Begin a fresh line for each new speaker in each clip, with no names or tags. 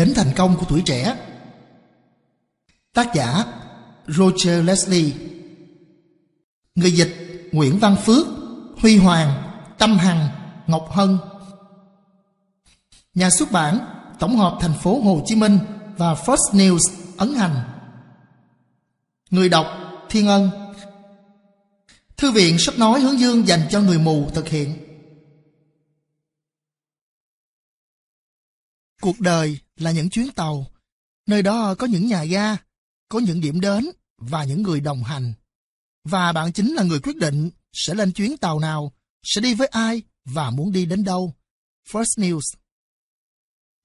đến thành công của tuổi trẻ. Tác giả Roger Leslie. Người dịch Nguyễn Văn Phước, Huy Hoàng, Tâm Hằng, Ngọc Hân. Nhà xuất bản Tổng hợp thành phố Hồ Chí Minh và First News ấn hành. Người đọc Thiên Ân. Thư viện sách nói hướng dương dành cho người mù thực hiện. Cuộc đời là những chuyến tàu, nơi đó có những nhà ga, có những điểm đến và những người đồng hành. Và bạn chính là người quyết định sẽ lên chuyến tàu nào, sẽ đi với ai và muốn đi đến đâu. First News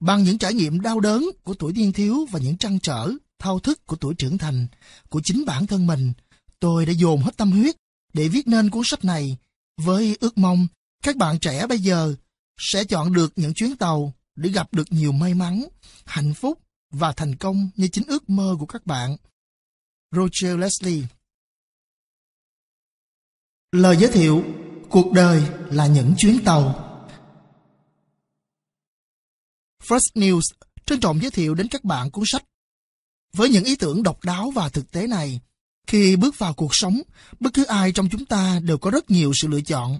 Bằng những trải nghiệm đau đớn của tuổi niên thiếu và những trăn trở, thao thức của tuổi trưởng thành, của chính bản thân mình, tôi đã dồn hết tâm huyết để viết nên cuốn sách này với ước mong các bạn trẻ bây giờ sẽ chọn được những chuyến tàu để gặp được nhiều may mắn, hạnh phúc và thành công như chính ước mơ của các bạn. Roger Leslie Lời giới thiệu Cuộc đời là những chuyến tàu First News trân trọng giới thiệu đến các bạn cuốn sách. Với những ý tưởng độc đáo và thực tế này, khi bước vào cuộc sống, bất cứ ai trong chúng ta đều có rất nhiều sự lựa chọn.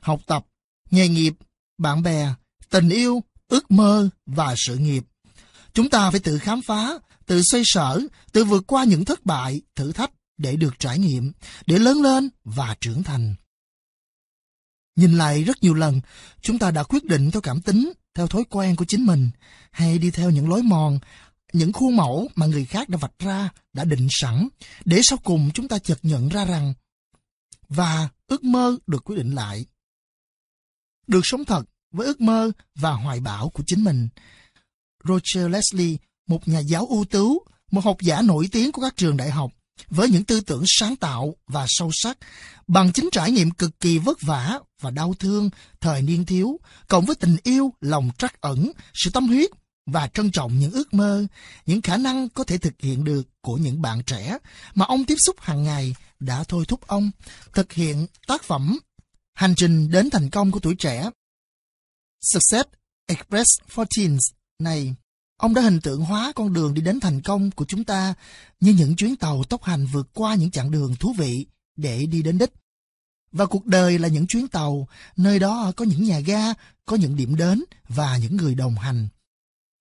Học tập, nghề nghiệp, bạn bè, tình yêu, ước mơ và sự nghiệp. Chúng ta phải tự khám phá, tự xoay sở, tự vượt qua những thất bại, thử thách để được trải nghiệm, để lớn lên và trưởng thành. Nhìn lại rất nhiều lần, chúng ta đã quyết định theo cảm tính, theo thói quen của chính mình, hay đi theo những lối mòn, những khuôn mẫu mà người khác đã vạch ra, đã định sẵn, để sau cùng chúng ta chợt nhận ra rằng và ước mơ được quyết định lại. Được sống thật với ước mơ và hoài bão của chính mình. Roger Leslie, một nhà giáo ưu tú, một học giả nổi tiếng của các trường đại học, với những tư tưởng sáng tạo và sâu sắc, bằng chính trải nghiệm cực kỳ vất vả và đau thương thời niên thiếu, cộng với tình yêu, lòng trắc ẩn, sự tâm huyết và trân trọng những ước mơ, những khả năng có thể thực hiện được của những bạn trẻ mà ông tiếp xúc hàng ngày đã thôi thúc ông thực hiện tác phẩm Hành trình đến thành công của tuổi trẻ Success Express for Teens này, ông đã hình tượng hóa con đường đi đến thành công của chúng ta như những chuyến tàu tốc hành vượt qua những chặng đường thú vị để đi đến đích. Và cuộc đời là những chuyến tàu, nơi đó có những nhà ga, có những điểm đến và những người đồng hành.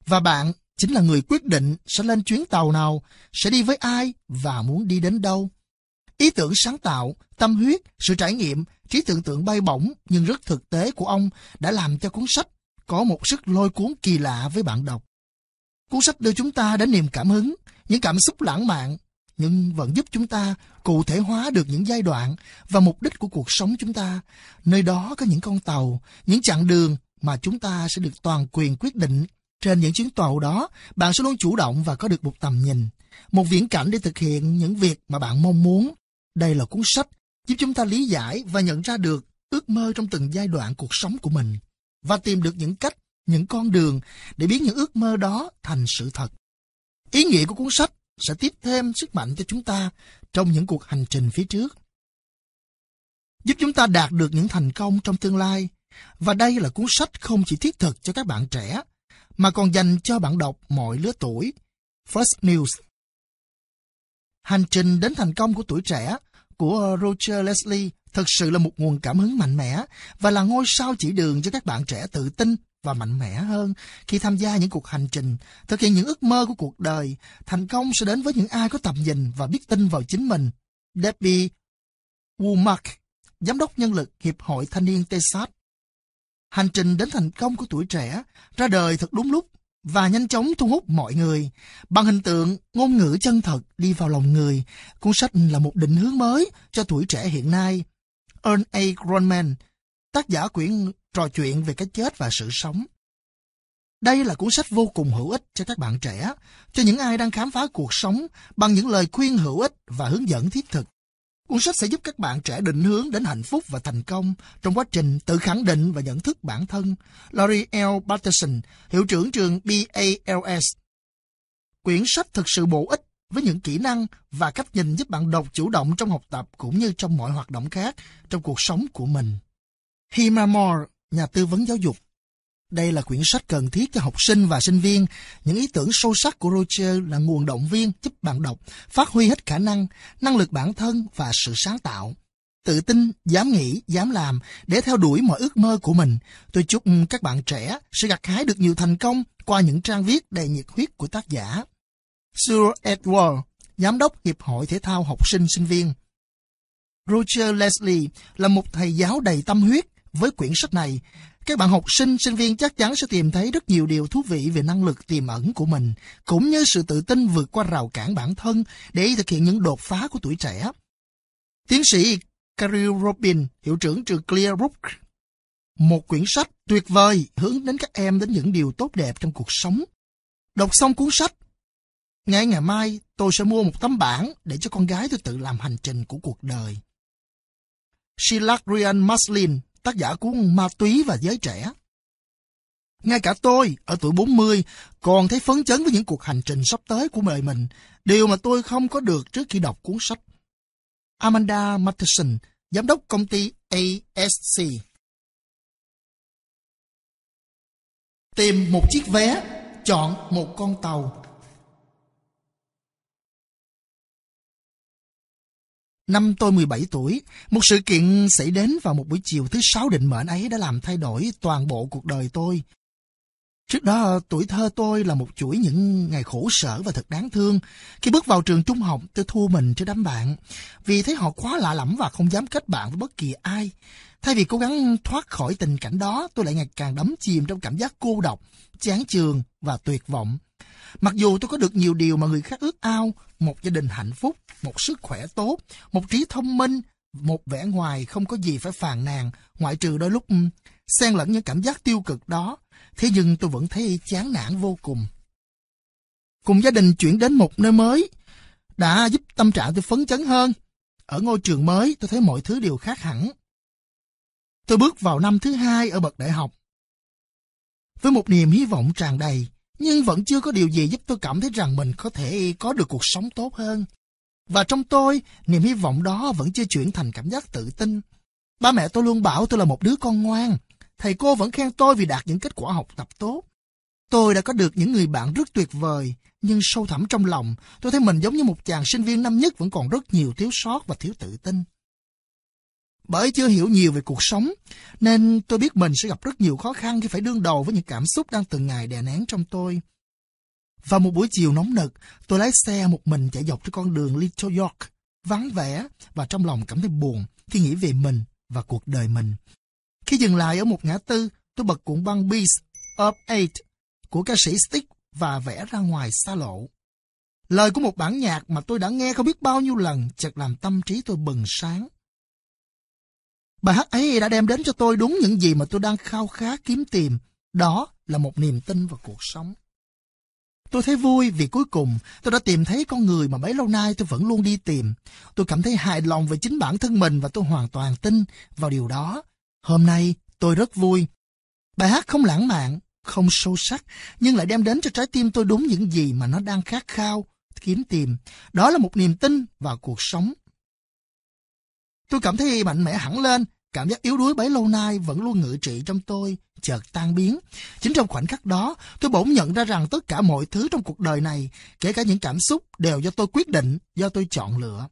Và bạn chính là người quyết định sẽ lên chuyến tàu nào, sẽ đi với ai và muốn đi đến đâu. Ý tưởng sáng tạo, tâm huyết, sự trải nghiệm, trí tưởng tượng bay bổng nhưng rất thực tế của ông đã làm cho cuốn sách có một sức lôi cuốn kỳ lạ với bạn đọc. Cuốn sách đưa chúng ta đến niềm cảm hứng, những cảm xúc lãng mạn, nhưng vẫn giúp chúng ta cụ thể hóa được những giai đoạn và mục đích của cuộc sống chúng ta. Nơi đó có những con tàu, những chặng đường mà chúng ta sẽ được toàn quyền quyết định. Trên những chuyến tàu đó, bạn sẽ luôn chủ động và có được một tầm nhìn, một viễn cảnh để thực hiện những việc mà bạn mong muốn. Đây là cuốn sách giúp chúng ta lý giải và nhận ra được ước mơ trong từng giai đoạn cuộc sống của mình và tìm được những cách, những con đường để biến những ước mơ đó thành sự thật. Ý nghĩa của cuốn sách sẽ tiếp thêm sức mạnh cho chúng ta trong những cuộc hành trình phía trước. Giúp chúng ta đạt được những thành công trong tương lai. Và đây là cuốn sách không chỉ thiết thực cho các bạn trẻ, mà còn dành cho bạn đọc mọi lứa tuổi. First News Hành trình đến thành công của tuổi trẻ của Roger Leslie thực sự là một nguồn cảm hứng mạnh mẽ và là ngôi sao chỉ đường cho các bạn trẻ tự tin và mạnh mẽ hơn khi tham gia những cuộc hành trình, thực hiện những ước mơ của cuộc đời. Thành công sẽ đến với những ai có tầm nhìn và biết tin vào chính mình. Debbie Womack, Giám đốc nhân lực Hiệp hội Thanh niên Texas. Hành trình đến thành công của tuổi trẻ ra đời thật đúng lúc và nhanh chóng thu hút mọi người. Bằng hình tượng, ngôn ngữ chân thật đi vào lòng người, cuốn sách là một định hướng mới cho tuổi trẻ hiện nay. Ern A. Gronman, tác giả quyển trò chuyện về cái chết và sự sống. Đây là cuốn sách vô cùng hữu ích cho các bạn trẻ, cho những ai đang khám phá cuộc sống bằng những lời khuyên hữu ích và hướng dẫn thiết thực. Cuốn sách sẽ giúp các bạn trẻ định hướng đến hạnh phúc và thành công trong quá trình tự khẳng định và nhận thức bản thân. Laurie L. Patterson, hiệu trưởng trường BALS. Quyển sách thực sự bổ ích với những kỹ năng và cách nhìn giúp bạn đọc chủ động trong học tập cũng như trong mọi hoạt động khác trong cuộc sống của mình. Hima Moore, nhà tư vấn giáo dục. Đây là quyển sách cần thiết cho học sinh và sinh viên. Những ý tưởng sâu sắc của Roger là nguồn động viên giúp bạn đọc phát huy hết khả năng, năng lực bản thân và sự sáng tạo. Tự tin, dám nghĩ, dám làm để theo đuổi mọi ước mơ của mình. Tôi chúc các bạn trẻ sẽ gặt hái được nhiều thành công qua những trang viết đầy nhiệt huyết của tác giả. Sir Edward, Giám đốc Hiệp hội Thể thao học sinh sinh viên. Roger Leslie là một thầy giáo đầy tâm huyết với quyển sách này. Các bạn học sinh, sinh viên chắc chắn sẽ tìm thấy rất nhiều điều thú vị về năng lực tiềm ẩn của mình, cũng như sự tự tin vượt qua rào cản bản thân để thực hiện những đột phá của tuổi trẻ. Tiến sĩ Carrie Robin, hiệu trưởng trường Clearbrook. Một quyển sách tuyệt vời hướng đến các em đến những điều tốt đẹp trong cuộc sống. Đọc xong cuốn sách, ngay ngày mai tôi sẽ mua một tấm bảng để cho con gái tôi tự làm hành trình của cuộc đời. Sheila Ryan Maslin, tác giả cuốn Ma túy và giới trẻ. Ngay cả tôi, ở tuổi 40, còn thấy phấn chấn với những cuộc hành trình sắp tới của đời mình, điều mà tôi không có được trước khi đọc cuốn sách. Amanda Matheson, giám đốc công ty ASC. Tìm một chiếc vé, chọn một con tàu. Năm tôi 17 tuổi, một sự kiện xảy đến vào một buổi chiều thứ sáu định mệnh ấy đã làm thay đổi toàn bộ cuộc đời tôi. Trước đó, tuổi thơ tôi là một chuỗi những ngày khổ sở và thật đáng thương. Khi bước vào trường trung học, tôi thua mình cho đám bạn, vì thấy họ quá lạ lẫm và không dám kết bạn với bất kỳ ai. Thay vì cố gắng thoát khỏi tình cảnh đó, tôi lại ngày càng đắm chìm trong cảm giác cô độc, chán trường và tuyệt vọng. Mặc dù tôi có được nhiều điều mà người khác ước ao, một gia đình hạnh phúc, một sức khỏe tốt, một trí thông minh, một vẻ ngoài không có gì phải phàn nàn, ngoại trừ đôi lúc xen lẫn những cảm giác tiêu cực đó, thế nhưng tôi vẫn thấy chán nản vô cùng. Cùng gia đình chuyển đến một nơi mới, đã giúp tâm trạng tôi phấn chấn hơn. Ở ngôi trường mới, tôi thấy mọi thứ đều khác hẳn. Tôi bước vào năm thứ hai ở bậc đại học. Với một niềm hy vọng tràn đầy, nhưng vẫn chưa có điều gì giúp tôi cảm thấy rằng mình có thể có được cuộc sống tốt hơn. Và trong tôi, niềm hy vọng đó vẫn chưa chuyển thành cảm giác tự tin. Ba mẹ tôi luôn bảo tôi là một đứa con ngoan. Thầy cô vẫn khen tôi vì đạt những kết quả học tập tốt. Tôi đã có được những người bạn rất tuyệt vời, nhưng sâu thẳm trong lòng, tôi thấy mình giống như một chàng sinh viên năm nhất vẫn còn rất nhiều thiếu sót và thiếu tự tin. Bởi chưa hiểu nhiều về cuộc sống, nên tôi biết mình sẽ gặp rất nhiều khó khăn khi phải đương đầu với những cảm xúc đang từng ngày đè nén trong tôi. Vào một buổi chiều nóng nực, tôi lái xe một mình chạy dọc trên con đường Little York, vắng vẻ và trong lòng cảm thấy buồn khi nghĩ về mình và cuộc đời mình. Khi dừng lại ở một ngã tư, tôi bật cuộn băng Beast of Eight của ca sĩ Stick và vẽ ra ngoài xa lộ. Lời của một bản nhạc mà tôi đã nghe không biết bao nhiêu lần chợt làm tâm trí tôi bừng sáng. Bài hát ấy đã đem đến cho tôi đúng những gì mà tôi đang khao khát kiếm tìm. Đó là một niềm tin vào cuộc sống. Tôi thấy vui vì cuối cùng tôi đã tìm thấy con người mà bấy lâu nay tôi vẫn luôn đi tìm. Tôi cảm thấy hài lòng về chính bản thân mình và tôi hoàn toàn tin vào điều đó. Hôm nay tôi rất vui. Bài hát không lãng mạn, không sâu sắc, nhưng lại đem đến cho trái tim tôi đúng những gì mà nó đang khát khao, kiếm tìm. Đó là một niềm tin vào cuộc sống. Tôi cảm thấy mạnh mẽ hẳn lên, cảm giác yếu đuối bấy lâu nay vẫn luôn ngự trị trong tôi, chợt tan biến. Chính trong khoảnh khắc đó, tôi bỗng nhận ra rằng tất cả mọi thứ trong cuộc đời này, kể cả những cảm xúc, đều do tôi quyết định, do tôi chọn lựa.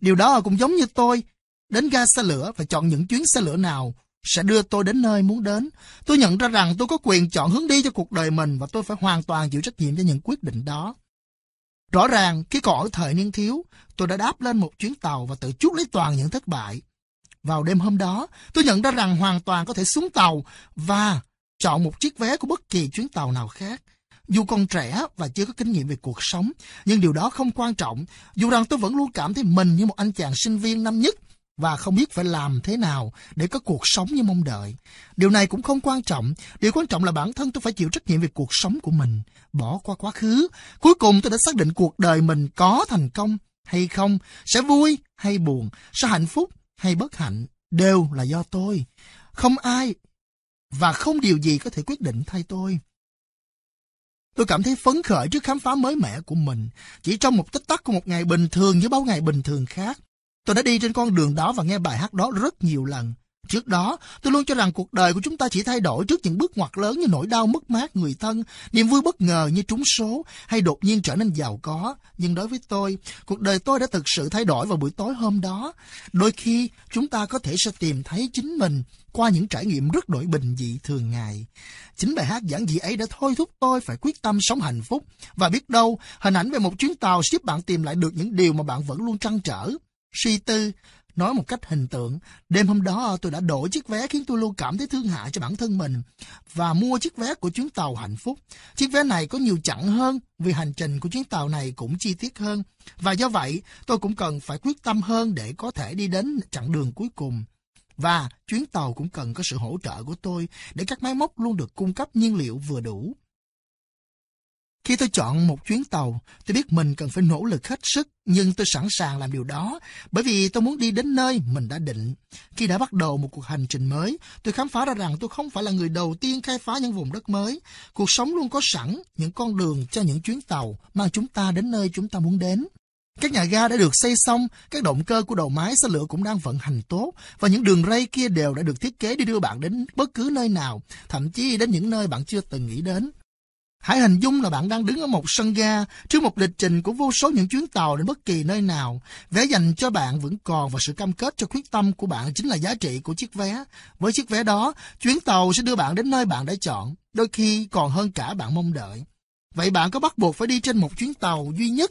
Điều đó cũng giống như tôi, đến ga xe lửa và chọn những chuyến xe lửa nào sẽ đưa tôi đến nơi muốn đến. Tôi nhận ra rằng tôi có quyền chọn hướng đi cho cuộc đời mình và tôi phải hoàn toàn chịu trách nhiệm cho những quyết định đó. Rõ ràng, khi còn ở thời niên thiếu, tôi đã đáp lên một chuyến tàu và tự chuốc lấy toàn những thất bại. Vào đêm hôm đó, tôi nhận ra rằng hoàn toàn có thể xuống tàu và chọn một chiếc vé của bất kỳ chuyến tàu nào khác. Dù còn trẻ và chưa có kinh nghiệm về cuộc sống, nhưng điều đó không quan trọng, dù rằng tôi vẫn luôn cảm thấy mình như một anh chàng sinh viên năm nhất và không biết phải làm thế nào để có cuộc sống như mong đợi. Điều này cũng không quan trọng, điều quan trọng là bản thân tôi phải chịu trách nhiệm về cuộc sống của mình, bỏ qua quá khứ. Cuối cùng tôi đã xác định cuộc đời mình có thành công hay không, sẽ vui hay buồn, sẽ hạnh phúc hay bất hạnh, đều là do tôi. Không ai và không điều gì có thể quyết định thay tôi. Tôi cảm thấy phấn khởi trước khám phá mới mẻ của mình. Chỉ trong một tích tắc của một ngày bình thường với bao ngày bình thường khác, Tôi đã đi trên con đường đó và nghe bài hát đó rất nhiều lần. Trước đó, tôi luôn cho rằng cuộc đời của chúng ta chỉ thay đổi trước những bước ngoặt lớn như nỗi đau mất mát người thân, niềm vui bất ngờ như trúng số hay đột nhiên trở nên giàu có. Nhưng đối với tôi, cuộc đời tôi đã thực sự thay đổi vào buổi tối hôm đó. Đôi khi, chúng ta có thể sẽ tìm thấy chính mình qua những trải nghiệm rất đổi bình dị thường ngày. Chính bài hát giản dị ấy đã thôi thúc tôi phải quyết tâm sống hạnh phúc. Và biết đâu, hình ảnh về một chuyến tàu giúp bạn tìm lại được những điều mà bạn vẫn luôn trăn trở. Suy tư, Nói một cách hình tượng, đêm hôm đó tôi đã đổi chiếc vé khiến tôi luôn cảm thấy thương hại cho bản thân mình và mua chiếc vé của chuyến tàu hạnh phúc. Chiếc vé này có nhiều chặng hơn vì hành trình của chuyến tàu này cũng chi tiết hơn. Và do vậy, tôi cũng cần phải quyết tâm hơn để có thể đi đến chặng đường cuối cùng. Và chuyến tàu cũng cần có sự hỗ trợ của tôi để các máy móc luôn được cung cấp nhiên liệu vừa đủ. Khi tôi chọn một chuyến tàu, tôi biết mình cần phải nỗ lực hết sức, nhưng tôi sẵn sàng làm điều đó, bởi vì tôi muốn đi đến nơi mình đã định. Khi đã bắt đầu một cuộc hành trình mới, tôi khám phá ra rằng tôi không phải là người đầu tiên khai phá những vùng đất mới. Cuộc sống luôn có sẵn những con đường cho những chuyến tàu mang chúng ta đến nơi chúng ta muốn đến. Các nhà ga đã được xây xong, các động cơ của đầu máy xe lửa cũng đang vận hành tốt, và những đường ray kia đều đã được thiết kế để đưa bạn đến bất cứ nơi nào, thậm chí đến những nơi bạn chưa từng nghĩ đến. Hãy hình dung là bạn đang đứng ở một sân ga trước một lịch trình của vô số những chuyến tàu đến bất kỳ nơi nào. Vé dành cho bạn vẫn còn và sự cam kết cho quyết tâm của bạn chính là giá trị của chiếc vé. Với chiếc vé đó, chuyến tàu sẽ đưa bạn đến nơi bạn đã chọn, đôi khi còn hơn cả bạn mong đợi. Vậy bạn có bắt buộc phải đi trên một chuyến tàu duy nhất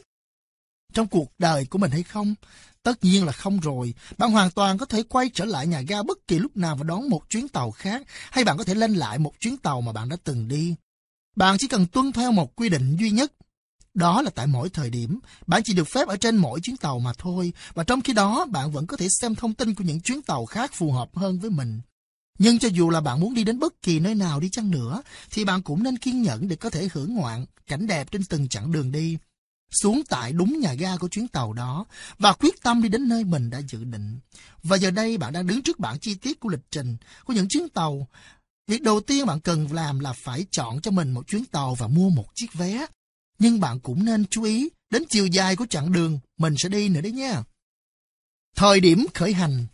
trong cuộc đời của mình hay không? Tất nhiên là không rồi. Bạn hoàn toàn có thể quay trở lại nhà ga bất kỳ lúc nào và đón một chuyến tàu khác, hay bạn có thể lên lại một chuyến tàu mà bạn đã từng đi. Bạn chỉ cần tuân theo một quy định duy nhất. Đó là tại mỗi thời điểm, bạn chỉ được phép ở trên mỗi chuyến tàu mà thôi, và trong khi đó bạn vẫn có thể xem thông tin của những chuyến tàu khác phù hợp hơn với mình. Nhưng cho dù là bạn muốn đi đến bất kỳ nơi nào đi chăng nữa, thì bạn cũng nên kiên nhẫn để có thể hưởng ngoạn cảnh đẹp trên từng chặng đường đi. Xuống tại đúng nhà ga của chuyến tàu đó và quyết tâm đi đến nơi mình đã dự định. Và giờ đây bạn đang đứng trước bản chi tiết của lịch trình của những chuyến tàu Việc đầu tiên bạn cần làm là phải chọn cho mình một chuyến tàu và mua một chiếc vé. Nhưng bạn cũng nên chú ý đến chiều dài của chặng đường mình sẽ đi nữa đấy nha. Thời điểm khởi hành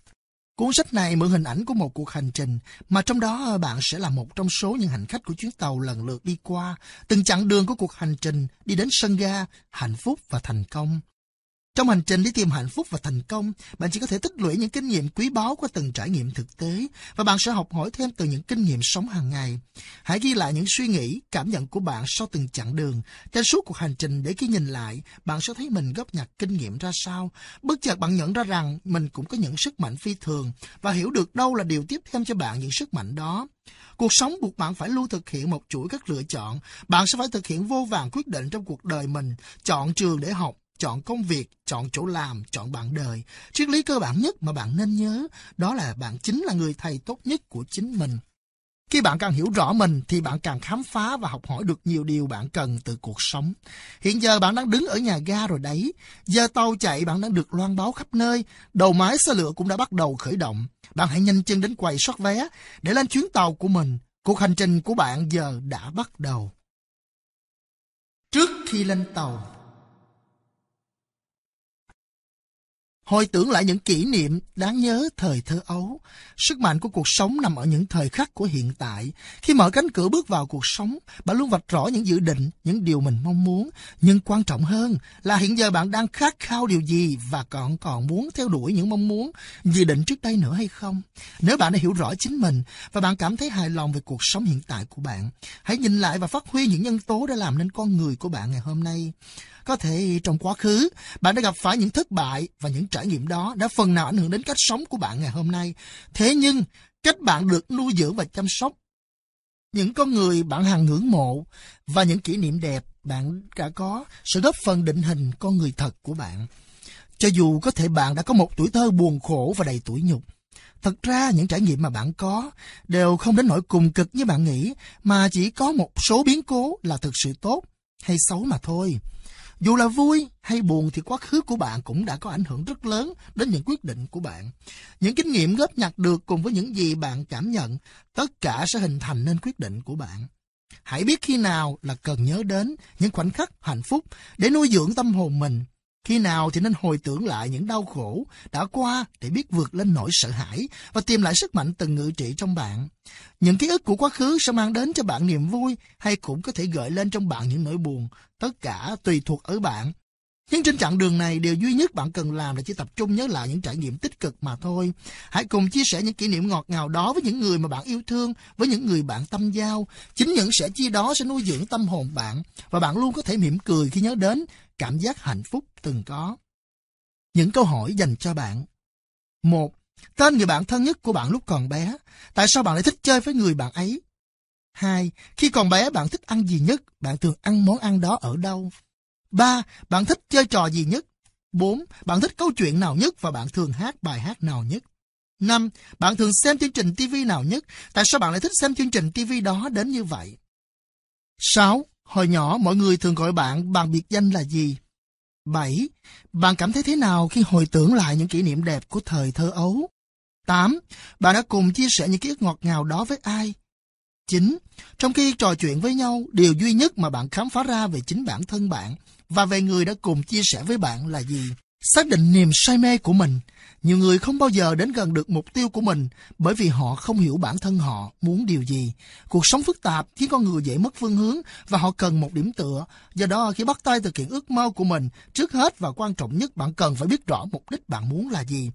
Cuốn sách này mượn hình ảnh của một cuộc hành trình mà trong đó ờ, bạn sẽ là một trong số những hành khách của chuyến tàu lần lượt đi qua từng chặng đường của cuộc hành trình đi đến sân ga, hạnh phúc và thành công. Trong hành trình đi tìm hạnh phúc và thành công, bạn chỉ có thể tích lũy những kinh nghiệm quý báu qua từng trải nghiệm thực tế và bạn sẽ học hỏi thêm từ những kinh nghiệm sống hàng ngày. Hãy ghi lại những suy nghĩ, cảm nhận của bạn sau từng chặng đường, trên suốt cuộc hành trình để khi nhìn lại, bạn sẽ thấy mình góp nhặt kinh nghiệm ra sao. Bất chợt bạn nhận ra rằng mình cũng có những sức mạnh phi thường và hiểu được đâu là điều tiếp thêm cho bạn những sức mạnh đó. Cuộc sống buộc bạn phải luôn thực hiện một chuỗi các lựa chọn. Bạn sẽ phải thực hiện vô vàng quyết định trong cuộc đời mình, chọn trường để học, chọn công việc, chọn chỗ làm, chọn bạn đời. Triết lý cơ bản nhất mà bạn nên nhớ đó là bạn chính là người thầy tốt nhất của chính mình. Khi bạn càng hiểu rõ mình thì bạn càng khám phá và học hỏi được nhiều điều bạn cần từ cuộc sống. Hiện giờ bạn đang đứng ở nhà ga rồi đấy. Giờ tàu chạy bạn đang được loan báo khắp nơi. Đầu máy xe lửa cũng đã bắt đầu khởi động. Bạn hãy nhanh chân đến quầy soát vé để lên chuyến tàu của mình. Cuộc hành trình của bạn giờ đã bắt đầu. Trước khi lên tàu, Hồi tưởng lại những kỷ niệm đáng nhớ thời thơ ấu. Sức mạnh của cuộc sống nằm ở những thời khắc của hiện tại. Khi mở cánh cửa bước vào cuộc sống, bạn luôn vạch rõ những dự định, những điều mình mong muốn. Nhưng quan trọng hơn là hiện giờ bạn đang khát khao điều gì và còn còn muốn theo đuổi những mong muốn, dự định trước đây nữa hay không. Nếu bạn đã hiểu rõ chính mình và bạn cảm thấy hài lòng về cuộc sống hiện tại của bạn, hãy nhìn lại và phát huy những nhân tố đã làm nên con người của bạn ngày hôm nay. Có thể trong quá khứ, bạn đã gặp phải những thất bại và những trải nghiệm đó đã phần nào ảnh hưởng đến cách sống của bạn ngày hôm nay. Thế nhưng, cách bạn được nuôi dưỡng và chăm sóc những con người bạn hàng ngưỡng mộ và những kỷ niệm đẹp bạn đã có sẽ góp phần định hình con người thật của bạn. Cho dù có thể bạn đã có một tuổi thơ buồn khổ và đầy tủi nhục, thật ra những trải nghiệm mà bạn có đều không đến nỗi cùng cực như bạn nghĩ, mà chỉ có một số biến cố là thực sự tốt hay xấu mà thôi. Dù là vui hay buồn thì quá khứ của bạn cũng đã có ảnh hưởng rất lớn đến những quyết định của bạn. Những kinh nghiệm góp nhặt được cùng với những gì bạn cảm nhận, tất cả sẽ hình thành nên quyết định của bạn. Hãy biết khi nào là cần nhớ đến những khoảnh khắc hạnh phúc để nuôi dưỡng tâm hồn mình. Khi nào thì nên hồi tưởng lại những đau khổ đã qua để biết vượt lên nỗi sợ hãi và tìm lại sức mạnh từng ngự trị trong bạn. Những ký ức của quá khứ sẽ mang đến cho bạn niềm vui hay cũng có thể gợi lên trong bạn những nỗi buồn. Tất cả tùy thuộc ở bạn. Nhưng trên chặng đường này, điều duy nhất bạn cần làm là chỉ tập trung nhớ lại những trải nghiệm tích cực mà thôi. Hãy cùng chia sẻ những kỷ niệm ngọt ngào đó với những người mà bạn yêu thương, với những người bạn tâm giao. Chính những sẻ chia đó sẽ nuôi dưỡng tâm hồn bạn, và bạn luôn có thể mỉm cười khi nhớ đến cảm giác hạnh phúc từng có. Những câu hỏi dành cho bạn. một Tên người bạn thân nhất của bạn lúc còn bé. Tại sao bạn lại thích chơi với người bạn ấy? 2. Khi còn bé bạn thích ăn gì nhất? Bạn thường ăn món ăn đó ở đâu? 3. Bạn thích chơi trò gì nhất? 4. Bạn thích câu chuyện nào nhất và bạn thường hát bài hát nào nhất? 5. Bạn thường xem chương trình TV nào nhất? Tại sao bạn lại thích xem chương trình TV đó đến như vậy? 6. Hồi nhỏ mọi người thường gọi bạn bằng biệt danh là gì? 7. Bạn cảm thấy thế nào khi hồi tưởng lại những kỷ niệm đẹp của thời thơ ấu? 8. Bạn đã cùng chia sẻ những ký ức ngọt ngào đó với ai? Chính. Trong khi trò chuyện với nhau, điều duy nhất mà bạn khám phá ra về chính bản thân bạn và về người đã cùng chia sẻ với bạn là gì? Xác định niềm say mê của mình. Nhiều người không bao giờ đến gần được mục tiêu của mình bởi vì họ không hiểu bản thân họ muốn điều gì. Cuộc sống phức tạp khiến con người dễ mất phương hướng và họ cần một điểm tựa. Do đó khi bắt tay thực hiện ước mơ của mình, trước hết và quan trọng nhất bạn cần phải biết rõ mục đích bạn muốn là gì.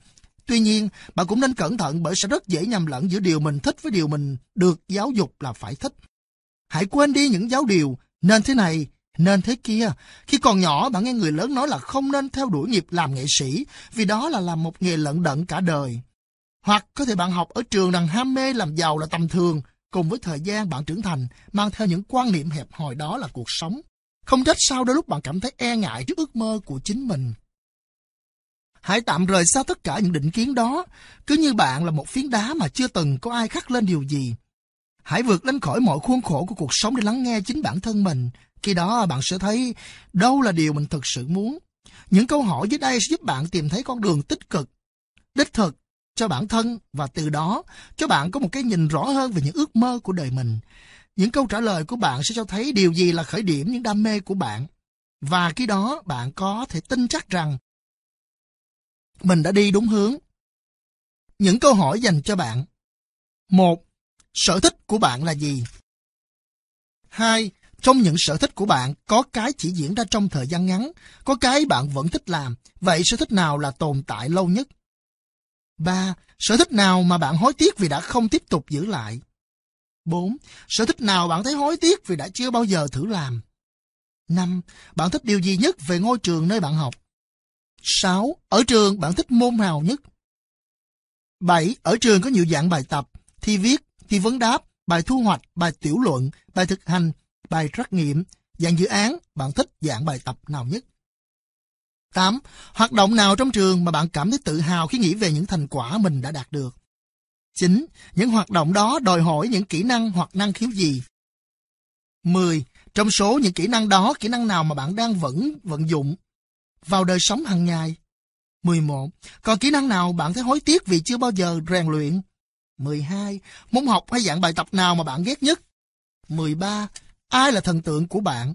Tuy nhiên, bạn cũng nên cẩn thận bởi sẽ rất dễ nhầm lẫn giữa điều mình thích với điều mình được giáo dục là phải thích. Hãy quên đi những giáo điều, nên thế này, nên thế kia. Khi còn nhỏ, bạn nghe người lớn nói là không nên theo đuổi nghiệp làm nghệ sĩ, vì đó là làm một nghề lận đận cả đời. Hoặc có thể bạn học ở trường rằng ham mê làm giàu là tầm thường, cùng với thời gian bạn trưởng thành, mang theo những quan niệm hẹp hòi đó là cuộc sống. Không trách sao đôi lúc bạn cảm thấy e ngại trước ước mơ của chính mình. Hãy tạm rời xa tất cả những định kiến đó, cứ như bạn là một phiến đá mà chưa từng có ai khắc lên điều gì. Hãy vượt lên khỏi mọi khuôn khổ của cuộc sống để lắng nghe chính bản thân mình. Khi đó bạn sẽ thấy đâu là điều mình thực sự muốn. Những câu hỏi dưới đây sẽ giúp bạn tìm thấy con đường tích cực, đích thực cho bản thân và từ đó cho bạn có một cái nhìn rõ hơn về những ước mơ của đời mình. Những câu trả lời của bạn sẽ cho thấy điều gì là khởi điểm những đam mê của bạn. Và khi đó bạn có thể tin chắc rằng mình đã đi đúng hướng. Những câu hỏi dành cho bạn. một Sở thích của bạn là gì? 2. Trong những sở thích của bạn, có cái chỉ diễn ra trong thời gian ngắn, có cái bạn vẫn thích làm, vậy sở thích nào là tồn tại lâu nhất? 3. Sở thích nào mà bạn hối tiếc vì đã không tiếp tục giữ lại? 4. Sở thích nào bạn thấy hối tiếc vì đã chưa bao giờ thử làm? 5. Bạn thích điều gì nhất về ngôi trường nơi bạn học? 6. Ở trường bạn thích môn nào nhất? 7. Ở trường có nhiều dạng bài tập, thi viết, thi vấn đáp, bài thu hoạch, bài tiểu luận, bài thực hành, bài trắc nghiệm, dạng dự án, bạn thích dạng bài tập nào nhất? 8. Hoạt động nào trong trường mà bạn cảm thấy tự hào khi nghĩ về những thành quả mình đã đạt được? 9. Những hoạt động đó đòi hỏi những kỹ năng hoặc năng khiếu gì? 10. Trong số những kỹ năng đó, kỹ năng nào mà bạn đang vẫn vận dụng vào đời sống hàng ngày? 11. Còn kỹ năng nào bạn thấy hối tiếc vì chưa bao giờ rèn luyện? 12. Môn học hay dạng bài tập nào mà bạn ghét nhất? 13. Ai là thần tượng của bạn?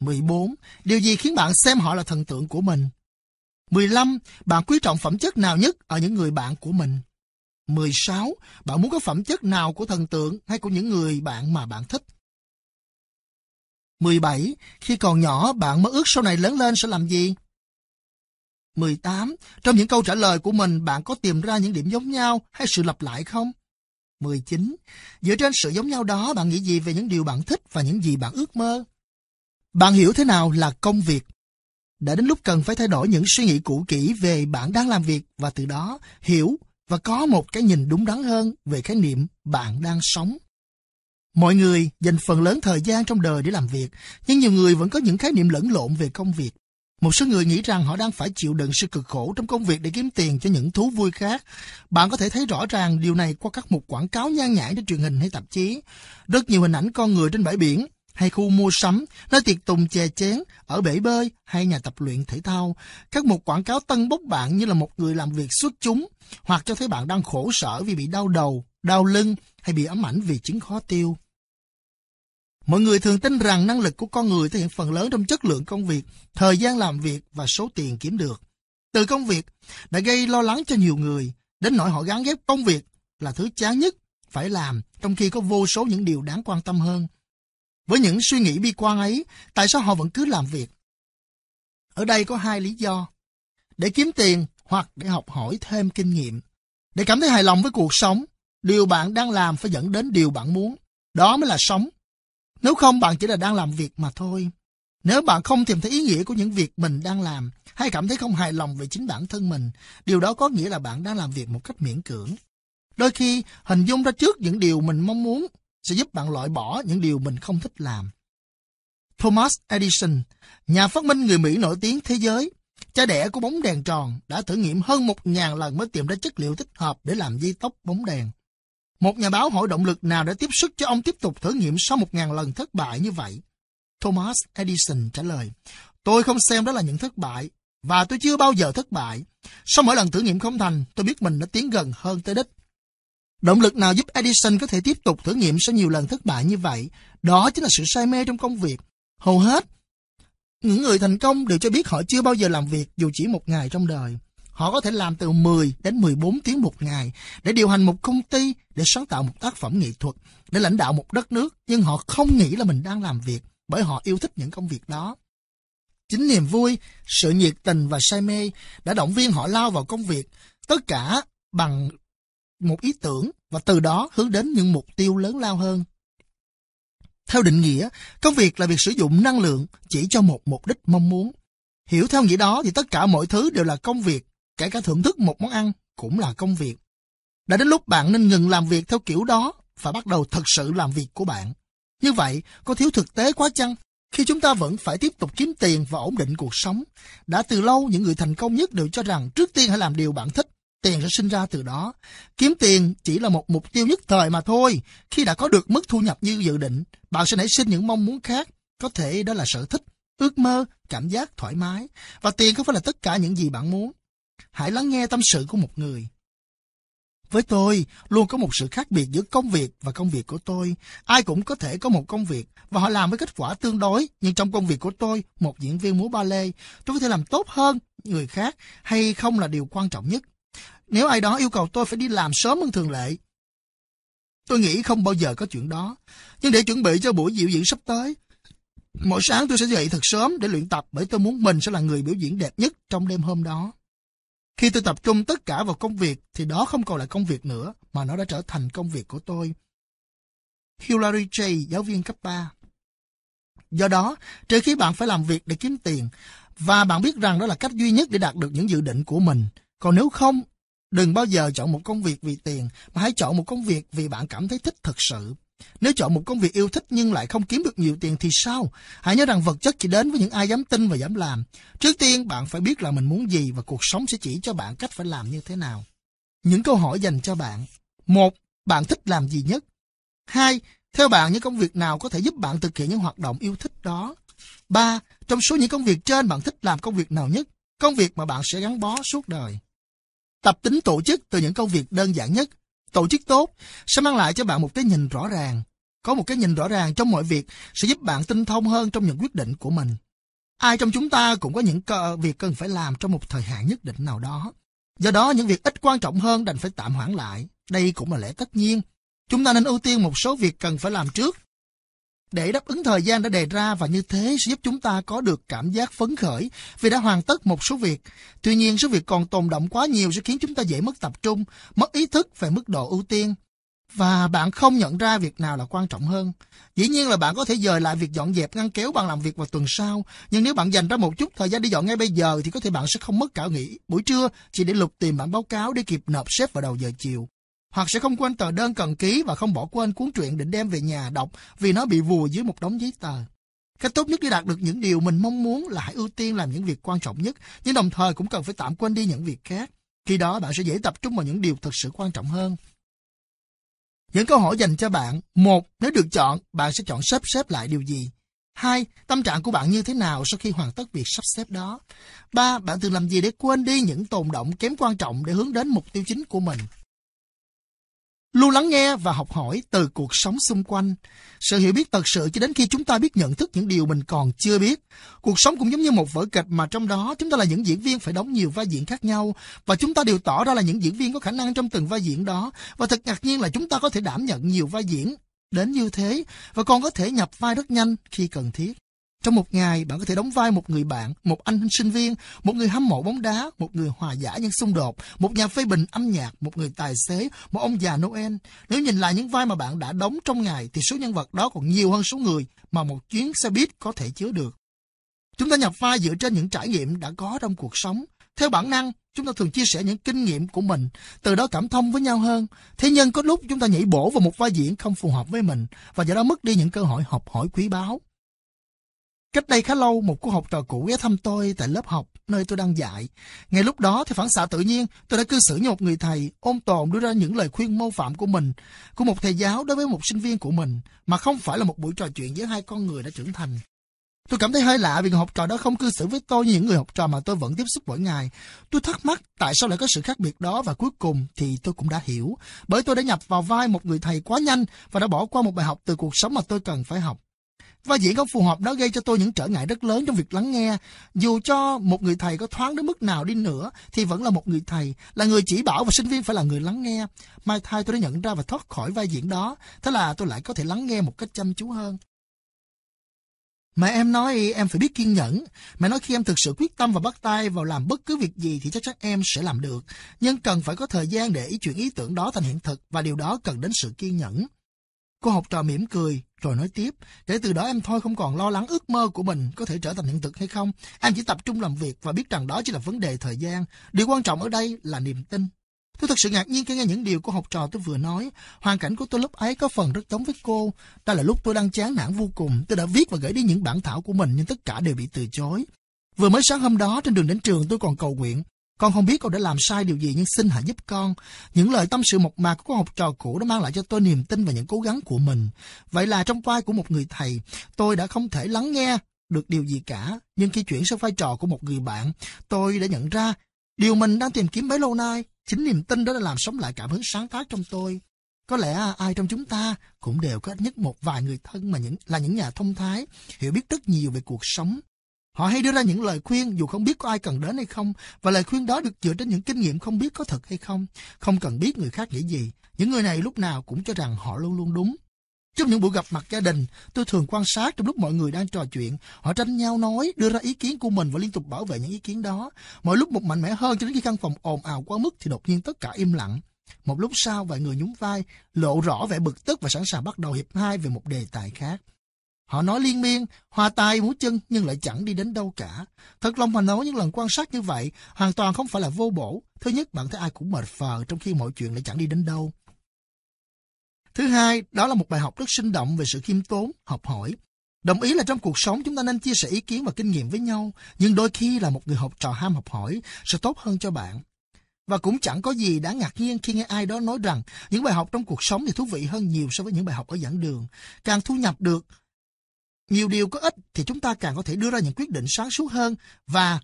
14. Điều gì khiến bạn xem họ là thần tượng của mình? 15. Bạn quý trọng phẩm chất nào nhất ở những người bạn của mình? 16. Bạn muốn có phẩm chất nào của thần tượng hay của những người bạn mà bạn thích? 17. Khi còn nhỏ, bạn mơ ước sau này lớn lên sẽ làm gì? 18. Trong những câu trả lời của mình, bạn có tìm ra những điểm giống nhau hay sự lặp lại không? 19. Dựa trên sự giống nhau đó, bạn nghĩ gì về những điều bạn thích và những gì bạn ước mơ? Bạn hiểu thế nào là công việc? Đã đến lúc cần phải thay đổi những suy nghĩ cũ kỹ về bạn đang làm việc và từ đó hiểu và có một cái nhìn đúng đắn hơn về khái niệm bạn đang sống. Mọi người dành phần lớn thời gian trong đời để làm việc, nhưng nhiều người vẫn có những khái niệm lẫn lộn về công việc. Một số người nghĩ rằng họ đang phải chịu đựng sự cực khổ trong công việc để kiếm tiền cho những thú vui khác. Bạn có thể thấy rõ ràng điều này qua các mục quảng cáo nhan nhản trên truyền hình hay tạp chí. Rất nhiều hình ảnh con người trên bãi biển, hay khu mua sắm, nơi tiệc tùng chè chén, ở bể bơi hay nhà tập luyện thể thao. Các mục quảng cáo tân bốc bạn như là một người làm việc xuất chúng, hoặc cho thấy bạn đang khổ sở vì bị đau đầu, đau lưng hay bị ám ảnh vì chứng khó tiêu. Mọi người thường tin rằng năng lực của con người thể hiện phần lớn trong chất lượng công việc, thời gian làm việc và số tiền kiếm được. Từ công việc đã gây lo lắng cho nhiều người, đến nỗi họ gắn ghép công việc là thứ chán nhất phải làm, trong khi có vô số những điều đáng quan tâm hơn. Với những suy nghĩ bi quan ấy, tại sao họ vẫn cứ làm việc? Ở đây có hai lý do. Để kiếm tiền hoặc để học hỏi thêm kinh nghiệm. Để cảm thấy hài lòng với cuộc sống, điều bạn đang làm phải dẫn đến điều bạn muốn. Đó mới là sống. Nếu không, bạn chỉ là đang làm việc mà thôi. Nếu bạn không tìm thấy ý nghĩa của những việc mình đang làm, hay cảm thấy không hài lòng về chính bản thân mình, điều đó có nghĩa là bạn đang làm việc một cách miễn cưỡng. Đôi khi, hình dung ra trước những điều mình mong muốn sẽ giúp bạn loại bỏ những điều mình không thích làm. Thomas Edison, nhà phát minh người Mỹ nổi tiếng thế giới, cha đẻ của bóng đèn tròn, đã thử nghiệm hơn một ngàn lần mới tìm ra chất liệu thích hợp để làm dây tóc bóng đèn. Một nhà báo hỏi động lực nào đã tiếp sức cho ông tiếp tục thử nghiệm sau một ngàn lần thất bại như vậy. Thomas Edison trả lời, tôi không xem đó là những thất bại, và tôi chưa bao giờ thất bại. Sau mỗi lần thử nghiệm không thành, tôi biết mình đã tiến gần hơn tới đích. Động lực nào giúp Edison có thể tiếp tục thử nghiệm sau nhiều lần thất bại như vậy? Đó chính là sự say mê trong công việc. Hầu hết, những người thành công đều cho biết họ chưa bao giờ làm việc dù chỉ một ngày trong đời. Họ có thể làm từ 10 đến 14 tiếng một ngày để điều hành một công ty, để sáng tạo một tác phẩm nghệ thuật, để lãnh đạo một đất nước, nhưng họ không nghĩ là mình đang làm việc bởi họ yêu thích những công việc đó. Chính niềm vui, sự nhiệt tình và say mê đã động viên họ lao vào công việc, tất cả bằng một ý tưởng và từ đó hướng đến những mục tiêu lớn lao hơn. Theo định nghĩa, công việc là việc sử dụng năng lượng chỉ cho một mục đích mong muốn. Hiểu theo nghĩa đó thì tất cả mọi thứ đều là công việc, kể cả thưởng thức một món ăn cũng là công việc. Đã đến lúc bạn nên ngừng làm việc theo kiểu đó và bắt đầu thật sự làm việc của bạn. Như vậy, có thiếu thực tế quá chăng? Khi chúng ta vẫn phải tiếp tục kiếm tiền và ổn định cuộc sống, đã từ lâu những người thành công nhất đều cho rằng trước tiên hãy làm điều bạn thích, tiền sẽ sinh ra từ đó. Kiếm tiền chỉ là một mục tiêu nhất thời mà thôi. Khi đã có được mức thu nhập như dự định, bạn sẽ nảy sinh những mong muốn khác. Có thể đó là sở thích, ước mơ, cảm giác thoải mái. Và tiền không phải là tất cả những gì bạn muốn. Hãy lắng nghe tâm sự của một người. Với tôi, luôn có một sự khác biệt giữa công việc và công việc của tôi. Ai cũng có thể có một công việc và họ làm với kết quả tương đối, nhưng trong công việc của tôi, một diễn viên múa ba lê, tôi có thể làm tốt hơn người khác hay không là điều quan trọng nhất. Nếu ai đó yêu cầu tôi phải đi làm sớm hơn thường lệ, tôi nghĩ không bao giờ có chuyện đó. Nhưng để chuẩn bị cho buổi biểu diễn sắp tới, mỗi sáng tôi sẽ dậy thật sớm để luyện tập bởi tôi muốn mình sẽ là người biểu diễn đẹp nhất trong đêm hôm đó. Khi tôi tập trung tất cả vào công việc thì đó không còn là công việc nữa mà nó đã trở thành công việc của tôi. Hillary J, giáo viên cấp 3 Do đó, trừ khi bạn phải làm việc để kiếm tiền và bạn biết rằng đó là cách duy nhất để đạt được những dự định của mình, còn nếu không, đừng bao giờ chọn một công việc vì tiền mà hãy chọn một công việc vì bạn cảm thấy thích thật sự. Nếu chọn một công việc yêu thích nhưng lại không kiếm được nhiều tiền thì sao? Hãy nhớ rằng vật chất chỉ đến với những ai dám tin và dám làm. Trước tiên, bạn phải biết là mình muốn gì và cuộc sống sẽ chỉ cho bạn cách phải làm như thế nào. Những câu hỏi dành cho bạn. Một, bạn thích làm gì nhất? Hai, theo bạn những công việc nào có thể giúp bạn thực hiện những hoạt động yêu thích đó? Ba, trong số những công việc trên bạn thích làm công việc nào nhất? Công việc mà bạn sẽ gắn bó suốt đời. Tập tính tổ chức từ những công việc đơn giản nhất Tổ chức tốt sẽ mang lại cho bạn một cái nhìn rõ ràng. Có một cái nhìn rõ ràng trong mọi việc sẽ giúp bạn tinh thông hơn trong những quyết định của mình. Ai trong chúng ta cũng có những việc cần phải làm trong một thời hạn nhất định nào đó. Do đó, những việc ít quan trọng hơn đành phải tạm hoãn lại. Đây cũng là lẽ tất nhiên. Chúng ta nên ưu tiên một số việc cần phải làm trước để đáp ứng thời gian đã đề ra và như thế sẽ giúp chúng ta có được cảm giác phấn khởi vì đã hoàn tất một số việc. Tuy nhiên, số việc còn tồn động quá nhiều sẽ khiến chúng ta dễ mất tập trung, mất ý thức về mức độ ưu tiên. Và bạn không nhận ra việc nào là quan trọng hơn. Dĩ nhiên là bạn có thể dời lại việc dọn dẹp ngăn kéo bằng làm việc vào tuần sau. Nhưng nếu bạn dành ra một chút thời gian đi dọn ngay bây giờ thì có thể bạn sẽ không mất cả nghỉ buổi trưa chỉ để lục tìm bản báo cáo để kịp nộp xếp vào đầu giờ chiều hoặc sẽ không quên tờ đơn cần ký và không bỏ quên cuốn truyện định đem về nhà đọc vì nó bị vùi dưới một đống giấy tờ. Cách tốt nhất để đạt được những điều mình mong muốn là hãy ưu tiên làm những việc quan trọng nhất, nhưng đồng thời cũng cần phải tạm quên đi những việc khác. Khi đó bạn sẽ dễ tập trung vào những điều thực sự quan trọng hơn. Những câu hỏi dành cho bạn. Một, nếu được chọn, bạn sẽ chọn sắp xếp lại điều gì? Hai, tâm trạng của bạn như thế nào sau khi hoàn tất việc sắp xếp đó? Ba, bạn thường làm gì để quên đi những tồn động kém quan trọng để hướng đến mục tiêu chính của mình? Luôn lắng nghe và học hỏi từ cuộc sống xung quanh. Sự hiểu biết thật sự cho đến khi chúng ta biết nhận thức những điều mình còn chưa biết. Cuộc sống cũng giống như một vở kịch mà trong đó chúng ta là những diễn viên phải đóng nhiều vai diễn khác nhau và chúng ta đều tỏ ra là những diễn viên có khả năng trong từng vai diễn đó và thật ngạc nhiên là chúng ta có thể đảm nhận nhiều vai diễn đến như thế và còn có thể nhập vai rất nhanh khi cần thiết. Trong một ngày, bạn có thể đóng vai một người bạn, một anh sinh viên, một người hâm mộ bóng đá, một người hòa giải nhân xung đột, một nhà phê bình âm nhạc, một người tài xế, một ông già Noel. Nếu nhìn lại những vai mà bạn đã đóng trong ngày, thì số nhân vật đó còn nhiều hơn số người mà một chuyến xe buýt có thể chứa được. Chúng ta nhập vai dựa trên những trải nghiệm đã có trong cuộc sống. Theo bản năng, chúng ta thường chia sẻ những kinh nghiệm của mình, từ đó cảm thông với nhau hơn. Thế nhưng có lúc chúng ta nhảy bổ vào một vai diễn không phù hợp với mình và do đó mất đi những cơ hội học hỏi quý báu. Cách đây khá lâu, một cô học trò cũ ghé thăm tôi tại lớp học nơi tôi đang dạy. Ngay lúc đó thì phản xạ tự nhiên, tôi đã cư xử như một người thầy, ôm tồn đưa ra những lời khuyên mâu phạm của mình, của một thầy giáo đối với một sinh viên của mình, mà không phải là một buổi trò chuyện với hai con người đã trưởng thành. Tôi cảm thấy hơi lạ vì người học trò đó không cư xử với tôi như những người học trò mà tôi vẫn tiếp xúc mỗi ngày. Tôi thắc mắc tại sao lại có sự khác biệt đó và cuối cùng thì tôi cũng đã hiểu. Bởi tôi đã nhập vào vai một người thầy quá nhanh và đã bỏ qua một bài học từ cuộc sống mà tôi cần phải học. Vai diễn không phù hợp đó gây cho tôi những trở ngại rất lớn trong việc lắng nghe. Dù cho một người thầy có thoáng đến mức nào đi nữa thì vẫn là một người thầy, là người chỉ bảo và sinh viên phải là người lắng nghe. Mai thai tôi đã nhận ra và thoát khỏi vai diễn đó, thế là tôi lại có thể lắng nghe một cách chăm chú hơn. Mẹ em nói em phải biết kiên nhẫn. Mẹ nói khi em thực sự quyết tâm và bắt tay vào làm bất cứ việc gì thì chắc chắn em sẽ làm được. Nhưng cần phải có thời gian để ý chuyển ý tưởng đó thành hiện thực và điều đó cần đến sự kiên nhẫn. Cô học trò mỉm cười, rồi nói tiếp, để từ đó em thôi không còn lo lắng ước mơ của mình có thể trở thành hiện thực hay không. Em chỉ tập trung làm việc và biết rằng đó chỉ là vấn đề thời gian. Điều quan trọng ở đây là niềm tin. Tôi thật sự ngạc nhiên khi nghe những điều của học trò tôi vừa nói. Hoàn cảnh của tôi lúc ấy có phần rất giống với cô. Đó là lúc tôi đang chán nản vô cùng. Tôi đã viết và gửi đi những bản thảo của mình nhưng tất cả đều bị từ chối. Vừa mới sáng hôm đó trên đường đến trường tôi còn cầu nguyện. Con không biết con đã làm sai điều gì nhưng xin hãy giúp con. Những lời tâm sự mộc mạc của con học trò cũ đã mang lại cho tôi niềm tin và những cố gắng của mình. Vậy là trong vai của một người thầy, tôi đã không thể lắng nghe được điều gì cả. Nhưng khi chuyển sang vai trò của một người bạn, tôi đã nhận ra điều mình đang tìm kiếm bấy lâu nay. Chính niềm tin đó đã làm sống lại cảm hứng sáng tác trong tôi. Có lẽ ai trong chúng ta cũng đều có ít nhất một vài người thân mà những là những nhà thông thái, hiểu biết rất nhiều về cuộc sống, Họ hay đưa ra những lời khuyên dù không biết có ai cần đến hay không, và lời khuyên đó được dựa trên những kinh nghiệm không biết có thật hay không, không cần biết người khác nghĩ gì. Những người này lúc nào cũng cho rằng họ luôn luôn đúng. Trong những buổi gặp mặt gia đình, tôi thường quan sát trong lúc mọi người đang trò chuyện, họ tranh nhau nói, đưa ra ý kiến của mình và liên tục bảo vệ những ý kiến đó. Mỗi lúc một mạnh mẽ hơn cho đến khi căn phòng ồn ào quá mức thì đột nhiên tất cả im lặng. Một lúc sau vài người nhún vai, lộ rõ vẻ bực tức và sẵn sàng bắt đầu hiệp hai về một đề tài khác. Họ nói liên miên, hoa tay múa chân nhưng lại chẳng đi đến đâu cả. Thật lòng mà nói những lần quan sát như vậy hoàn toàn không phải là vô bổ. Thứ nhất, bạn thấy ai cũng mệt phờ trong khi mọi chuyện lại chẳng đi đến đâu. Thứ hai, đó là một bài học rất sinh động về sự khiêm tốn, học hỏi. Đồng ý là trong cuộc sống chúng ta nên chia sẻ ý kiến và kinh nghiệm với nhau, nhưng đôi khi là một người học trò ham học hỏi sẽ tốt hơn cho bạn. Và cũng chẳng có gì đáng ngạc nhiên khi nghe ai đó nói rằng những bài học trong cuộc sống thì thú vị hơn nhiều so với những bài học ở giảng đường. Càng thu nhập được nhiều điều có ích thì chúng ta càng có thể đưa ra những quyết định sáng suốt hơn và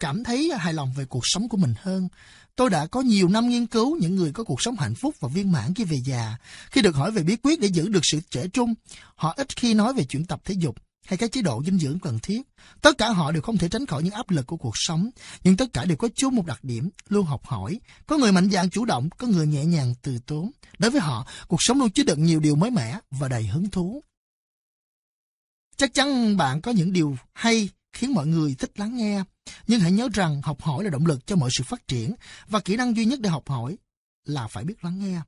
cảm thấy hài lòng về cuộc sống của mình hơn. Tôi đã có nhiều năm nghiên cứu những người có cuộc sống hạnh phúc và viên mãn khi về già. Khi được hỏi về bí quyết để giữ được sự trẻ trung, họ ít khi nói về chuyện tập thể dục hay các chế độ dinh dưỡng cần thiết. Tất cả họ đều không thể tránh khỏi những áp lực của cuộc sống, nhưng tất cả đều có chung một đặc điểm, luôn học hỏi. Có người mạnh dạn chủ động, có người nhẹ nhàng từ tốn. Đối với họ, cuộc sống luôn chứa đựng nhiều điều mới mẻ và đầy hứng thú. Chắc chắn bạn có những điều hay khiến mọi người thích lắng nghe, nhưng hãy nhớ rằng học hỏi là động lực cho mọi sự phát triển và kỹ năng duy nhất để học hỏi là phải biết lắng nghe.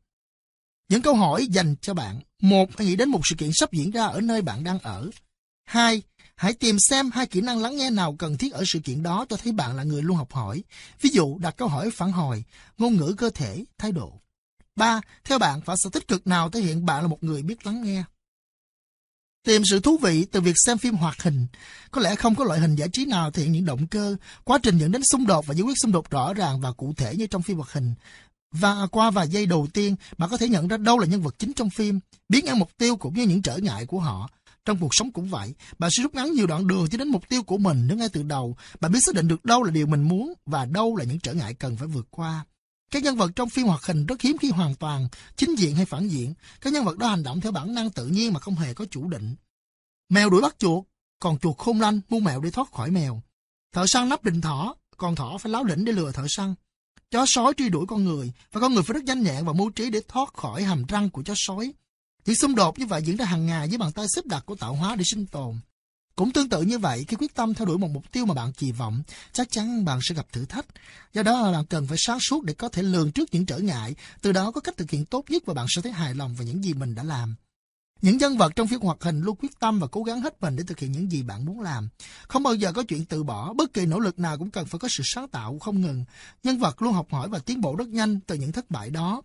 Những câu hỏi dành cho bạn. Một, hãy nghĩ đến một sự kiện sắp diễn ra ở nơi bạn đang ở. Hai, hãy tìm xem hai kỹ năng lắng nghe nào cần thiết ở sự kiện đó cho thấy bạn là người luôn học hỏi. Ví dụ, đặt câu hỏi phản hồi, ngôn ngữ cơ thể, thái độ. Ba, theo bạn, phản xạ tích cực nào thể hiện bạn là một người biết lắng nghe? Tìm sự thú vị từ việc xem phim hoạt hình. Có lẽ không có loại hình giải trí nào thể hiện những động cơ, quá trình dẫn đến xung đột và giải quyết xung đột rõ ràng và cụ thể như trong phim hoạt hình. Và qua vài giây đầu tiên, bạn có thể nhận ra đâu là nhân vật chính trong phim, biến ngang mục tiêu cũng như những trở ngại của họ. Trong cuộc sống cũng vậy, bạn sẽ rút ngắn nhiều đoạn đường cho đến mục tiêu của mình nếu ngay từ đầu bạn biết xác định được đâu là điều mình muốn và đâu là những trở ngại cần phải vượt qua. Các nhân vật trong phim hoạt hình rất hiếm khi hoàn toàn chính diện hay phản diện. Các nhân vật đó hành động theo bản năng tự nhiên mà không hề có chủ định. Mèo đuổi bắt chuột, còn chuột khôn lanh mua mèo để thoát khỏi mèo. Thợ săn nắp đình thỏ, còn thỏ phải láo lĩnh để lừa thợ săn. Chó sói truy đuổi con người, và con người phải rất nhanh nhẹn và mưu trí để thoát khỏi hàm răng của chó sói. Những xung đột như vậy diễn ra hàng ngày với bàn tay xếp đặt của tạo hóa để sinh tồn. Cũng tương tự như vậy, khi quyết tâm theo đuổi một mục tiêu mà bạn kỳ vọng, chắc chắn bạn sẽ gặp thử thách. Do đó bạn cần phải sáng suốt để có thể lường trước những trở ngại, từ đó có cách thực hiện tốt nhất và bạn sẽ thấy hài lòng về những gì mình đã làm. Những nhân vật trong phim hoạt hình luôn quyết tâm và cố gắng hết mình để thực hiện những gì bạn muốn làm. Không bao giờ có chuyện từ bỏ, bất kỳ nỗ lực nào cũng cần phải có sự sáng tạo không ngừng. Nhân vật luôn học hỏi và tiến bộ rất nhanh từ những thất bại đó.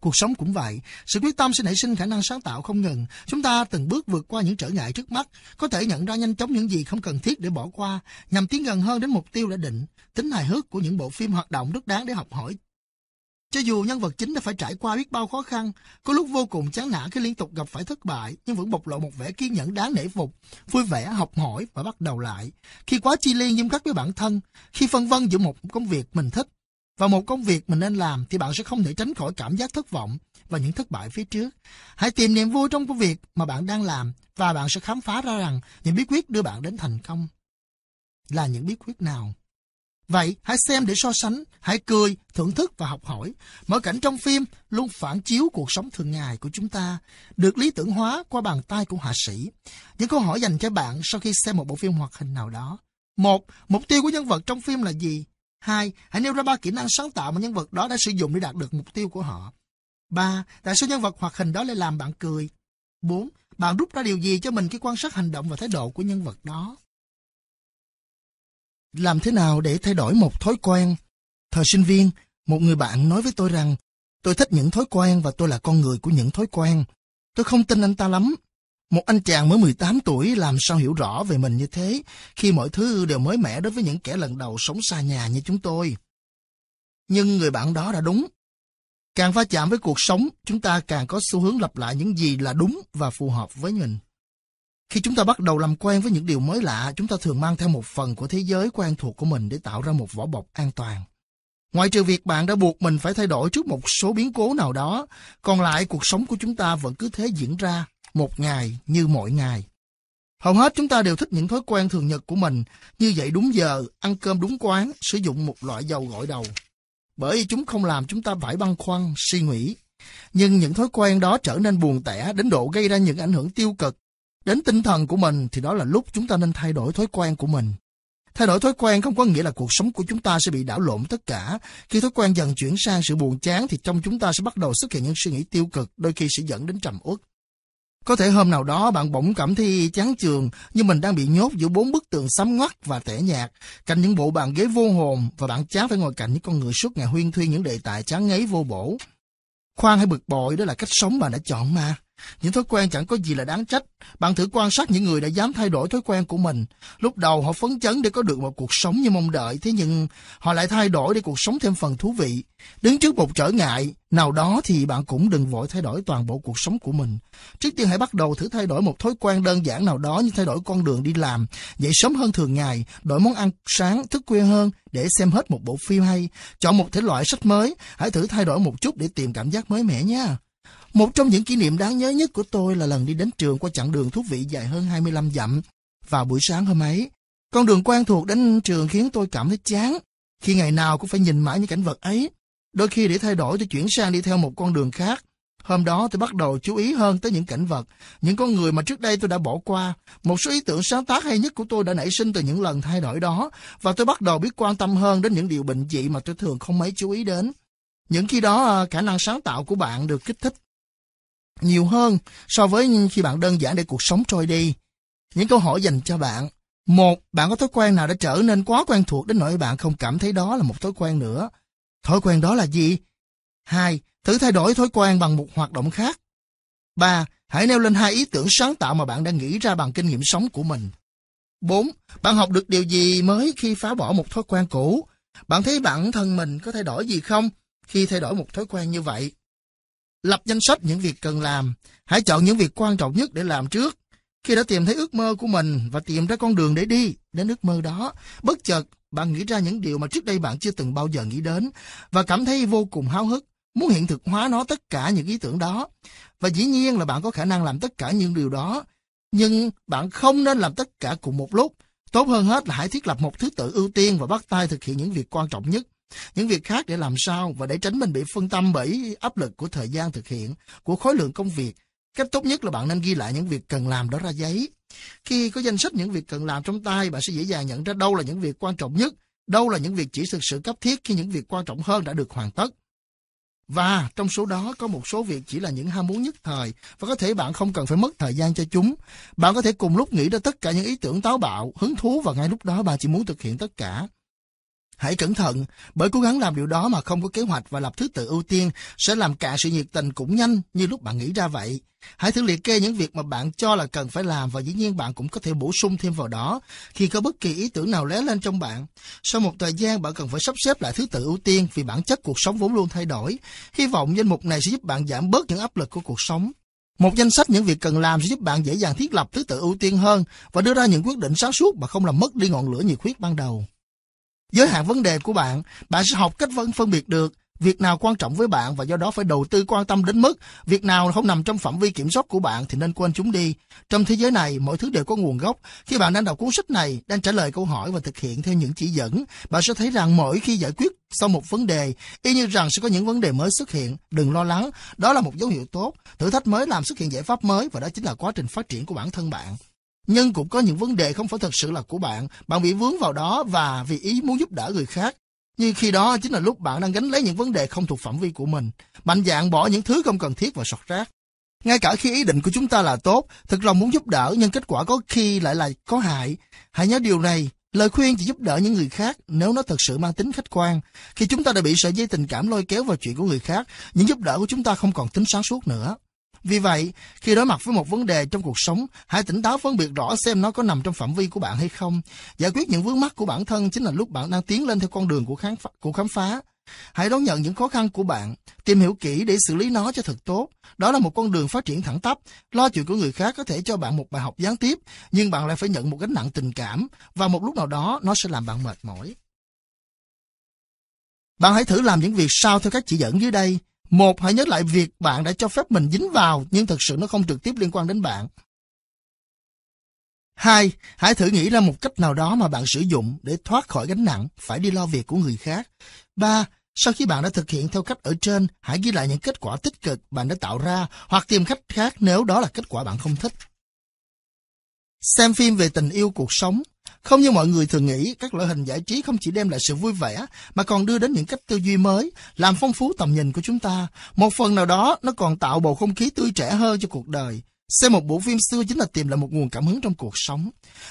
Cuộc sống cũng vậy, sự quyết tâm sẽ nảy sinh khả năng sáng tạo không ngừng. Chúng ta từng bước vượt qua những trở ngại trước mắt, có thể nhận ra nhanh chóng những gì không cần thiết để bỏ qua, nhằm tiến gần hơn đến mục tiêu đã định. Tính hài hước của những bộ phim hoạt động rất đáng để học hỏi cho dù nhân vật chính đã phải trải qua biết bao khó khăn, có lúc vô cùng chán nản khi liên tục gặp phải thất bại, nhưng vẫn bộc lộ một vẻ kiên nhẫn đáng nể phục, vui vẻ, học hỏi và bắt đầu lại. Khi quá chi ly nghiêm khắc với bản thân, khi phân vân giữa một công việc mình thích và một công việc mình nên làm thì bạn sẽ không thể tránh khỏi cảm giác thất vọng và những thất bại phía trước. Hãy tìm niềm vui trong công việc mà bạn đang làm và bạn sẽ khám phá ra rằng những bí quyết đưa bạn đến thành công là những bí quyết nào. Vậy, hãy xem để so sánh, hãy cười, thưởng thức và học hỏi. Mỗi cảnh trong phim luôn phản chiếu cuộc sống thường ngày của chúng ta, được lý tưởng hóa qua bàn tay của họa sĩ. Những câu hỏi dành cho bạn sau khi xem một bộ phim hoạt hình nào đó. Một, mục tiêu của nhân vật trong phim là gì? Hai, hãy nêu ra ba kỹ năng sáng tạo mà nhân vật đó đã sử dụng để đạt được mục tiêu của họ. Ba, tại sao nhân vật hoạt hình đó lại làm bạn cười? Bốn, bạn rút ra điều gì cho mình khi quan sát hành động và thái độ của nhân vật đó? Làm thế nào để thay đổi một thói quen? Thời sinh viên, một người bạn nói với tôi rằng, tôi thích những thói quen và tôi là con người của những thói quen. Tôi không tin anh ta lắm. Một anh chàng mới 18 tuổi làm sao hiểu rõ về mình như thế, khi mọi thứ đều mới mẻ đối với những kẻ lần đầu sống xa nhà như chúng tôi. Nhưng người bạn đó đã đúng. Càng va chạm với cuộc sống, chúng ta càng có xu hướng lặp lại những gì là đúng và phù hợp với mình. Khi chúng ta bắt đầu làm quen với những điều mới lạ, chúng ta thường mang theo một phần của thế giới quen thuộc của mình để tạo ra một vỏ bọc an toàn. Ngoại trừ việc bạn đã buộc mình phải thay đổi trước một số biến cố nào đó, còn lại cuộc sống của chúng ta vẫn cứ thế diễn ra, một ngày như mọi ngày. Hầu hết chúng ta đều thích những thói quen thường nhật của mình, như dậy đúng giờ, ăn cơm đúng quán, sử dụng một loại dầu gội đầu. Bởi chúng không làm chúng ta phải băn khoăn, suy nghĩ. Nhưng những thói quen đó trở nên buồn tẻ đến độ gây ra những ảnh hưởng tiêu cực Đến tinh thần của mình thì đó là lúc chúng ta nên thay đổi thói quen của mình. Thay đổi thói quen không có nghĩa là cuộc sống của chúng ta sẽ bị đảo lộn tất cả. Khi thói quen dần chuyển sang sự buồn chán thì trong chúng ta sẽ bắt đầu xuất hiện những suy nghĩ tiêu cực, đôi khi sẽ dẫn đến trầm uất. Có thể hôm nào đó bạn bỗng cảm thấy chán trường như mình đang bị nhốt giữa bốn bức tường sắm ngoắt và tẻ nhạt, cạnh những bộ bàn ghế vô hồn và bạn chán phải ngồi cạnh những con người suốt ngày huyên thuyên những đề tài chán ngấy vô bổ. Khoan hay bực bội đó là cách sống bạn đã chọn mà. Những thói quen chẳng có gì là đáng trách. Bạn thử quan sát những người đã dám thay đổi thói quen của mình. Lúc đầu họ phấn chấn để có được một cuộc sống như mong đợi, thế nhưng họ lại thay đổi để cuộc sống thêm phần thú vị. Đứng trước một trở ngại nào đó thì bạn cũng đừng vội thay đổi toàn bộ cuộc sống của mình. Trước tiên hãy bắt đầu thử thay đổi một thói quen đơn giản nào đó như thay đổi con đường đi làm, dậy sớm hơn thường ngày, đổi món ăn sáng, thức khuya hơn để xem hết một bộ phim hay, chọn một thể loại sách mới, hãy thử thay đổi một chút để tìm cảm giác mới mẻ nha. Một trong những kỷ niệm đáng nhớ nhất của tôi là lần đi đến trường qua chặng đường thú vị dài hơn 25 dặm vào buổi sáng hôm ấy. Con đường quen thuộc đến trường khiến tôi cảm thấy chán, khi ngày nào cũng phải nhìn mãi những cảnh vật ấy. Đôi khi để thay đổi tôi chuyển sang đi theo một con đường khác. Hôm đó tôi bắt đầu chú ý hơn tới những cảnh vật, những con người mà trước đây tôi đã bỏ qua. Một số ý tưởng sáng tác hay nhất của tôi đã nảy sinh từ những lần thay đổi đó, và tôi bắt đầu biết quan tâm hơn đến những điều bệnh dị mà tôi thường không mấy chú ý đến. Những khi đó à, khả năng sáng tạo của bạn được kích thích nhiều hơn so với khi bạn đơn giản để cuộc sống trôi đi. Những câu hỏi dành cho bạn. Một, bạn có thói quen nào đã trở nên quá quen thuộc đến nỗi bạn không cảm thấy đó là một thói quen nữa. Thói quen đó là gì? Hai, thử thay đổi thói quen bằng một hoạt động khác. Ba, hãy nêu lên hai ý tưởng sáng tạo mà bạn đã nghĩ ra bằng kinh nghiệm sống của mình. Bốn, bạn học được điều gì mới khi phá bỏ một thói quen cũ? Bạn thấy bản thân mình có thay đổi gì không khi thay đổi một thói quen như vậy? Lập danh sách những việc cần làm. Hãy chọn những việc quan trọng nhất để làm trước. Khi đã tìm thấy ước mơ của mình và tìm ra con đường để đi, đến ước mơ đó. Bất chợt, bạn nghĩ ra những điều mà trước đây bạn chưa từng bao giờ nghĩ đến và cảm thấy vô cùng háo hức, muốn hiện thực hóa nó tất cả những ý tưởng đó. Và dĩ nhiên là bạn có khả năng làm tất cả những điều đó, nhưng bạn không nên làm tất cả cùng một lúc. Tốt hơn hết là hãy thiết lập một thứ tự ưu tiên và bắt tay thực hiện những việc quan trọng nhất. Những việc khác để làm sao và để tránh mình bị phân tâm bởi áp lực của thời gian thực hiện, của khối lượng công việc. Cách tốt nhất là bạn nên ghi lại những việc cần làm đó ra giấy. Khi có danh sách những việc cần làm trong tay, bạn sẽ dễ dàng nhận ra đâu là những việc quan trọng nhất, đâu là những việc chỉ thực sự cấp thiết khi những việc quan trọng hơn đã được hoàn tất. Và trong số đó có một số việc chỉ là những ham muốn nhất thời và có thể bạn không cần phải mất thời gian cho chúng. Bạn có thể cùng lúc nghĩ ra tất cả những ý tưởng táo bạo, hứng thú và ngay lúc đó bạn chỉ muốn thực hiện tất cả. Hãy cẩn thận, bởi cố gắng làm điều đó mà không có kế hoạch và lập thứ tự ưu tiên sẽ làm cả sự nhiệt tình cũng nhanh như lúc bạn nghĩ ra vậy. Hãy thử liệt kê những việc mà bạn cho là cần phải làm và dĩ nhiên bạn cũng có thể bổ sung thêm vào đó khi có bất kỳ ý tưởng nào lé lên trong bạn. Sau một thời gian bạn cần phải sắp xếp lại thứ tự ưu tiên vì bản chất cuộc sống vốn luôn thay đổi. Hy vọng danh mục này sẽ giúp bạn giảm bớt những áp lực của cuộc sống. Một danh sách những việc cần làm sẽ giúp bạn dễ dàng thiết lập thứ tự ưu tiên hơn và đưa ra những quyết định sáng suốt mà không làm mất đi ngọn lửa nhiệt huyết ban đầu. Giới hạn vấn đề của bạn, bạn sẽ học cách phân phân biệt được việc nào quan trọng với bạn và do đó phải đầu tư quan tâm đến mức việc nào không nằm trong phạm vi kiểm soát của bạn thì nên quên chúng đi. Trong thế giới này, mọi thứ đều có nguồn gốc. Khi bạn đang đọc cuốn sách này, đang trả lời câu hỏi và thực hiện theo những chỉ dẫn, bạn sẽ thấy rằng mỗi khi giải quyết xong một vấn đề, y như rằng sẽ có những vấn đề mới xuất hiện. Đừng lo lắng, đó là một dấu hiệu tốt. Thử thách mới làm xuất hiện giải pháp mới và đó chính là quá trình phát triển của bản thân bạn. Nhưng cũng có những vấn đề không phải thật sự là của bạn, bạn bị vướng vào đó và vì ý muốn giúp đỡ người khác. Như khi đó chính là lúc bạn đang gánh lấy những vấn đề không thuộc phạm vi của mình. Mạnh dạng bỏ những thứ không cần thiết vào sọt rác. Ngay cả khi ý định của chúng ta là tốt, thực lòng muốn giúp đỡ nhưng kết quả có khi lại là có hại. Hãy nhớ điều này, lời khuyên chỉ giúp đỡ những người khác nếu nó thật sự mang tính khách quan. Khi chúng ta đã bị sợi dây tình cảm lôi kéo vào chuyện của người khác, những giúp đỡ của chúng ta không còn tính sáng suốt nữa. Vì vậy, khi đối mặt với một vấn đề trong cuộc sống, hãy tỉnh táo phân biệt rõ xem nó có nằm trong phạm vi của bạn hay không. Giải quyết những vướng mắc của bản thân chính là lúc bạn đang tiến lên theo con đường của khám phá. Của khám phá. Hãy đón nhận những khó khăn của bạn, tìm hiểu kỹ để xử lý nó cho thật tốt. Đó là một con đường phát triển thẳng tắp. Lo chuyện của người khác có thể cho bạn một bài học gián tiếp, nhưng bạn lại phải nhận một gánh nặng tình cảm, và một lúc nào đó nó sẽ làm bạn mệt mỏi. Bạn hãy thử làm những việc sau theo các chỉ dẫn dưới đây. Một, hãy nhớ lại việc bạn đã cho phép mình dính vào, nhưng thực sự nó không trực tiếp liên quan đến bạn. Hai, hãy thử nghĩ ra một cách nào đó mà bạn sử dụng để thoát khỏi gánh nặng, phải đi lo việc của người khác. Ba, sau khi bạn đã thực hiện theo cách ở trên, hãy ghi lại những kết quả tích cực bạn đã tạo ra hoặc tìm cách khác nếu đó là kết quả bạn không thích. Xem phim về tình yêu cuộc sống không như mọi người thường nghĩ, các loại hình giải trí không chỉ đem lại sự vui vẻ, mà còn đưa đến những cách tư duy mới, làm phong phú tầm nhìn của chúng ta. Một phần nào đó, nó còn tạo bầu không khí tươi trẻ hơn cho cuộc đời. Xem một bộ phim xưa chính là tìm lại một nguồn cảm hứng trong cuộc sống.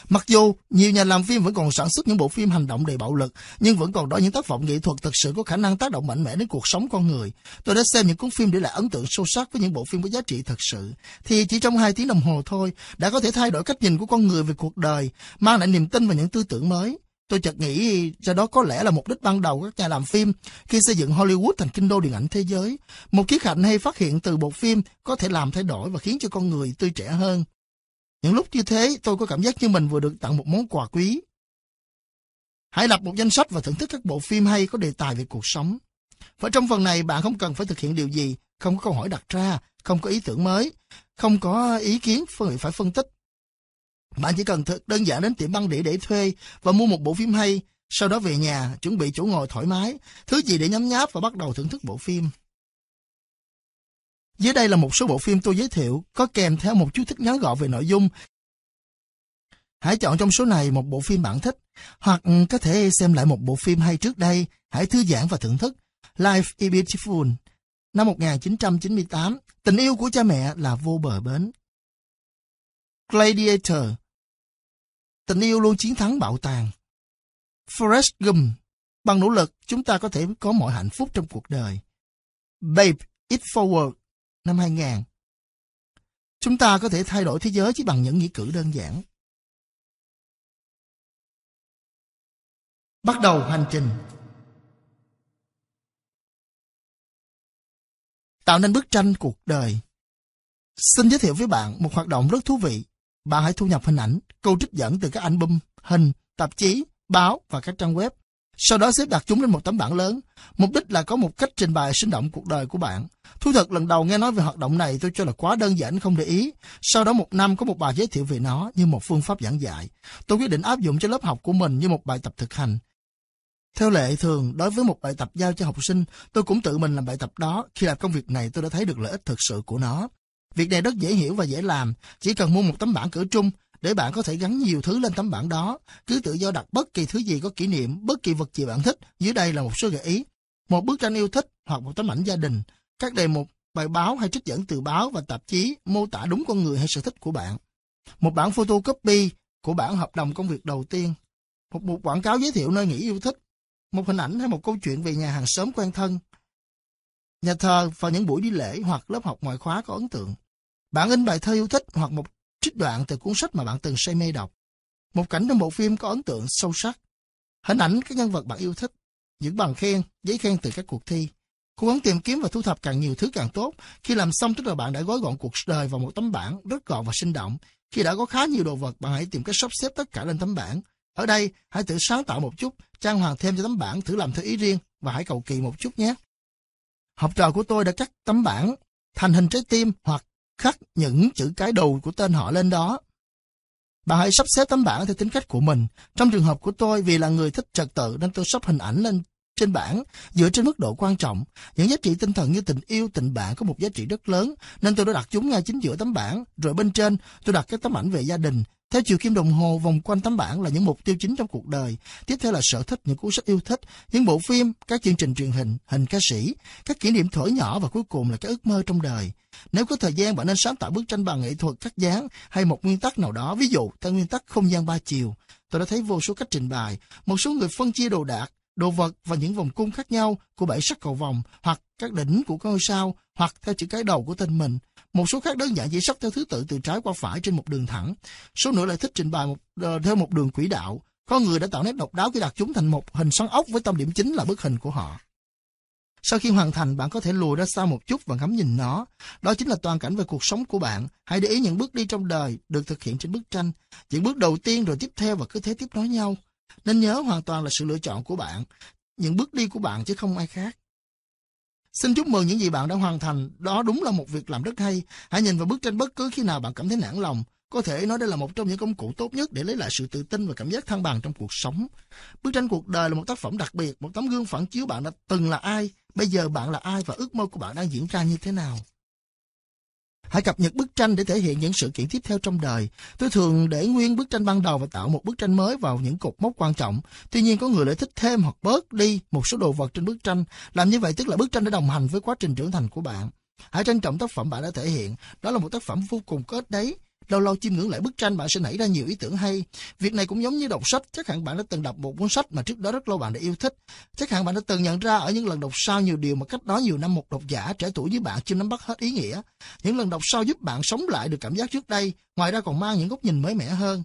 Mặc dù nhiều nhà làm phim vẫn còn sản xuất những bộ phim hành động đầy bạo lực, nhưng vẫn còn đó những tác phẩm nghệ thuật thực sự có khả năng tác động mạnh mẽ đến cuộc sống con người. Tôi đã xem những cuốn phim để lại ấn tượng sâu sắc với những bộ phim có giá trị thật sự. Thì chỉ trong hai tiếng đồng hồ thôi, đã có thể thay đổi cách nhìn của con người về cuộc đời, mang lại niềm tin và những tư tưởng mới. Tôi chợt nghĩ cho đó có lẽ là mục đích ban đầu của các nhà làm phim khi xây dựng Hollywood thành kinh đô điện ảnh thế giới. Một khía cạnh hay phát hiện từ bộ phim có thể làm thay đổi và khiến cho con người tươi trẻ hơn. Những lúc như thế, tôi có cảm giác như mình vừa được tặng một món quà quý. Hãy lập một danh sách và thưởng thức các bộ phim hay có đề tài về cuộc sống. Và trong phần này bạn không cần phải thực hiện điều gì, không có câu hỏi đặt ra, không có ý tưởng mới, không có ý kiến phải phân tích. Bạn chỉ cần thực đơn giản đến tiệm băng đĩa để thuê và mua một bộ phim hay, sau đó về nhà, chuẩn bị chỗ ngồi thoải mái, thứ gì để nhấm nháp và bắt đầu thưởng thức bộ phim. Dưới đây là một số bộ phim tôi giới thiệu, có kèm theo một chú thích ngắn gọn về nội dung. Hãy chọn trong số này một bộ phim bạn thích, hoặc có thể xem lại một bộ phim hay trước đây, hãy thư giãn và thưởng thức. Life is Beautiful, năm 1998, tình yêu của cha mẹ là vô bờ bến. Gladiator, tình yêu luôn chiến thắng bạo tàn. Forrest Gump, bằng nỗ lực chúng ta có thể có mọi hạnh phúc trong cuộc đời. Babe, It Forward, năm 2000. Chúng ta có thể thay đổi thế giới chỉ bằng những nghĩa cử đơn giản. Bắt đầu hành trình. Tạo nên bức tranh cuộc đời. Xin giới thiệu với bạn một hoạt động rất thú vị. Bạn hãy thu nhập hình ảnh, câu trích dẫn từ các album, hình tạp chí, báo và các trang web. Sau đó xếp đặt chúng lên một tấm bảng lớn. Mục đích là có một cách trình bày sinh động cuộc đời của bạn. Thú thật lần đầu nghe nói về hoạt động này tôi cho là quá đơn giản không để ý. Sau đó một năm có một bài giới thiệu về nó như một phương pháp giảng dạy. Tôi quyết định áp dụng cho lớp học của mình như một bài tập thực hành. Theo lệ thường, đối với một bài tập giao cho học sinh, tôi cũng tự mình làm bài tập đó. Khi làm công việc này tôi đã thấy được lợi ích thực sự của nó. Việc này rất dễ hiểu và dễ làm, chỉ cần mua một tấm bảng cỡ trung để bạn có thể gắn nhiều thứ lên tấm bảng đó. Cứ tự do đặt bất kỳ thứ gì có kỷ niệm, bất kỳ vật gì bạn thích. Dưới đây là một số gợi ý. Một bức tranh yêu thích hoặc một tấm ảnh gia đình. Các đề mục, bài báo hay trích dẫn từ báo và tạp chí mô tả đúng con người hay sở thích của bạn. Một bản photocopy của bản hợp đồng công việc đầu tiên. Một mục quảng cáo giới thiệu nơi nghỉ yêu thích. Một hình ảnh hay một câu chuyện về nhà hàng xóm quen thân. Nhà thờ vào những buổi đi lễ hoặc lớp học ngoại khóa có ấn tượng. Bạn in bài thơ yêu thích hoặc một trích đoạn từ cuốn sách mà bạn từng say mê đọc. Một cảnh trong bộ phim có ấn tượng sâu sắc. Hình ảnh các nhân vật bạn yêu thích. Những bằng khen, giấy khen từ các cuộc thi. Cố gắng tìm kiếm và thu thập càng nhiều thứ càng tốt. Khi làm xong tức là bạn đã gói gọn cuộc đời vào một tấm bảng rất gọn và sinh động. Khi đã có khá nhiều đồ vật, bạn hãy tìm cách sắp xếp tất cả lên tấm bảng. Ở đây, hãy tự sáng tạo một chút, trang hoàng thêm cho tấm bảng, thử làm theo ý riêng và hãy cầu kỳ một chút nhé. Học trò của tôi đã cắt tấm bảng thành hình trái tim hoặc khắc những chữ cái đầu của tên họ lên đó. Bạn hãy sắp xếp tấm bảng theo tính cách của mình. Trong trường hợp của tôi, vì là người thích trật tự nên tôi sắp hình ảnh lên trên bảng dựa trên mức độ quan trọng. Những giá trị tinh thần như tình yêu, tình bạn có một giá trị rất lớn nên tôi đã đặt chúng ngay chính giữa tấm bảng. Rồi bên trên tôi đặt các tấm ảnh về gia đình, theo chiều kim đồng hồ vòng quanh tấm bảng là những mục tiêu chính trong cuộc đời. Tiếp theo là sở thích, những cuốn sách yêu thích, những bộ phim, các chương trình truyền hình, hình ca sĩ, các kỷ niệm thổi nhỏ và cuối cùng là các ước mơ trong đời. Nếu có thời gian bạn nên sáng tạo bức tranh bằng nghệ thuật cắt dán hay một nguyên tắc nào đó, ví dụ theo nguyên tắc không gian ba chiều. Tôi đã thấy vô số cách trình bày, một số người phân chia đồ đạc, đồ vật và những vòng cung khác nhau của bảy sắc cầu vòng hoặc các đỉnh của ngôi sao hoặc theo chữ cái đầu của tên mình. Một số khác đơn giản chỉ sắp theo thứ tự từ trái qua phải trên một đường thẳng. Số nữa lại thích trình bày một, uh, theo một đường quỹ đạo. Có người đã tạo nét độc đáo khi đặt chúng thành một hình xoắn ốc với tâm điểm chính là bức hình của họ. Sau khi hoàn thành, bạn có thể lùi ra xa một chút và ngắm nhìn nó. Đó chính là toàn cảnh về cuộc sống của bạn. Hãy để ý những bước đi trong đời được thực hiện trên bức tranh. Những bước đầu tiên rồi tiếp theo và cứ thế tiếp nối nhau. Nên nhớ hoàn toàn là sự lựa chọn của bạn. Những bước đi của bạn chứ không ai khác. Xin chúc mừng những gì bạn đã hoàn thành, đó đúng là một việc làm rất hay. Hãy nhìn vào bức tranh bất cứ khi nào bạn cảm thấy nản lòng. Có thể nói đây là một trong những công cụ tốt nhất để lấy lại sự tự tin và cảm giác thăng bằng trong cuộc sống. Bức tranh cuộc đời là một tác phẩm đặc biệt, một tấm gương phản chiếu bạn đã từng là ai, bây giờ bạn là ai và ước mơ của bạn đang diễn ra như thế nào. Hãy cập nhật bức tranh để thể hiện những sự kiện tiếp theo trong đời. Tôi thường để nguyên bức tranh ban đầu và tạo một bức tranh mới vào những cột mốc quan trọng. Tuy nhiên, có người lại thích thêm hoặc bớt đi một số đồ vật trên bức tranh. Làm như vậy tức là bức tranh đã đồng hành với quá trình trưởng thành của bạn. Hãy trân trọng tác phẩm bạn đã thể hiện. Đó là một tác phẩm vô cùng có ích đấy. Lâu lâu chiêm ngưỡng lại bức tranh bạn sẽ nảy ra nhiều ý tưởng hay. Việc này cũng giống như đọc sách, chắc hẳn bạn đã từng đọc một cuốn sách mà trước đó rất lâu bạn đã yêu thích. Chắc hẳn bạn đã từng nhận ra ở những lần đọc sau nhiều điều mà cách đó nhiều năm một độc giả trẻ tuổi với bạn chưa nắm bắt hết ý nghĩa. Những lần đọc sau giúp bạn sống lại được cảm giác trước đây, ngoài ra còn mang những góc nhìn mới mẻ hơn.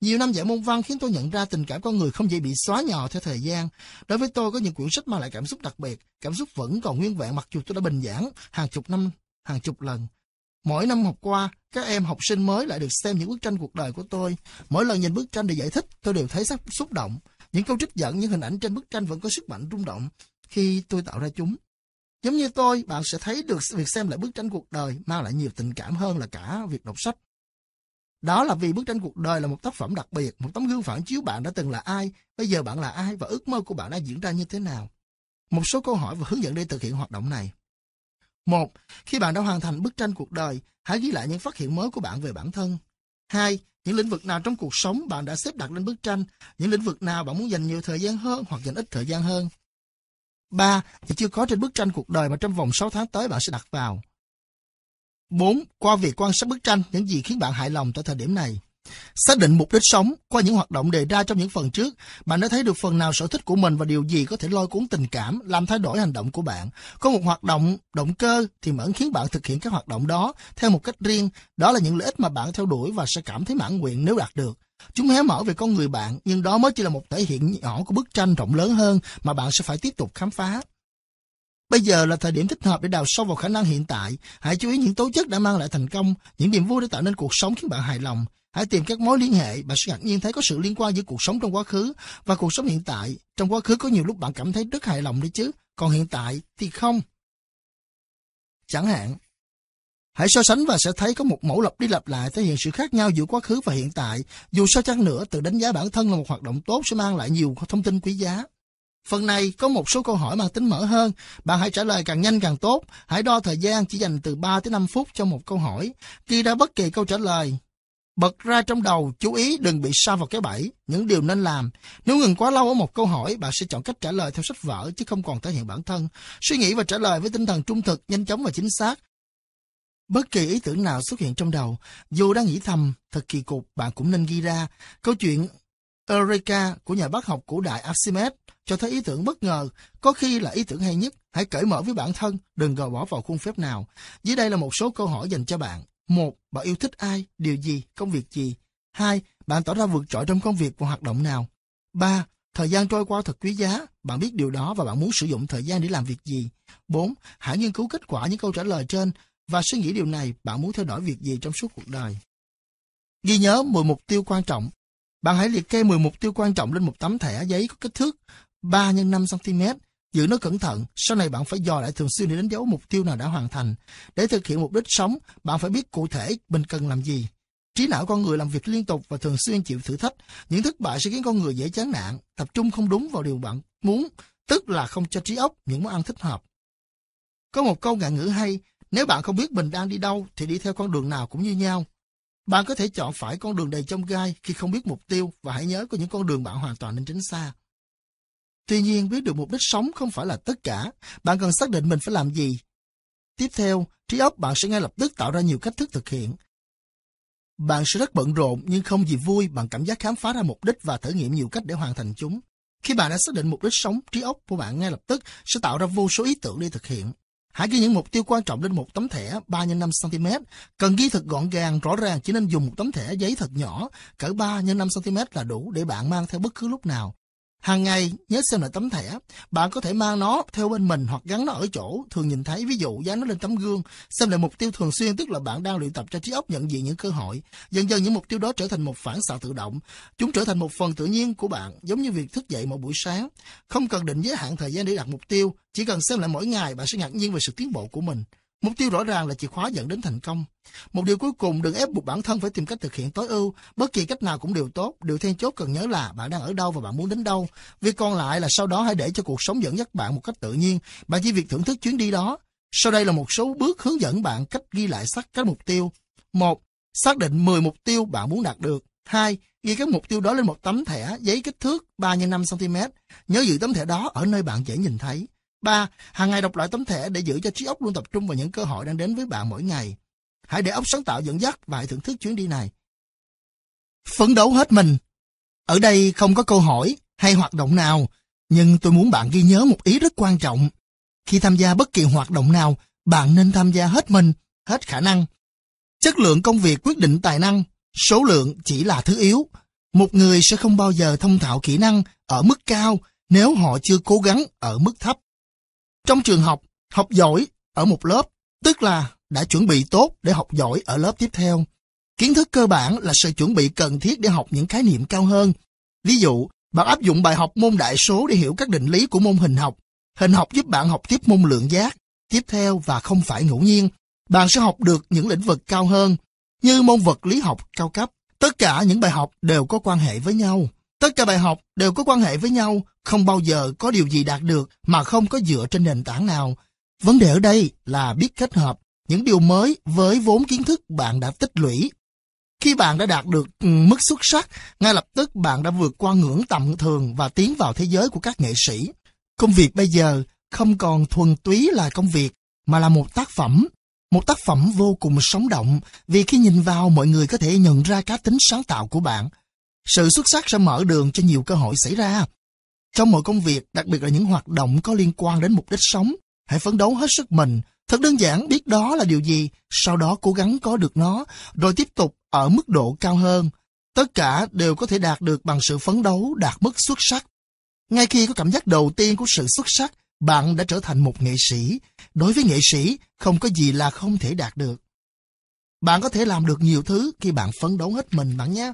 Nhiều năm dạy môn văn khiến tôi nhận ra tình cảm con người không dễ bị xóa nhòa theo thời gian. Đối với tôi có những quyển sách mang lại cảm xúc đặc biệt, cảm xúc vẫn còn nguyên vẹn mặc dù tôi đã bình giảng hàng chục năm, hàng chục lần. Mỗi năm học qua, các em học sinh mới lại được xem những bức tranh cuộc đời của tôi. Mỗi lần nhìn bức tranh để giải thích, tôi đều thấy xúc động. Những câu trích dẫn, những hình ảnh trên bức tranh vẫn có sức mạnh rung động khi tôi tạo ra chúng. Giống như tôi, bạn sẽ thấy được việc xem lại bức tranh cuộc đời mang lại nhiều tình cảm hơn là cả việc đọc sách. Đó là vì bức tranh cuộc đời là một tác phẩm đặc biệt, một tấm gương phản chiếu bạn đã từng là ai, bây giờ bạn là ai và ước mơ của bạn đã diễn ra như thế nào. Một số câu hỏi và hướng dẫn để thực hiện hoạt động này. Một, khi bạn đã hoàn thành bức tranh cuộc đời, hãy ghi lại những phát hiện mới của bạn về bản thân. Hai, những lĩnh vực nào trong cuộc sống bạn đã xếp đặt lên bức tranh, những lĩnh vực nào bạn muốn dành nhiều thời gian hơn hoặc dành ít thời gian hơn. Ba, những chưa có trên bức tranh cuộc đời mà trong vòng 6 tháng tới bạn sẽ đặt vào. 4. Qua việc quan sát bức tranh, những gì khiến bạn hài lòng tại thời điểm này. Xác định mục đích sống qua những hoạt động đề ra trong những phần trước, bạn đã thấy được phần nào sở thích của mình và điều gì có thể lôi cuốn tình cảm, làm thay đổi hành động của bạn. Có một hoạt động, động cơ thì mẫn khiến bạn thực hiện các hoạt động đó theo một cách riêng. Đó là những lợi ích mà bạn theo đuổi và sẽ cảm thấy mãn nguyện nếu đạt được. Chúng hé mở về con người bạn, nhưng đó mới chỉ là một thể hiện nhỏ của bức tranh rộng lớn hơn mà bạn sẽ phải tiếp tục khám phá. Bây giờ là thời điểm thích hợp để đào sâu vào khả năng hiện tại. Hãy chú ý những tố chất đã mang lại thành công, những niềm vui để tạo nên cuộc sống khiến bạn hài lòng. Hãy tìm các mối liên hệ, bạn sẽ ngạc nhiên thấy có sự liên quan giữa cuộc sống trong quá khứ và cuộc sống hiện tại. Trong quá khứ có nhiều lúc bạn cảm thấy rất hài lòng đấy chứ, còn hiện tại thì không. Chẳng hạn, hãy so sánh và sẽ thấy có một mẫu lặp đi lặp lại thể hiện sự khác nhau giữa quá khứ và hiện tại. Dù sao chăng nữa, tự đánh giá bản thân là một hoạt động tốt sẽ mang lại nhiều thông tin quý giá. Phần này có một số câu hỏi mang tính mở hơn. Bạn hãy trả lời càng nhanh càng tốt. Hãy đo thời gian chỉ dành từ 3 tới 5 phút cho một câu hỏi. Ghi ra bất kỳ câu trả lời. Bật ra trong đầu, chú ý đừng bị sa vào cái bẫy, những điều nên làm. Nếu ngừng quá lâu ở một câu hỏi, bạn sẽ chọn cách trả lời theo sách vở chứ không còn thể hiện bản thân. Suy nghĩ và trả lời với tinh thần trung thực, nhanh chóng và chính xác. Bất kỳ ý tưởng nào xuất hiện trong đầu, dù đang nghĩ thầm, thật kỳ cục, bạn cũng nên ghi ra. Câu chuyện Eureka của nhà bác học cổ đại Archimedes cho thấy ý tưởng bất ngờ, có khi là ý tưởng hay nhất. Hãy cởi mở với bản thân, đừng gò bỏ vào khuôn phép nào. Dưới đây là một số câu hỏi dành cho bạn. Một, bạn yêu thích ai, điều gì, công việc gì? Hai, bạn tỏ ra vượt trội trong công việc và hoạt động nào? Ba, thời gian trôi qua thật quý giá, bạn biết điều đó và bạn muốn sử dụng thời gian để làm việc gì? Bốn, hãy nghiên cứu kết quả những câu trả lời trên và suy nghĩ điều này bạn muốn theo đuổi việc gì trong suốt cuộc đời. Ghi nhớ 10 mục tiêu quan trọng bạn hãy liệt kê 10 mục tiêu quan trọng lên một tấm thẻ giấy có kích thước 3 x 5 cm. Giữ nó cẩn thận, sau này bạn phải dò lại thường xuyên để đánh dấu mục tiêu nào đã hoàn thành. Để thực hiện mục đích sống, bạn phải biết cụ thể mình cần làm gì. Trí não con người làm việc liên tục và thường xuyên chịu thử thách. Những thất bại sẽ khiến con người dễ chán nản, tập trung không đúng vào điều bạn muốn, tức là không cho trí óc những món ăn thích hợp. Có một câu ngạn ngữ hay, nếu bạn không biết mình đang đi đâu thì đi theo con đường nào cũng như nhau. Bạn có thể chọn phải con đường đầy trong gai khi không biết mục tiêu và hãy nhớ có những con đường bạn hoàn toàn nên tránh xa. Tuy nhiên, biết được mục đích sống không phải là tất cả. Bạn cần xác định mình phải làm gì. Tiếp theo, trí óc bạn sẽ ngay lập tức tạo ra nhiều cách thức thực hiện. Bạn sẽ rất bận rộn nhưng không gì vui bằng cảm giác khám phá ra mục đích và thử nghiệm nhiều cách để hoàn thành chúng. Khi bạn đã xác định mục đích sống, trí óc của bạn ngay lập tức sẽ tạo ra vô số ý tưởng để thực hiện. Hãy ghi những mục tiêu quan trọng lên một tấm thẻ 3 x 5 cm. Cần ghi thật gọn gàng, rõ ràng chỉ nên dùng một tấm thẻ giấy thật nhỏ, cỡ 3 x 5 cm là đủ để bạn mang theo bất cứ lúc nào. Hàng ngày nhớ xem lại tấm thẻ, bạn có thể mang nó theo bên mình hoặc gắn nó ở chỗ thường nhìn thấy, ví dụ dán nó lên tấm gương, xem lại mục tiêu thường xuyên tức là bạn đang luyện tập cho trí óc nhận diện những cơ hội. Dần dần những mục tiêu đó trở thành một phản xạ tự động, chúng trở thành một phần tự nhiên của bạn, giống như việc thức dậy mỗi buổi sáng. Không cần định giới hạn thời gian để đặt mục tiêu, chỉ cần xem lại mỗi ngày bạn sẽ ngạc nhiên về sự tiến bộ của mình. Mục tiêu rõ ràng là chìa khóa dẫn đến thành công. Một điều cuối cùng, đừng ép buộc bản thân phải tìm cách thực hiện tối ưu. Bất kỳ cách nào cũng đều tốt. Điều then chốt cần nhớ là bạn đang ở đâu và bạn muốn đến đâu. Việc còn lại là sau đó hãy để cho cuộc sống dẫn dắt bạn một cách tự nhiên. Bạn chỉ việc thưởng thức chuyến đi đó. Sau đây là một số bước hướng dẫn bạn cách ghi lại sắc các mục tiêu. một Xác định 10 mục tiêu bạn muốn đạt được. 2. Ghi các mục tiêu đó lên một tấm thẻ giấy kích thước 3 x 5 cm. Nhớ giữ tấm thẻ đó ở nơi bạn dễ nhìn thấy. 3. Hàng ngày đọc lại tấm thẻ để giữ cho trí óc luôn tập trung vào những cơ hội đang đến với bạn mỗi ngày. Hãy để óc sáng tạo dẫn dắt và hãy thưởng thức chuyến đi này. Phấn đấu hết mình. Ở đây không có câu hỏi hay hoạt động nào, nhưng tôi muốn bạn ghi nhớ một ý rất quan trọng. Khi tham gia bất kỳ hoạt động nào, bạn nên tham gia hết mình, hết khả năng. Chất lượng công việc quyết định tài năng, số lượng chỉ là thứ yếu. Một người sẽ không bao giờ thông thạo kỹ năng ở mức cao nếu họ chưa cố gắng ở mức thấp. Trong trường học, học giỏi ở một lớp, tức là đã chuẩn bị tốt để học giỏi ở lớp tiếp theo. Kiến thức cơ bản là sự chuẩn bị cần thiết để học những khái niệm cao hơn. Ví dụ, bạn áp dụng bài học môn đại số để hiểu các định lý của môn hình học. Hình học giúp bạn học tiếp môn lượng giác. Tiếp theo và không phải ngẫu nhiên, bạn sẽ học được những lĩnh vực cao hơn, như môn vật lý học cao cấp. Tất cả những bài học đều có quan hệ với nhau. Tất cả bài học đều có quan hệ với nhau, không bao giờ có điều gì đạt được mà không có dựa trên nền tảng nào. Vấn đề ở đây là biết kết hợp những điều mới với vốn kiến thức bạn đã tích lũy. Khi bạn đã đạt được ừ, mức xuất sắc, ngay lập tức bạn đã vượt qua ngưỡng tầm thường và tiến vào thế giới của các nghệ sĩ. Công việc bây giờ không còn thuần túy là công việc, mà là một tác phẩm. Một tác phẩm vô cùng sống động, vì khi nhìn vào mọi người có thể nhận ra cá tính sáng tạo của bạn. Sự xuất sắc sẽ mở đường cho nhiều cơ hội xảy ra. Trong mọi công việc, đặc biệt là những hoạt động có liên quan đến mục đích sống, hãy phấn đấu hết sức mình. Thật đơn giản biết đó là điều gì, sau đó cố gắng có được nó, rồi tiếp tục ở mức độ cao hơn. Tất cả đều có thể đạt được bằng sự phấn đấu đạt mức xuất sắc. Ngay khi có cảm giác đầu tiên của sự xuất sắc, bạn đã trở thành một nghệ sĩ. Đối với nghệ sĩ, không có gì là không thể đạt được. Bạn có thể làm được nhiều thứ khi bạn phấn đấu hết mình bạn nhé.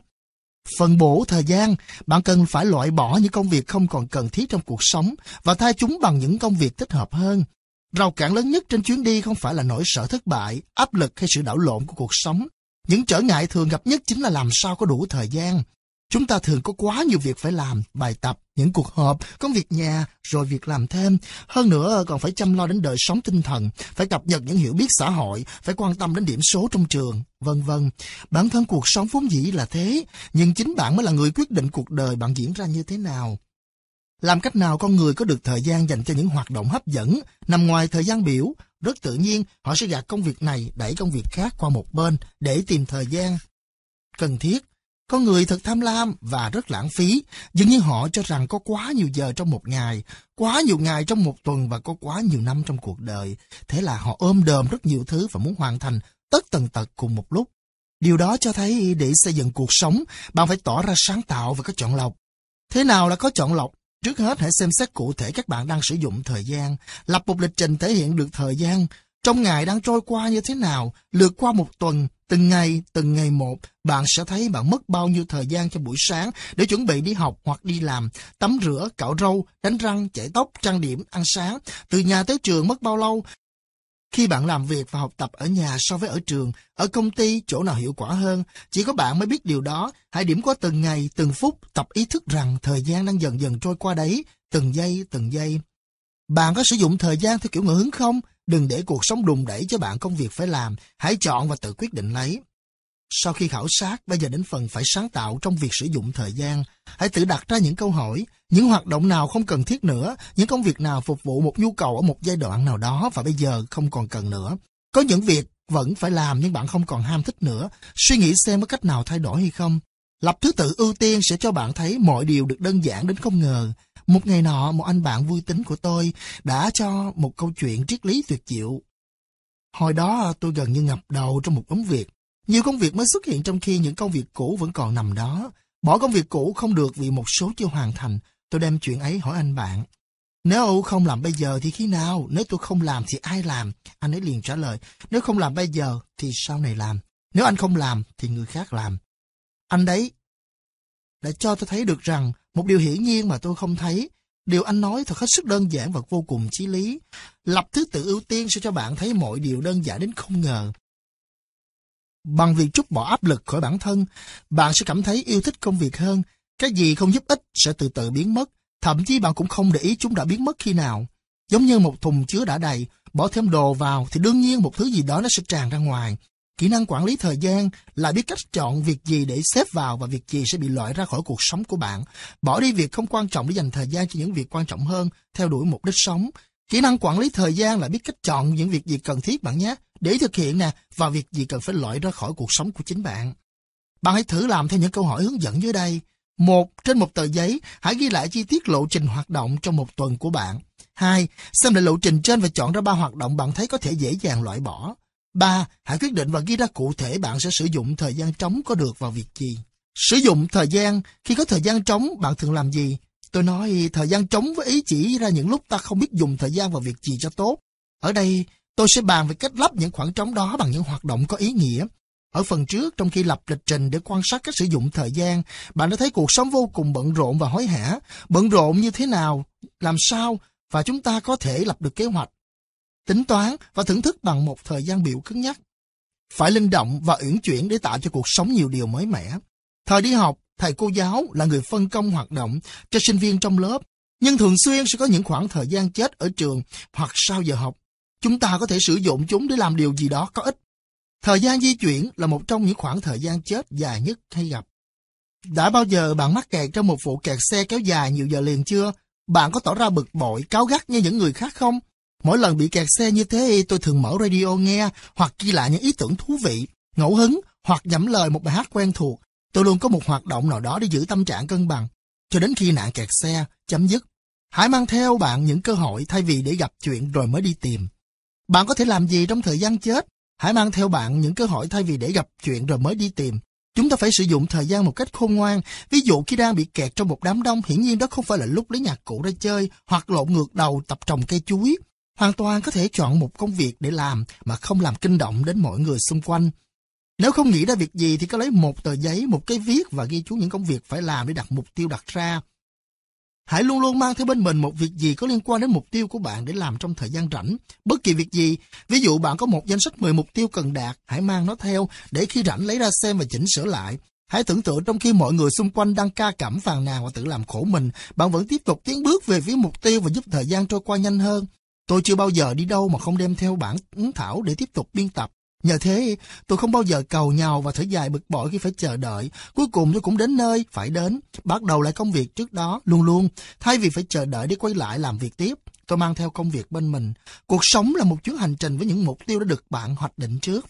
Phần bổ thời gian, bạn cần phải loại bỏ những công việc không còn cần thiết trong cuộc sống và thay chúng bằng những công việc thích hợp hơn. Rào cản lớn nhất trên chuyến đi không phải là nỗi sợ thất bại, áp lực hay sự đảo lộn của cuộc sống. Những trở ngại thường gặp nhất chính là làm sao có đủ thời gian. Chúng ta thường có quá nhiều việc phải làm, bài tập, những cuộc họp, công việc nhà, rồi việc làm thêm. Hơn nữa còn phải chăm lo đến đời sống tinh thần, phải cập nhật những hiểu biết xã hội, phải quan tâm đến điểm số trong trường, vân vân. Bản thân cuộc sống vốn dĩ là thế, nhưng chính bạn mới là người quyết định cuộc đời bạn diễn ra như thế nào. Làm cách nào con người có được thời gian dành cho những hoạt động hấp dẫn, nằm ngoài thời gian biểu, rất tự nhiên họ sẽ gạt công việc này đẩy công việc khác qua một bên để tìm thời gian cần thiết con người thật tham lam và rất lãng phí, dường như họ cho rằng có quá nhiều giờ trong một ngày, quá nhiều ngày trong một tuần và có quá nhiều năm trong cuộc đời. Thế là họ ôm đờm rất nhiều thứ và muốn hoàn thành tất tần tật cùng một lúc. Điều đó cho thấy để xây dựng cuộc sống, bạn phải tỏ ra sáng tạo và có chọn lọc. Thế nào là có chọn lọc? Trước hết hãy xem xét cụ thể các bạn đang sử dụng thời gian, lập một lịch trình thể hiện được thời gian, trong ngày đang trôi qua như thế nào, lượt qua một tuần, từng ngày, từng ngày một, bạn sẽ thấy bạn mất bao nhiêu thời gian cho buổi sáng để chuẩn bị đi học hoặc đi làm, tắm rửa, cạo râu, đánh răng, chải tóc, trang điểm, ăn sáng. Từ nhà tới trường mất bao lâu? Khi bạn làm việc và học tập ở nhà so với ở trường, ở công ty, chỗ nào hiệu quả hơn, chỉ có bạn mới biết điều đó. Hãy điểm qua từng ngày, từng phút, tập ý thức rằng thời gian đang dần dần trôi qua đấy, từng giây, từng giây. Bạn có sử dụng thời gian theo kiểu ngẫu hứng không? Đừng để cuộc sống đùng đẩy cho bạn công việc phải làm, hãy chọn và tự quyết định lấy. Sau khi khảo sát, bây giờ đến phần phải sáng tạo trong việc sử dụng thời gian. Hãy tự đặt ra những câu hỏi, những hoạt động nào không cần thiết nữa, những công việc nào phục vụ một nhu cầu ở một giai đoạn nào đó và bây giờ không còn cần nữa. Có những việc vẫn phải làm nhưng bạn không còn ham thích nữa, suy nghĩ xem có cách nào thay đổi hay không. Lập thứ tự ưu tiên sẽ cho bạn thấy mọi điều được đơn giản đến không ngờ. Một ngày nọ, một anh bạn vui tính của tôi đã cho một câu chuyện triết lý tuyệt diệu. Hồi đó tôi gần như ngập đầu trong một đống việc. Nhiều công việc mới xuất hiện trong khi những công việc cũ vẫn còn nằm đó. Bỏ công việc cũ không được vì một số chưa hoàn thành. Tôi đem chuyện ấy hỏi anh bạn. Nếu không làm bây giờ thì khi nào? Nếu tôi không làm thì ai làm? Anh ấy liền trả lời. Nếu không làm bây giờ thì sau này làm. Nếu anh không làm thì người khác làm. Anh đấy đã cho tôi thấy được rằng một điều hiển nhiên mà tôi không thấy, điều anh nói thật hết sức đơn giản và vô cùng chí lý. Lập thứ tự ưu tiên sẽ cho bạn thấy mọi điều đơn giản đến không ngờ. Bằng việc trút bỏ áp lực khỏi bản thân, bạn sẽ cảm thấy yêu thích công việc hơn. Cái gì không giúp ích sẽ từ từ biến mất, thậm chí bạn cũng không để ý chúng đã biến mất khi nào. Giống như một thùng chứa đã đầy, bỏ thêm đồ vào thì đương nhiên một thứ gì đó nó sẽ tràn ra ngoài. Kỹ năng quản lý thời gian là biết cách chọn việc gì để xếp vào và việc gì sẽ bị loại ra khỏi cuộc sống của bạn. Bỏ đi việc không quan trọng để dành thời gian cho những việc quan trọng hơn, theo đuổi mục đích sống. Kỹ năng quản lý thời gian là biết cách chọn những việc gì cần thiết bạn nhé, để thực hiện nè, và việc gì cần phải loại ra khỏi cuộc sống của chính bạn. Bạn hãy thử làm theo những câu hỏi hướng dẫn dưới đây. Một, trên một tờ giấy, hãy ghi lại chi tiết lộ trình hoạt động trong một tuần của bạn. Hai, xem lại lộ trình trên và chọn ra ba hoạt động bạn thấy có thể dễ dàng loại bỏ. 3. Hãy quyết định và ghi ra cụ thể bạn sẽ sử dụng thời gian trống có được vào việc gì. Sử dụng thời gian, khi có thời gian trống, bạn thường làm gì? Tôi nói thời gian trống với ý chỉ ra những lúc ta không biết dùng thời gian vào việc gì cho tốt. Ở đây, tôi sẽ bàn về cách lấp những khoảng trống đó bằng những hoạt động có ý nghĩa. Ở phần trước, trong khi lập lịch trình để quan sát cách sử dụng thời gian, bạn đã thấy cuộc sống vô cùng bận rộn và hối hả. Bận rộn như thế nào, làm sao, và chúng ta có thể lập được kế hoạch tính toán và thưởng thức bằng một thời gian biểu cứng nhắc. Phải linh động và uyển chuyển để tạo cho cuộc sống nhiều điều mới mẻ. Thời đi học, thầy cô giáo là người phân công hoạt động cho sinh viên trong lớp, nhưng thường xuyên sẽ có những khoảng thời gian chết ở trường hoặc sau giờ học. Chúng ta có thể sử dụng chúng để làm điều gì đó có ích. Thời gian di chuyển là một trong những khoảng thời gian chết dài nhất hay gặp. Đã bao giờ bạn mắc kẹt trong một vụ kẹt xe kéo dài nhiều giờ liền chưa? Bạn có tỏ ra bực bội, cáo gắt như những người khác không? Mỗi lần bị kẹt xe như thế tôi thường mở radio nghe hoặc ghi lại những ý tưởng thú vị, ngẫu hứng hoặc nhẩm lời một bài hát quen thuộc. Tôi luôn có một hoạt động nào đó để giữ tâm trạng cân bằng, cho đến khi nạn kẹt xe chấm dứt. Hãy mang theo bạn những cơ hội thay vì để gặp chuyện rồi mới đi tìm. Bạn có thể làm gì trong thời gian chết? Hãy mang theo bạn những cơ hội thay vì để gặp chuyện rồi mới đi tìm. Chúng ta phải sử dụng thời gian một cách khôn ngoan. Ví dụ khi đang bị kẹt trong một đám đông, hiển nhiên đó không phải là lúc lấy nhạc cụ ra chơi hoặc lộn ngược đầu tập trồng cây chuối. Hoàn toàn có thể chọn một công việc để làm mà không làm kinh động đến mọi người xung quanh. Nếu không nghĩ ra việc gì thì cứ lấy một tờ giấy, một cái viết và ghi chú những công việc phải làm để đặt mục tiêu đặt ra. Hãy luôn luôn mang theo bên mình một việc gì có liên quan đến mục tiêu của bạn để làm trong thời gian rảnh. Bất kỳ việc gì, ví dụ bạn có một danh sách 10 mục tiêu cần đạt, hãy mang nó theo để khi rảnh lấy ra xem và chỉnh sửa lại. Hãy tưởng tượng trong khi mọi người xung quanh đang ca cảm phàn nàn và tự làm khổ mình, bạn vẫn tiếp tục tiến bước về phía mục tiêu và giúp thời gian trôi qua nhanh hơn. Tôi chưa bao giờ đi đâu mà không đem theo bản ứng thảo để tiếp tục biên tập. Nhờ thế, tôi không bao giờ cầu nhau và thở dài bực bội khi phải chờ đợi. Cuối cùng tôi cũng đến nơi, phải đến, bắt đầu lại công việc trước đó, luôn luôn, thay vì phải chờ đợi để quay lại làm việc tiếp. Tôi mang theo công việc bên mình. Cuộc sống là một chuyến hành trình với những mục tiêu đã được bạn hoạch định trước.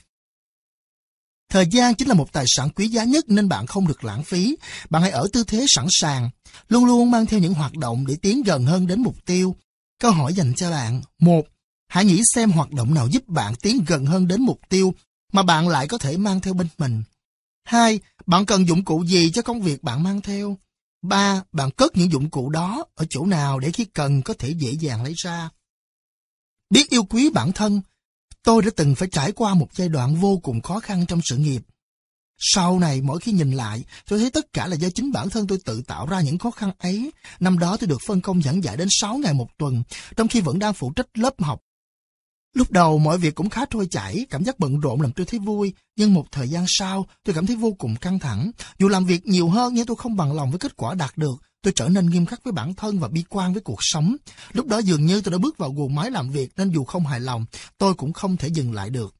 Thời gian chính là một tài sản quý giá nhất nên bạn không được lãng phí. Bạn hãy ở tư thế sẵn sàng, luôn luôn mang theo những hoạt động để tiến gần hơn đến mục tiêu. Câu hỏi dành cho bạn. một Hãy nghĩ xem hoạt động nào giúp bạn tiến gần hơn đến mục tiêu mà bạn lại có thể mang theo bên mình. 2. Bạn cần dụng cụ gì cho công việc bạn mang theo? 3. Bạn cất những dụng cụ đó ở chỗ nào để khi cần có thể dễ dàng lấy ra? Biết yêu quý bản thân, tôi đã từng phải trải qua một giai đoạn vô cùng khó khăn trong sự nghiệp. Sau này, mỗi khi nhìn lại, tôi thấy tất cả là do chính bản thân tôi tự tạo ra những khó khăn ấy. Năm đó tôi được phân công giảng dạy đến 6 ngày một tuần, trong khi vẫn đang phụ trách lớp học Lúc đầu mọi việc cũng khá trôi chảy, cảm giác bận rộn làm tôi thấy vui, nhưng một thời gian sau tôi cảm thấy vô cùng căng thẳng. Dù làm việc nhiều hơn nhưng tôi không bằng lòng với kết quả đạt được. Tôi trở nên nghiêm khắc với bản thân và bi quan với cuộc sống. Lúc đó dường như tôi đã bước vào guồng máy làm việc nên dù không hài lòng, tôi cũng không thể dừng lại được.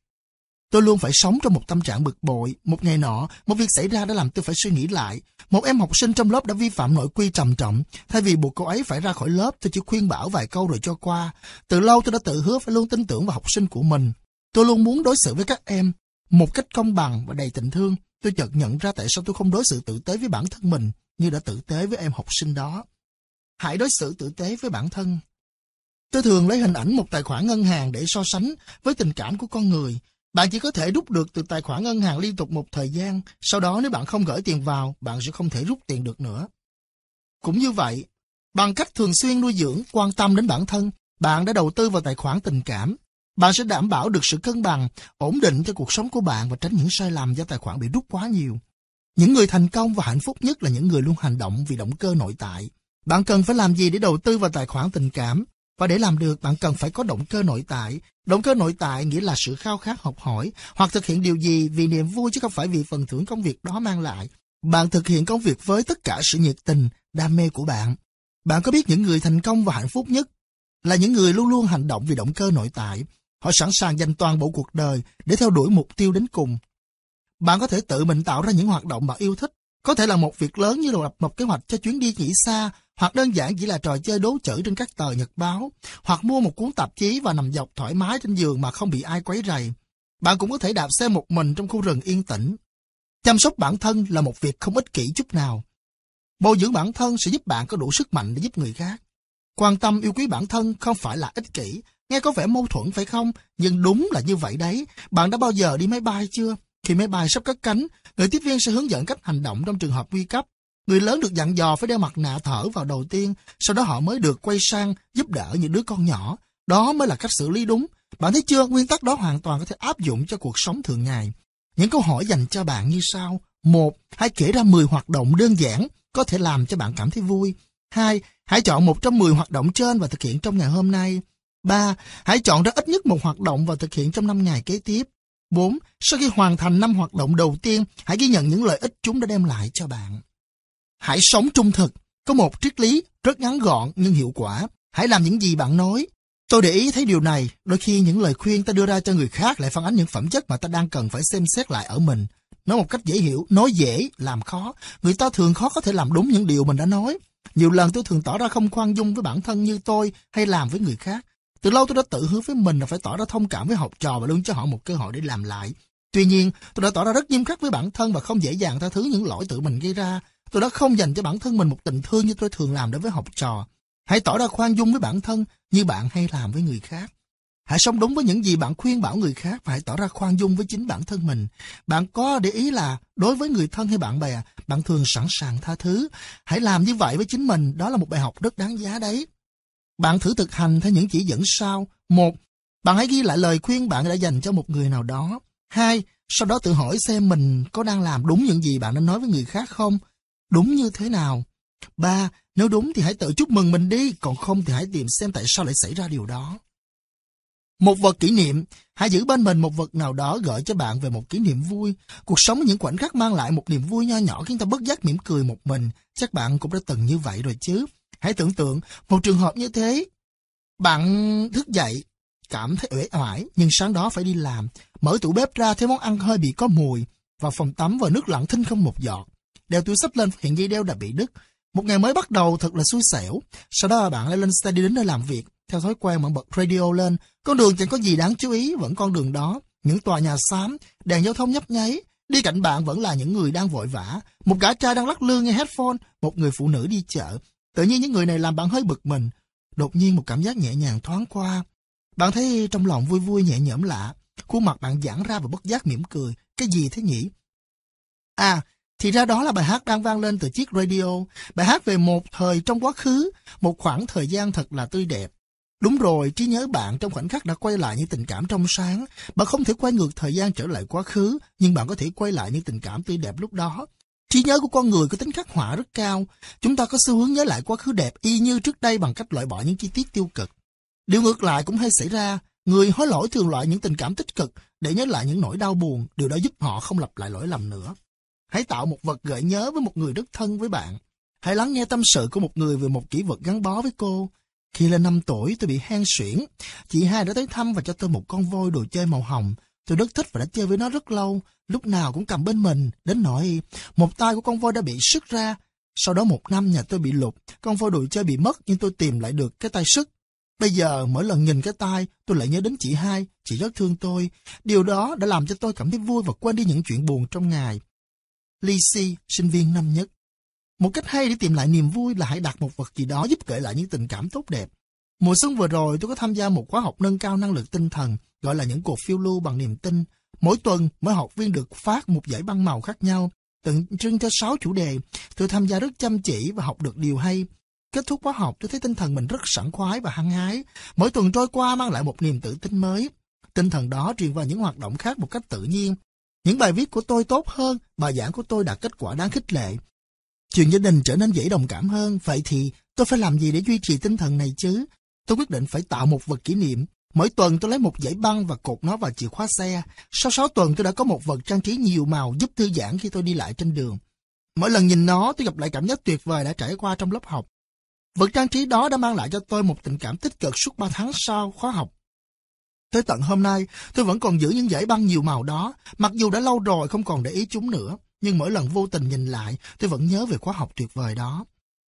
Tôi luôn phải sống trong một tâm trạng bực bội. Một ngày nọ, một việc xảy ra đã làm tôi phải suy nghĩ lại. Một em học sinh trong lớp đã vi phạm nội quy trầm trọng. Thay vì buộc cô ấy phải ra khỏi lớp, tôi chỉ khuyên bảo vài câu rồi cho qua. Từ lâu tôi đã tự hứa phải luôn tin tưởng vào học sinh của mình. Tôi luôn muốn đối xử với các em một cách công bằng và đầy tình thương. Tôi chợt nhận ra tại sao tôi không đối xử tử tế với bản thân mình như đã tử tế với em học sinh đó. Hãy đối xử tử tế với bản thân. Tôi thường lấy hình ảnh một tài khoản ngân hàng để so sánh với tình cảm của con người. Bạn chỉ có thể rút được từ tài khoản ngân hàng liên tục một thời gian, sau đó nếu bạn không gửi tiền vào, bạn sẽ không thể rút tiền được nữa. Cũng như vậy, bằng cách thường xuyên nuôi dưỡng, quan tâm đến bản thân, bạn đã đầu tư vào tài khoản tình cảm. Bạn sẽ đảm bảo được sự cân bằng, ổn định cho cuộc sống của bạn và tránh những sai lầm do tài khoản bị rút quá nhiều. Những người thành công và hạnh phúc nhất là những người luôn hành động vì động cơ nội tại. Bạn cần phải làm gì để đầu tư vào tài khoản tình cảm? Và để làm được, bạn cần phải có động cơ nội tại. Động cơ nội tại nghĩa là sự khao khát học hỏi hoặc thực hiện điều gì vì niềm vui chứ không phải vì phần thưởng công việc đó mang lại. Bạn thực hiện công việc với tất cả sự nhiệt tình, đam mê của bạn. Bạn có biết những người thành công và hạnh phúc nhất là những người luôn luôn hành động vì động cơ nội tại. Họ sẵn sàng dành toàn bộ cuộc đời để theo đuổi mục tiêu đến cùng. Bạn có thể tự mình tạo ra những hoạt động bạn yêu thích. Có thể là một việc lớn như lập một kế hoạch cho chuyến đi nghỉ xa hoặc đơn giản chỉ là trò chơi đố chữ trên các tờ nhật báo, hoặc mua một cuốn tạp chí và nằm dọc thoải mái trên giường mà không bị ai quấy rầy. Bạn cũng có thể đạp xe một mình trong khu rừng yên tĩnh. Chăm sóc bản thân là một việc không ích kỷ chút nào. Bồi dưỡng bản thân sẽ giúp bạn có đủ sức mạnh để giúp người khác. Quan tâm yêu quý bản thân không phải là ích kỷ, nghe có vẻ mâu thuẫn phải không? Nhưng đúng là như vậy đấy. Bạn đã bao giờ đi máy bay chưa? Khi máy bay sắp cất cánh, người tiếp viên sẽ hướng dẫn cách hành động trong trường hợp nguy cấp. Người lớn được dặn dò phải đeo mặt nạ thở vào đầu tiên, sau đó họ mới được quay sang giúp đỡ những đứa con nhỏ. Đó mới là cách xử lý đúng. Bạn thấy chưa, nguyên tắc đó hoàn toàn có thể áp dụng cho cuộc sống thường ngày. Những câu hỏi dành cho bạn như sau. Một, hãy kể ra 10 hoạt động đơn giản có thể làm cho bạn cảm thấy vui. Hai, hãy chọn một trong 10 hoạt động trên và thực hiện trong ngày hôm nay. Ba, hãy chọn ra ít nhất một hoạt động và thực hiện trong 5 ngày kế tiếp. 4. Sau khi hoàn thành năm hoạt động đầu tiên, hãy ghi nhận những lợi ích chúng đã đem lại cho bạn. Hãy sống trung thực. Có một triết lý rất ngắn gọn nhưng hiệu quả. Hãy làm những gì bạn nói. Tôi để ý thấy điều này, đôi khi những lời khuyên ta đưa ra cho người khác lại phản ánh những phẩm chất mà ta đang cần phải xem xét lại ở mình. Nói một cách dễ hiểu, nói dễ, làm khó. Người ta thường khó có thể làm đúng những điều mình đã nói. Nhiều lần tôi thường tỏ ra không khoan dung với bản thân như tôi hay làm với người khác. Từ lâu tôi đã tự hứa với mình là phải tỏ ra thông cảm với học trò và luôn cho họ một cơ hội để làm lại. Tuy nhiên, tôi đã tỏ ra rất nghiêm khắc với bản thân và không dễ dàng tha thứ những lỗi tự mình gây ra. Tôi đã không dành cho bản thân mình một tình thương như tôi thường làm đối với học trò. Hãy tỏ ra khoan dung với bản thân như bạn hay làm với người khác. Hãy sống đúng với những gì bạn khuyên bảo người khác và hãy tỏ ra khoan dung với chính bản thân mình. Bạn có để ý là đối với người thân hay bạn bè, bạn thường sẵn sàng tha thứ. Hãy làm như vậy với chính mình, đó là một bài học rất đáng giá đấy. Bạn thử thực hành theo những chỉ dẫn sau. Một, bạn hãy ghi lại lời khuyên bạn đã dành cho một người nào đó. Hai, Sau đó tự hỏi xem mình có đang làm đúng những gì bạn đã nói với người khác không? Đúng như thế nào? Ba, nếu đúng thì hãy tự chúc mừng mình đi, còn không thì hãy tìm xem tại sao lại xảy ra điều đó. Một vật kỷ niệm, hãy giữ bên mình một vật nào đó gợi cho bạn về một kỷ niệm vui. Cuộc sống những khoảnh khắc mang lại một niềm vui nho nhỏ khiến ta bất giác mỉm cười một mình. Chắc bạn cũng đã từng như vậy rồi chứ. Hãy tưởng tượng một trường hợp như thế. Bạn thức dậy, cảm thấy uể oải, nhưng sáng đó phải đi làm. Mở tủ bếp ra thấy món ăn hơi bị có mùi. Vào phòng tắm và nước lặng thinh không một giọt. Đeo túi sắp lên hiện dây đeo đã bị đứt. Một ngày mới bắt đầu thật là xui xẻo. Sau đó bạn lại lên xe đi đến nơi làm việc. Theo thói quen bạn bật radio lên. Con đường chẳng có gì đáng chú ý, vẫn con đường đó. Những tòa nhà xám, đèn giao thông nhấp nháy. Đi cạnh bạn vẫn là những người đang vội vã. Một gã trai đang lắc lư nghe headphone, một người phụ nữ đi chợ. Tự nhiên những người này làm bạn hơi bực mình. Đột nhiên một cảm giác nhẹ nhàng thoáng qua. Bạn thấy trong lòng vui vui nhẹ nhõm lạ. Khuôn mặt bạn giãn ra và bất giác mỉm cười. Cái gì thế nhỉ? À, thì ra đó là bài hát đang vang lên từ chiếc radio. Bài hát về một thời trong quá khứ, một khoảng thời gian thật là tươi đẹp. Đúng rồi, trí nhớ bạn trong khoảnh khắc đã quay lại những tình cảm trong sáng. Bạn không thể quay ngược thời gian trở lại quá khứ, nhưng bạn có thể quay lại những tình cảm tươi đẹp lúc đó. Trí nhớ của con người có tính khắc họa rất cao. Chúng ta có xu hướng nhớ lại quá khứ đẹp y như trước đây bằng cách loại bỏ những chi tiết tiêu cực. Điều ngược lại cũng hay xảy ra. Người hối lỗi thường loại những tình cảm tích cực để nhớ lại những nỗi đau buồn. Điều đó giúp họ không lặp lại lỗi lầm nữa. Hãy tạo một vật gợi nhớ với một người rất thân với bạn. Hãy lắng nghe tâm sự của một người về một kỷ vật gắn bó với cô. Khi lên 5 tuổi tôi bị hen suyễn. Chị hai đã tới thăm và cho tôi một con voi đồ chơi màu hồng. Tôi rất thích và đã chơi với nó rất lâu, lúc nào cũng cầm bên mình, đến nỗi một tay của con voi đã bị sức ra. Sau đó một năm nhà tôi bị lục, con voi đồ chơi bị mất nhưng tôi tìm lại được cái tay sức. Bây giờ mỗi lần nhìn cái tay, tôi lại nhớ đến chị hai, chị rất thương tôi. Điều đó đã làm cho tôi cảm thấy vui và quên đi những chuyện buồn trong ngày. Lisi, sinh viên năm nhất. Một cách hay để tìm lại niềm vui là hãy đặt một vật gì đó giúp kể lại những tình cảm tốt đẹp. Mùa xuân vừa rồi tôi có tham gia một khóa học nâng cao năng lực tinh thần, gọi là những cuộc phiêu lưu bằng niềm tin. Mỗi tuần, mỗi học viên được phát một giải băng màu khác nhau, tượng trưng cho sáu chủ đề. Tôi tham gia rất chăm chỉ và học được điều hay. Kết thúc khóa học, tôi thấy tinh thần mình rất sảng khoái và hăng hái. Mỗi tuần trôi qua mang lại một niềm tự tin mới. Tinh thần đó truyền vào những hoạt động khác một cách tự nhiên. Những bài viết của tôi tốt hơn, bài giảng của tôi đạt kết quả đáng khích lệ. Chuyện gia đình trở nên dễ đồng cảm hơn, vậy thì tôi phải làm gì để duy trì tinh thần này chứ? Tôi quyết định phải tạo một vật kỷ niệm. Mỗi tuần tôi lấy một dãy băng và cột nó vào chìa khóa xe. Sau 6 tuần tôi đã có một vật trang trí nhiều màu giúp thư giãn khi tôi đi lại trên đường. Mỗi lần nhìn nó tôi gặp lại cảm giác tuyệt vời đã trải qua trong lớp học. Vật trang trí đó đã mang lại cho tôi một tình cảm tích cực suốt 3 tháng sau khóa học. Tới tận hôm nay, tôi vẫn còn giữ những dãy băng nhiều màu đó, mặc dù đã lâu rồi không còn để ý chúng nữa. Nhưng mỗi lần vô tình nhìn lại, tôi vẫn nhớ về khóa học tuyệt vời đó.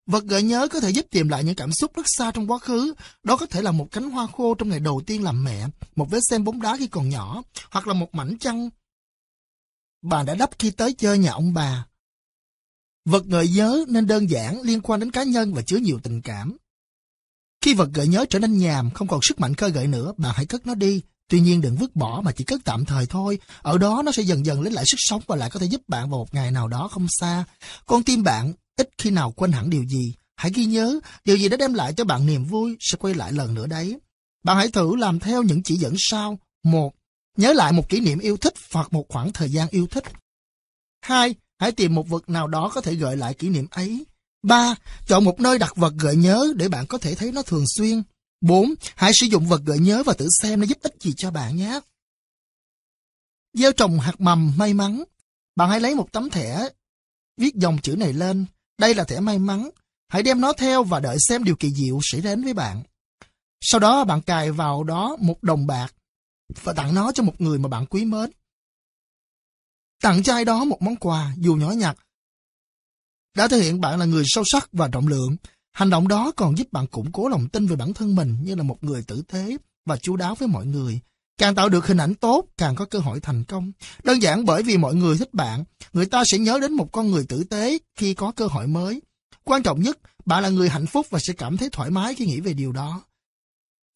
Vật gợi nhớ có thể giúp tìm lại những cảm xúc rất xa trong quá khứ. Đó có thể là một cánh hoa khô trong ngày đầu tiên làm mẹ, một vết xem bóng đá khi còn nhỏ, hoặc là một mảnh chăn bà đã đắp khi tới chơi nhà ông bà. Vật gợi nhớ nên đơn giản, liên quan đến cá nhân và chứa nhiều tình cảm. Khi vật gợi nhớ trở nên nhàm, không còn sức mạnh khơi gợi nữa, bạn hãy cất nó đi. Tuy nhiên đừng vứt bỏ mà chỉ cất tạm thời thôi. Ở đó nó sẽ dần dần lấy lại sức sống và lại có thể giúp bạn vào một ngày nào đó không xa. Con tim bạn ít khi nào quên hẳn điều gì. Hãy ghi nhớ, điều gì đã đem lại cho bạn niềm vui sẽ quay lại lần nữa đấy. Bạn hãy thử làm theo những chỉ dẫn sau. Một, nhớ lại một kỷ niệm yêu thích hoặc một khoảng thời gian yêu thích. Hai, hãy tìm một vật nào đó có thể gợi lại kỷ niệm ấy. 3. Chọn một nơi đặt vật gợi nhớ để bạn có thể thấy nó thường xuyên. 4. Hãy sử dụng vật gợi nhớ và tự xem nó giúp ích gì cho bạn nhé. Gieo trồng hạt mầm may mắn. Bạn hãy lấy một tấm thẻ, viết dòng chữ này lên. Đây là thẻ may mắn. Hãy đem nó theo và đợi xem điều kỳ diệu xảy đến với bạn. Sau đó bạn cài vào đó một đồng bạc và tặng nó cho một người mà bạn quý mến. Tặng cho ai đó một món quà dù nhỏ nhặt đã thể hiện bạn là người sâu sắc và trọng lượng. Hành động đó còn giúp bạn củng cố lòng tin về bản thân mình như là một người tử tế và chú đáo với mọi người. Càng tạo được hình ảnh tốt, càng có cơ hội thành công. Đơn giản bởi vì mọi người thích bạn, người ta sẽ nhớ đến một con người tử tế khi có cơ hội mới. Quan trọng nhất, bạn là người hạnh phúc và sẽ cảm thấy thoải mái khi nghĩ về điều đó.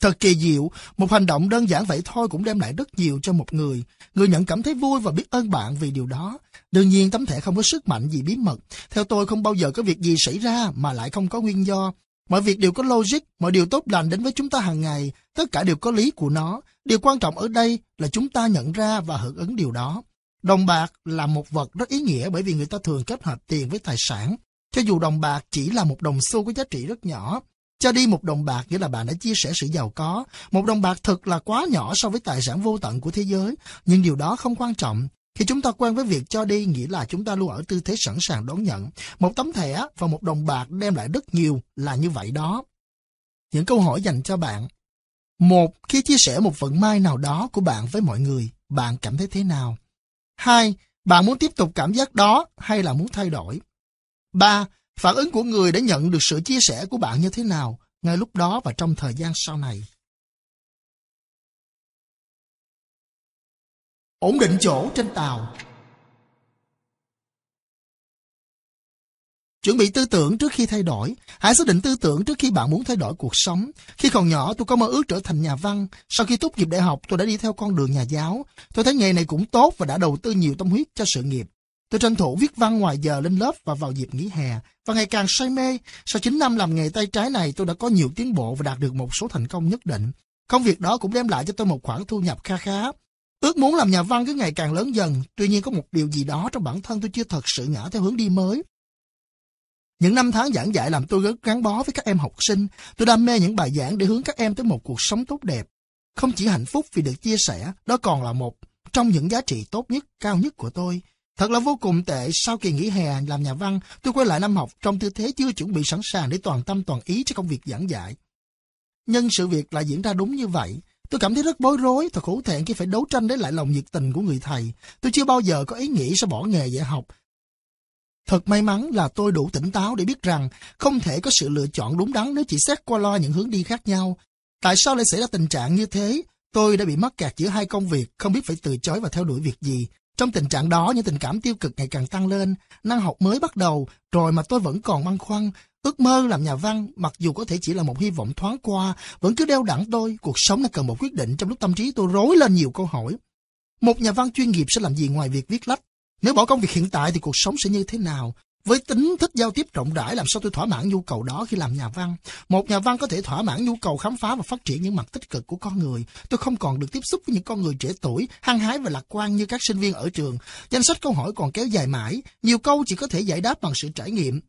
Thật kỳ diệu, một hành động đơn giản vậy thôi cũng đem lại rất nhiều cho một người. Người nhận cảm thấy vui và biết ơn bạn vì điều đó. Đương nhiên tấm thẻ không có sức mạnh gì bí mật. Theo tôi không bao giờ có việc gì xảy ra mà lại không có nguyên do. Mọi việc đều có logic, mọi điều tốt lành đến với chúng ta hàng ngày, tất cả đều có lý của nó. Điều quan trọng ở đây là chúng ta nhận ra và hưởng ứng điều đó. Đồng bạc là một vật rất ý nghĩa bởi vì người ta thường kết hợp tiền với tài sản. Cho dù đồng bạc chỉ là một đồng xu có giá trị rất nhỏ, cho đi một đồng bạc nghĩa là bạn đã chia sẻ sự giàu có. Một đồng bạc thực là quá nhỏ so với tài sản vô tận của thế giới, nhưng điều đó không quan trọng. Khi chúng ta quen với việc cho đi nghĩa là chúng ta luôn ở tư thế sẵn sàng đón nhận. Một tấm thẻ và một đồng bạc đem lại rất nhiều là như vậy đó. Những câu hỏi dành cho bạn. Một, khi chia sẻ một vận may nào đó của bạn với mọi người, bạn cảm thấy thế nào? Hai, bạn muốn tiếp tục cảm giác đó hay là muốn thay đổi? Ba, phản ứng của người đã nhận được sự chia sẻ của bạn như thế nào ngay lúc đó và trong thời gian sau này? Ổn định chỗ trên tàu Chuẩn bị tư tưởng trước khi thay đổi. Hãy xác định tư tưởng trước khi bạn muốn thay đổi cuộc sống. Khi còn nhỏ, tôi có mơ ước trở thành nhà văn. Sau khi tốt nghiệp đại học, tôi đã đi theo con đường nhà giáo. Tôi thấy nghề này cũng tốt và đã đầu tư nhiều tâm huyết cho sự nghiệp. Tôi tranh thủ viết văn ngoài giờ lên lớp và vào dịp nghỉ hè, và ngày càng say mê. Sau 9 năm làm nghề tay trái này, tôi đã có nhiều tiến bộ và đạt được một số thành công nhất định. Công việc đó cũng đem lại cho tôi một khoản thu nhập kha khá. Ước muốn làm nhà văn cứ ngày càng lớn dần, tuy nhiên có một điều gì đó trong bản thân tôi chưa thật sự ngã theo hướng đi mới. Những năm tháng giảng dạy làm tôi rất gắn bó với các em học sinh. Tôi đam mê những bài giảng để hướng các em tới một cuộc sống tốt đẹp. Không chỉ hạnh phúc vì được chia sẻ, đó còn là một trong những giá trị tốt nhất, cao nhất của tôi. Thật là vô cùng tệ, sau kỳ nghỉ hè làm nhà văn, tôi quay lại năm học trong tư thế chưa chuẩn bị sẵn sàng để toàn tâm toàn ý cho công việc giảng dạy. Nhưng sự việc lại diễn ra đúng như vậy. Tôi cảm thấy rất bối rối, thật hổ thẹn khi phải đấu tranh để lại lòng nhiệt tình của người thầy. Tôi chưa bao giờ có ý nghĩ sẽ bỏ nghề dạy học, Thật may mắn là tôi đủ tỉnh táo để biết rằng không thể có sự lựa chọn đúng đắn nếu chỉ xét qua loa những hướng đi khác nhau. Tại sao lại xảy ra tình trạng như thế? Tôi đã bị mắc kẹt giữa hai công việc, không biết phải từ chối và theo đuổi việc gì. Trong tình trạng đó, những tình cảm tiêu cực ngày càng tăng lên, năng học mới bắt đầu, rồi mà tôi vẫn còn băn khoăn. Ước mơ làm nhà văn, mặc dù có thể chỉ là một hy vọng thoáng qua, vẫn cứ đeo đẳng tôi. Cuộc sống đã cần một quyết định trong lúc tâm trí tôi rối lên nhiều câu hỏi. Một nhà văn chuyên nghiệp sẽ làm gì ngoài việc viết lách? Nếu bỏ công việc hiện tại thì cuộc sống sẽ như thế nào? Với tính thích giao tiếp rộng rãi làm sao tôi thỏa mãn nhu cầu đó khi làm nhà văn? Một nhà văn có thể thỏa mãn nhu cầu khám phá và phát triển những mặt tích cực của con người. Tôi không còn được tiếp xúc với những con người trẻ tuổi, hăng hái và lạc quan như các sinh viên ở trường. Danh sách câu hỏi còn kéo dài mãi, nhiều câu chỉ có thể giải đáp bằng sự trải nghiệm.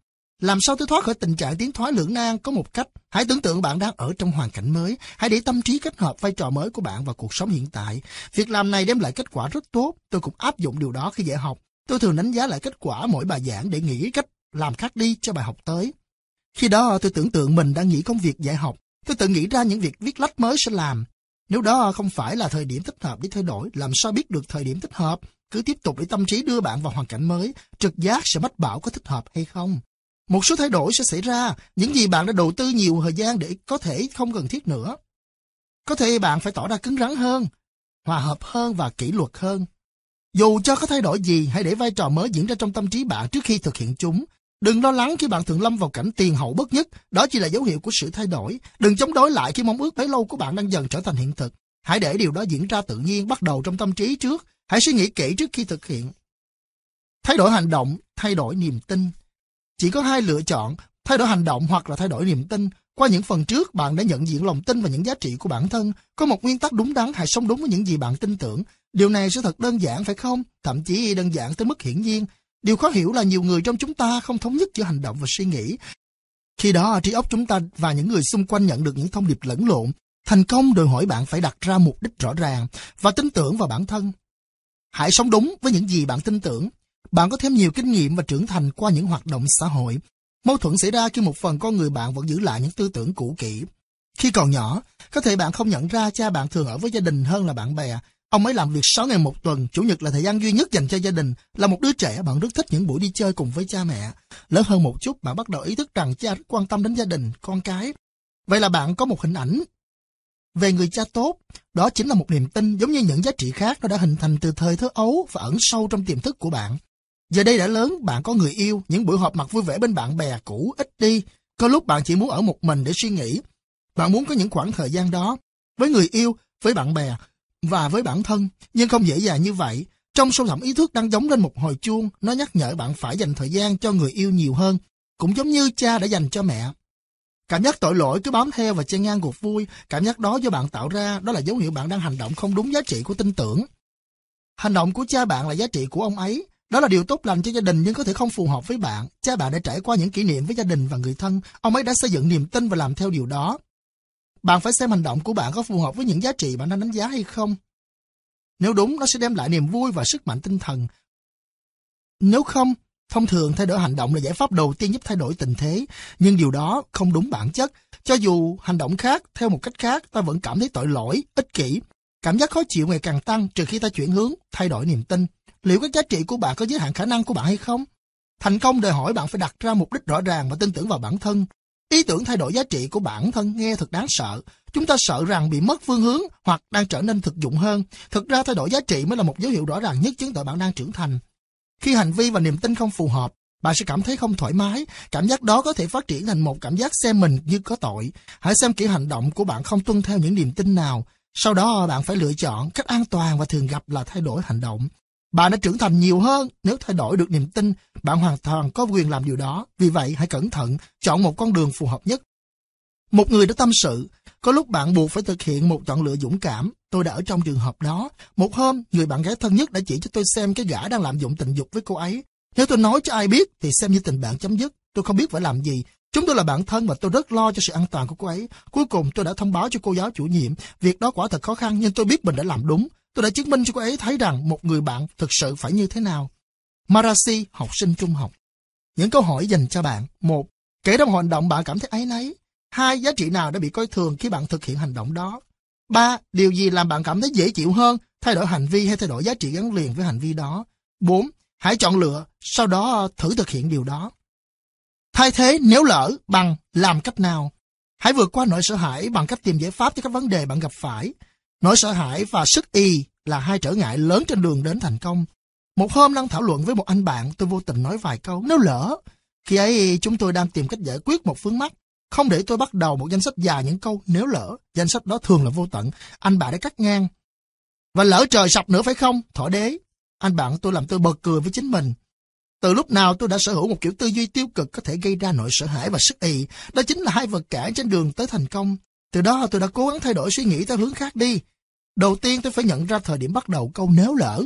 Làm sao tôi thoát khỏi tình trạng tiến thoái lưỡng nan có một cách? Hãy tưởng tượng bạn đang ở trong hoàn cảnh mới. Hãy để tâm trí kết hợp vai trò mới của bạn vào cuộc sống hiện tại. Việc làm này đem lại kết quả rất tốt. Tôi cũng áp dụng điều đó khi dạy học. Tôi thường đánh giá lại kết quả mỗi bài giảng để nghĩ cách làm khác đi cho bài học tới. Khi đó tôi tưởng tượng mình đang nghĩ công việc dạy học. Tôi tự nghĩ ra những việc viết lách mới sẽ làm. Nếu đó không phải là thời điểm thích hợp để thay đổi, làm sao biết được thời điểm thích hợp? Cứ tiếp tục để tâm trí đưa bạn vào hoàn cảnh mới, trực giác sẽ mách bảo có thích hợp hay không. Một số thay đổi sẽ xảy ra, những gì bạn đã đầu tư nhiều thời gian để có thể không cần thiết nữa. Có thể bạn phải tỏ ra cứng rắn hơn, hòa hợp hơn và kỷ luật hơn. Dù cho có thay đổi gì, hãy để vai trò mới diễn ra trong tâm trí bạn trước khi thực hiện chúng. Đừng lo lắng khi bạn thường lâm vào cảnh tiền hậu bất nhất, đó chỉ là dấu hiệu của sự thay đổi. Đừng chống đối lại khi mong ước bấy lâu của bạn đang dần trở thành hiện thực. Hãy để điều đó diễn ra tự nhiên bắt đầu trong tâm trí trước. Hãy suy nghĩ kỹ trước khi thực hiện. Thay đổi hành động, thay đổi niềm tin. Chỉ có hai lựa chọn, thay đổi hành động hoặc là thay đổi niềm tin. Qua những phần trước, bạn đã nhận diện lòng tin và những giá trị của bản thân. Có một nguyên tắc đúng đắn, hãy sống đúng với những gì bạn tin tưởng. Điều này sẽ thật đơn giản phải không? Thậm chí đơn giản tới mức hiển nhiên. Điều khó hiểu là nhiều người trong chúng ta không thống nhất giữa hành động và suy nghĩ. Khi đó, trí óc chúng ta và những người xung quanh nhận được những thông điệp lẫn lộn. Thành công đòi hỏi bạn phải đặt ra mục đích rõ ràng và tin tưởng vào bản thân. Hãy sống đúng với những gì bạn tin tưởng. Bạn có thêm nhiều kinh nghiệm và trưởng thành qua những hoạt động xã hội. Mâu thuẫn xảy ra khi một phần con người bạn vẫn giữ lại những tư tưởng cũ kỹ. Khi còn nhỏ, có thể bạn không nhận ra cha bạn thường ở với gia đình hơn là bạn bè, Ông ấy làm việc 6 ngày một tuần, chủ nhật là thời gian duy nhất dành cho gia đình. Là một đứa trẻ, bạn rất thích những buổi đi chơi cùng với cha mẹ. Lớn hơn một chút, bạn bắt đầu ý thức rằng cha rất quan tâm đến gia đình, con cái. Vậy là bạn có một hình ảnh về người cha tốt. Đó chính là một niềm tin giống như những giá trị khác nó đã hình thành từ thời thơ ấu và ẩn sâu trong tiềm thức của bạn. Giờ đây đã lớn, bạn có người yêu, những buổi họp mặt vui vẻ bên bạn bè cũ ít đi. Có lúc bạn chỉ muốn ở một mình để suy nghĩ. Bạn muốn có những khoảng thời gian đó với người yêu, với bạn bè, và với bản thân, nhưng không dễ dàng như vậy. Trong sâu thẳm ý thức đang giống lên một hồi chuông, nó nhắc nhở bạn phải dành thời gian cho người yêu nhiều hơn, cũng giống như cha đã dành cho mẹ. Cảm giác tội lỗi cứ bám theo và chen ngang cuộc vui, cảm giác đó do bạn tạo ra, đó là dấu hiệu bạn đang hành động không đúng giá trị của tin tưởng. Hành động của cha bạn là giá trị của ông ấy. Đó là điều tốt lành cho gia đình nhưng có thể không phù hợp với bạn. Cha bạn đã trải qua những kỷ niệm với gia đình và người thân. Ông ấy đã xây dựng niềm tin và làm theo điều đó. Bạn phải xem hành động của bạn có phù hợp với những giá trị bạn đang đánh giá hay không. Nếu đúng, nó sẽ đem lại niềm vui và sức mạnh tinh thần. Nếu không, thông thường thay đổi hành động là giải pháp đầu tiên giúp thay đổi tình thế, nhưng điều đó không đúng bản chất. Cho dù hành động khác theo một cách khác, ta vẫn cảm thấy tội lỗi, ích kỷ. Cảm giác khó chịu ngày càng tăng trừ khi ta chuyển hướng, thay đổi niềm tin. Liệu các giá trị của bạn có giới hạn khả năng của bạn hay không? Thành công đòi hỏi bạn phải đặt ra mục đích rõ ràng và tin tưởng vào bản thân. Ý tưởng thay đổi giá trị của bản thân nghe thật đáng sợ. Chúng ta sợ rằng bị mất phương hướng hoặc đang trở nên thực dụng hơn. Thực ra thay đổi giá trị mới là một dấu hiệu rõ ràng nhất chứng tỏ bạn đang trưởng thành. Khi hành vi và niềm tin không phù hợp, bạn sẽ cảm thấy không thoải mái. Cảm giác đó có thể phát triển thành một cảm giác xem mình như có tội. Hãy xem kiểu hành động của bạn không tuân theo những niềm tin nào. Sau đó bạn phải lựa chọn cách an toàn và thường gặp là thay đổi hành động. Bạn đã trưởng thành nhiều hơn nếu thay đổi được niềm tin, bạn hoàn toàn có quyền làm điều đó. Vì vậy, hãy cẩn thận, chọn một con đường phù hợp nhất. Một người đã tâm sự, có lúc bạn buộc phải thực hiện một chọn lựa dũng cảm. Tôi đã ở trong trường hợp đó. Một hôm, người bạn gái thân nhất đã chỉ cho tôi xem cái gã đang lạm dụng tình dục với cô ấy. Nếu tôi nói cho ai biết thì xem như tình bạn chấm dứt. Tôi không biết phải làm gì. Chúng tôi là bạn thân và tôi rất lo cho sự an toàn của cô ấy. Cuối cùng tôi đã thông báo cho cô giáo chủ nhiệm. Việc đó quả thật khó khăn nhưng tôi biết mình đã làm đúng. Tôi đã chứng minh cho cô ấy thấy rằng một người bạn thực sự phải như thế nào. Marasi, học sinh trung học. Những câu hỏi dành cho bạn. Một, kể trong hành động bạn cảm thấy ấy nấy; Hai, giá trị nào đã bị coi thường khi bạn thực hiện hành động đó. Ba, điều gì làm bạn cảm thấy dễ chịu hơn, thay đổi hành vi hay thay đổi giá trị gắn liền với hành vi đó. Bốn, hãy chọn lựa, sau đó thử thực hiện điều đó. Thay thế nếu lỡ bằng làm cách nào. Hãy vượt qua nỗi sợ hãi bằng cách tìm giải pháp cho các vấn đề bạn gặp phải. Nỗi sợ hãi và sức y là hai trở ngại lớn trên đường đến thành công. Một hôm đang thảo luận với một anh bạn, tôi vô tình nói vài câu, nếu lỡ. Khi ấy chúng tôi đang tìm cách giải quyết một vướng mắc, Không để tôi bắt đầu một danh sách dài những câu nếu lỡ. Danh sách đó thường là vô tận. Anh bạn đã cắt ngang. Và lỡ trời sập nữa phải không? Thỏ đế. Anh bạn tôi làm tôi bật cười với chính mình. Từ lúc nào tôi đã sở hữu một kiểu tư duy tiêu cực có thể gây ra nỗi sợ hãi và sức y, Đó chính là hai vật cản trên đường tới thành công. Từ đó tôi đã cố gắng thay đổi suy nghĩ theo hướng khác đi. Đầu tiên tôi phải nhận ra thời điểm bắt đầu câu nếu lỡ.